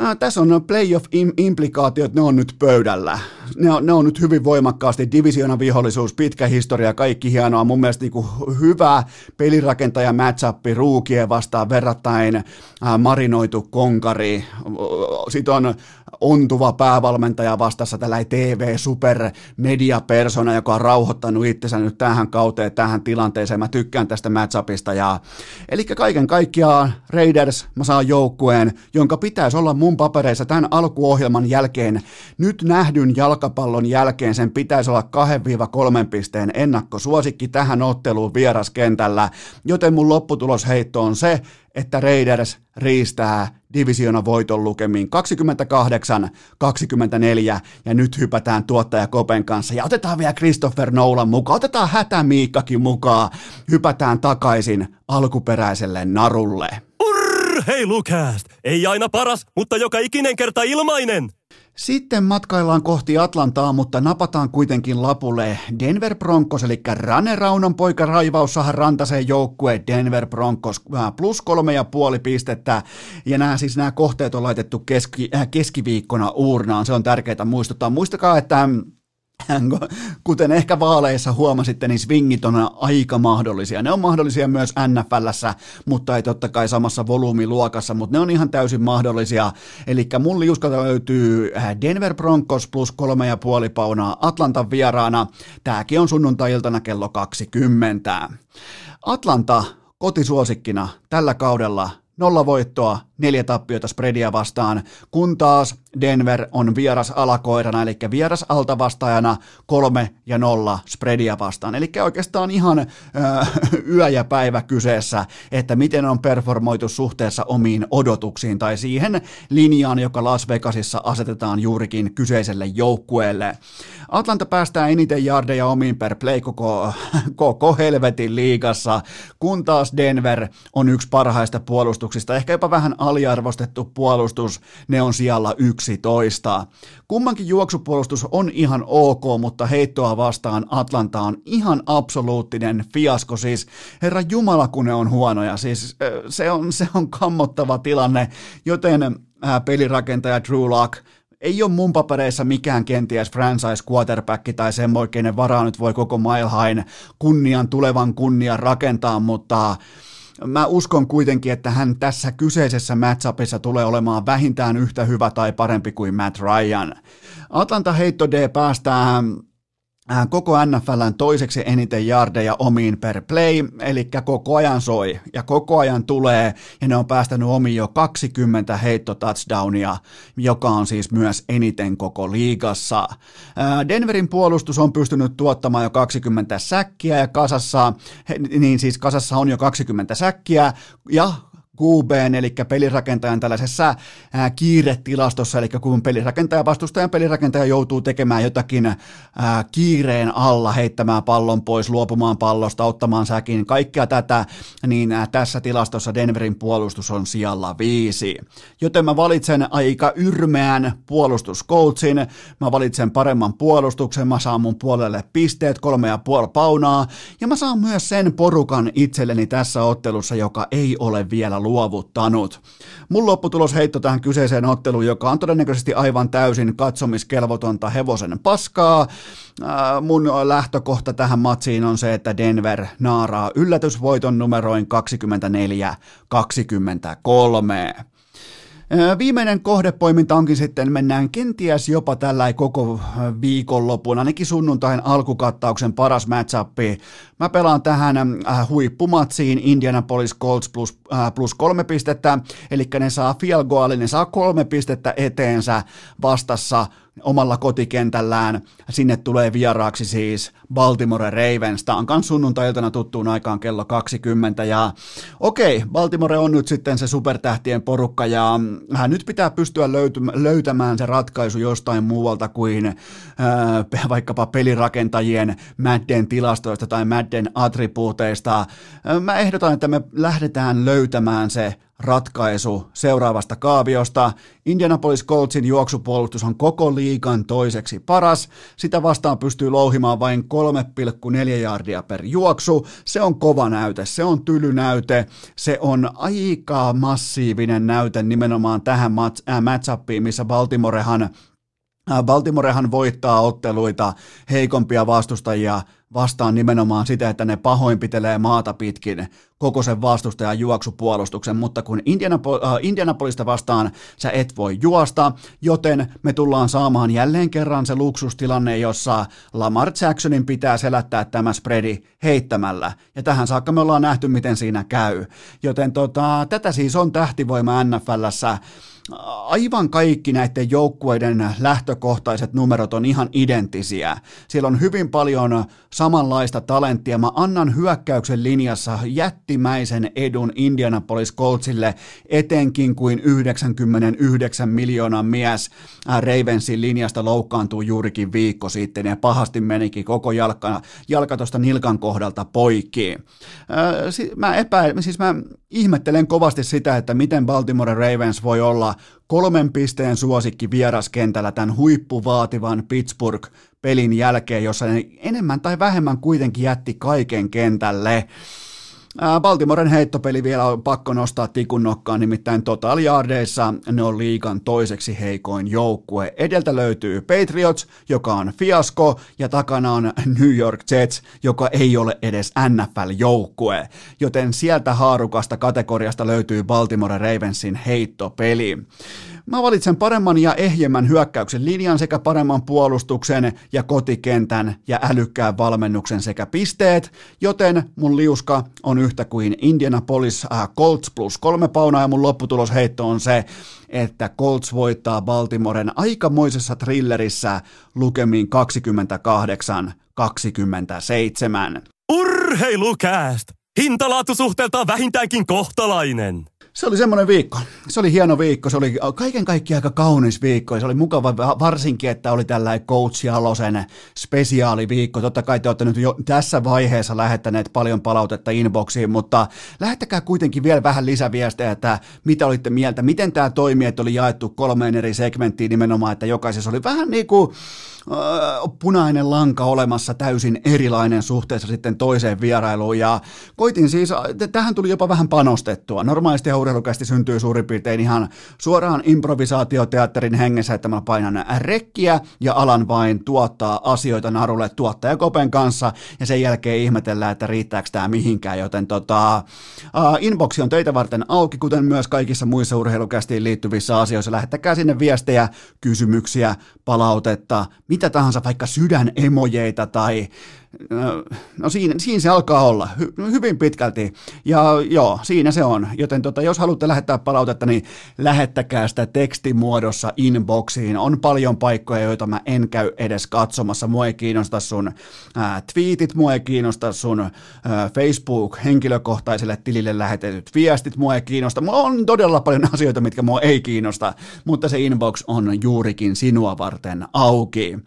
Äh, tässä on playoff-implikaatiot, ne on nyt pöydällä. Ne on, ne on nyt hyvin voimakkaasti divisiona vihollisuus, pitkä historia, kaikki hienoa. Mun mielestä niin kuin hyvä pelirakentaja matchup ruukien vastaan verrattain äh, marinoitu konkari. Sitten on ontuva päävalmentaja vastassa tällä TV-super persona, joka on rauhoittanut itsensä nyt tähän kauteen, tähän tilanteeseen. Mä tykkään tästä matchupista. Ja... Eli kaiken kaikkiaan Raiders, mä saan joukkueen, jonka pitäisi olla mun papereissa tämän alkuohjelman jälkeen, nyt nähdyn jalkapallon jälkeen sen pitäisi olla 2-3 pisteen ennakkosuosikki tähän otteluun vieraskentällä, joten mun lopputulosheitto on se, että Raiders riistää divisiona voiton lukemiin 28-24 ja nyt hypätään tuottaja Kopen kanssa. Ja otetaan vielä Christopher Nolan mukaan, otetaan Hätämiikkakin mukaan, hypätään takaisin alkuperäiselle narulle. Urheilukääst! Ei aina paras, mutta joka ikinen kerta ilmainen! Sitten matkaillaan kohti Atlantaa, mutta napataan kuitenkin lapulle Denver Broncos, eli Rane Raunan poika raivaus saada rantaseen joukkue Denver Broncos äh, plus kolme ja puoli pistettä. Ja nämä siis nämä kohteet on laitettu keski, äh, keskiviikkona uurnaan, se on tärkeää muistuttaa. Muistakaa, että Kuten ehkä vaaleissa huomasitte, niin swingit on aika mahdollisia. Ne on mahdollisia myös NFLssä, mutta ei totta kai samassa volyymiluokassa, mutta ne on ihan täysin mahdollisia. Eli mun liuskalta löytyy äh, Denver Broncos plus kolme ja puoli paunaa Atlantan vieraana. Tääkin on sunnuntai-iltana kello 20. Atlanta kotisuosikkina tällä kaudella nolla voittoa, neljä tappiota spreadia vastaan, kun taas Denver on vieras alakoirana, eli vieras altavastaajana kolme ja nolla spreadia vastaan. Eli oikeastaan ihan äh, yö ja päivä kyseessä, että miten on performoitu suhteessa omiin odotuksiin tai siihen linjaan, joka Las Vegasissa asetetaan juurikin kyseiselle joukkueelle. Atlanta päästää eniten jardeja omiin per play koko, koko helvetin liigassa, kun taas Denver on yksi parhaista puolustuksista, ehkä jopa vähän aliarvostettu puolustus, ne on siellä 11. Kummankin juoksupuolustus on ihan ok, mutta heittoa vastaan Atlanta on ihan absoluuttinen fiasko, siis herra Jumala kun ne on huonoja, siis se on, se on kammottava tilanne, joten pelirakentaja Drew Lock ei ole mun papereissa mikään kenties franchise quarterback tai semmoikeinen varaa nyt voi koko Mile kunnian tulevan kunnian rakentaa, mutta mä uskon kuitenkin, että hän tässä kyseisessä matchupissa tulee olemaan vähintään yhtä hyvä tai parempi kuin Matt Ryan. Atlanta heitto D päästään koko NFLn toiseksi eniten jardeja omiin per play, eli koko ajan soi ja koko ajan tulee, ja ne on päästänyt omiin jo 20 touchdownia, joka on siis myös eniten koko liigassa. Äh, Denverin puolustus on pystynyt tuottamaan jo 20 säkkiä, ja kasassa, niin siis kasassa on jo 20 säkkiä, ja QB, eli pelirakentajan tällaisessa ää, kiiretilastossa, eli kun pelirakentaja, vastustajan pelirakentaja joutuu tekemään jotakin ää, kiireen alla, heittämään pallon pois, luopumaan pallosta, ottamaan säkin, kaikkea tätä, niin ää, tässä tilastossa Denverin puolustus on sijalla viisi. Joten mä valitsen aika yrmeän puolustuskoutsin, mä valitsen paremman puolustuksen, mä saan mun puolelle pisteet, kolme ja puoli paunaa, ja mä saan myös sen porukan itselleni tässä ottelussa, joka ei ole vielä luovuttanut. Mun lopputulos heitto tähän kyseiseen otteluun, joka on todennäköisesti aivan täysin katsomiskelvotonta hevosen paskaa. Mun lähtökohta tähän matsiin on se, että Denver naaraa yllätysvoiton numeroin 24-23. Viimeinen kohdepoiminta onkin sitten, mennään kenties jopa tällä koko viikonlopun, ainakin sunnuntain alkukattauksen paras matchupi. Mä pelaan tähän huippumatsiin Indianapolis Colts plus, plus kolme pistettä, eli ne saa field goalin, ne saa kolme pistettä eteensä vastassa omalla kotikentällään. Sinne tulee vieraaksi siis Baltimore Ravens. Tämä on myös sunnuntailtana tuttuun aikaan kello 20. Ja okei, Baltimore on nyt sitten se supertähtien porukka ja äh, nyt pitää pystyä löytämään se ratkaisu jostain muualta kuin äh, vaikkapa pelirakentajien Madden tilastoista tai Madden attribuuteista. Äh, mä ehdotan, että me lähdetään löytämään se ratkaisu seuraavasta kaaviosta. Indianapolis Coltsin juoksupuolustus on koko liigan toiseksi paras. Sitä vastaan pystyy louhimaan vain 3,4 jardia per juoksu. Se on kova näyte, se on tyly näyte, se on aika massiivinen näyte nimenomaan tähän äh, matchupiin, missä Baltimorehan äh, Baltimorehan voittaa otteluita heikompia vastustajia vastaan nimenomaan sitä, että ne pahoinpitelee maata pitkin koko sen vastustajan juoksupuolustuksen, mutta kun äh, Indianapolista vastaan sä et voi juosta, joten me tullaan saamaan jälleen kerran se luksustilanne, jossa Lamar Jacksonin pitää selättää tämä spreadi heittämällä, ja tähän saakka me ollaan nähty, miten siinä käy. Joten tota, tätä siis on tähtivoima NFLssä, aivan kaikki näiden joukkueiden lähtökohtaiset numerot on ihan identtisiä. Siellä on hyvin paljon samanlaista talenttia. Mä annan hyökkäyksen linjassa jättimäisen edun Indianapolis Coltsille, etenkin kuin 99 miljoonan mies Ravensin linjasta loukkaantuu juurikin viikko sitten ja pahasti menikin koko jalka, jalka tuosta nilkan kohdalta poikki. Mä epäilen, siis mä ihmettelen kovasti sitä, että miten Baltimore Ravens voi olla kolmen pisteen suosikki vieraskentällä tämän huippuvaativan Pittsburgh-pelin jälkeen, jossa ne enemmän tai vähemmän kuitenkin jätti kaiken kentälle. Baltimoren heittopeli vielä on pakko nostaa tikun nokkaan, nimittäin Total Yardeissa ne on liikan toiseksi heikoin joukkue. Edeltä löytyy Patriots, joka on fiasko, ja takana on New York Jets, joka ei ole edes NFL-joukkue. Joten sieltä haarukasta kategoriasta löytyy Baltimore Ravensin heittopeli. Mä valitsen paremman ja ehjemmän hyökkäyksen linjan sekä paremman puolustuksen ja kotikentän ja älykkään valmennuksen sekä pisteet, joten mun liuska on yhtä kuin Indianapolis äh, Colts plus kolme paunaa ja mun lopputulosheitto on se, että Colts voittaa Baltimoren aikamoisessa thrillerissä lukemiin 28-27. Urheilukääst! Hintalaatusuhteeltaan vähintäänkin kohtalainen. Se oli semmoinen viikko. Se oli hieno viikko. Se oli kaiken kaikkiaan aika kaunis viikko. Ja se oli mukava varsinkin, että oli tällainen Coach Jalosen spesiaaliviikko. Totta kai te olette nyt jo tässä vaiheessa lähettäneet paljon palautetta inboxiin, mutta lähettäkää kuitenkin vielä vähän lisäviestejä, että mitä olitte mieltä, miten tämä toimii, että oli jaettu kolmeen eri segmenttiin nimenomaan, että jokaisessa oli vähän niin kuin punainen lanka olemassa täysin erilainen suhteessa sitten toiseen vierailuun ja koitin siis, tähän tuli jopa vähän panostettua. Normaalisti urheilukästi syntyy suurin piirtein ihan suoraan improvisaatioteatterin hengessä, että mä painan rekkiä ja alan vain tuottaa asioita narulle tuottajakopen kanssa ja sen jälkeen ihmetellään, että riittääkö tämä mihinkään, joten tota, uh, inboxi on teitä varten auki, kuten myös kaikissa muissa urheilukästiin liittyvissä asioissa. Lähettäkää sinne viestejä, kysymyksiä, palautetta, tahansa, vaikka sydänemojeita tai No siinä, siinä se alkaa olla, hy, hyvin pitkälti. Ja joo, siinä se on. Joten tota, jos haluatte lähettää palautetta, niin lähettäkää sitä tekstimuodossa inboxiin. On paljon paikkoja, joita mä en käy edes katsomassa. Mua ei kiinnosta sun ää, tweetit, mua ei kiinnosta sun ää, Facebook henkilökohtaiselle tilille lähetetyt viestit, mua ei kiinnosta. Mulla on todella paljon asioita, mitkä mua ei kiinnosta, mutta se inbox on juurikin sinua varten auki.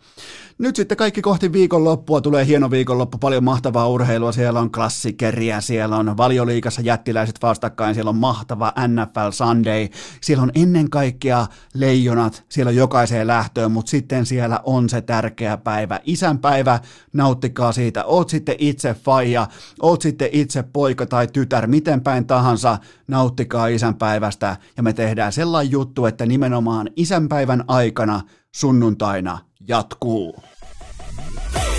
Nyt sitten kaikki kohti viikonloppua, tulee hieno viikonloppu, paljon mahtavaa urheilua, siellä on klassikeriä, siellä on valioliikassa jättiläiset vastakkain, siellä on mahtava NFL Sunday, siellä on ennen kaikkea leijonat, siellä on jokaiseen lähtöön, mutta sitten siellä on se tärkeä päivä, isänpäivä, nauttikaa siitä, oot sitten itse faija, oot sitten itse poika tai tytär, miten päin tahansa, nauttikaa isänpäivästä. Ja me tehdään sellainen juttu, että nimenomaan isänpäivän aikana sunnuntaina jatkuu. Ei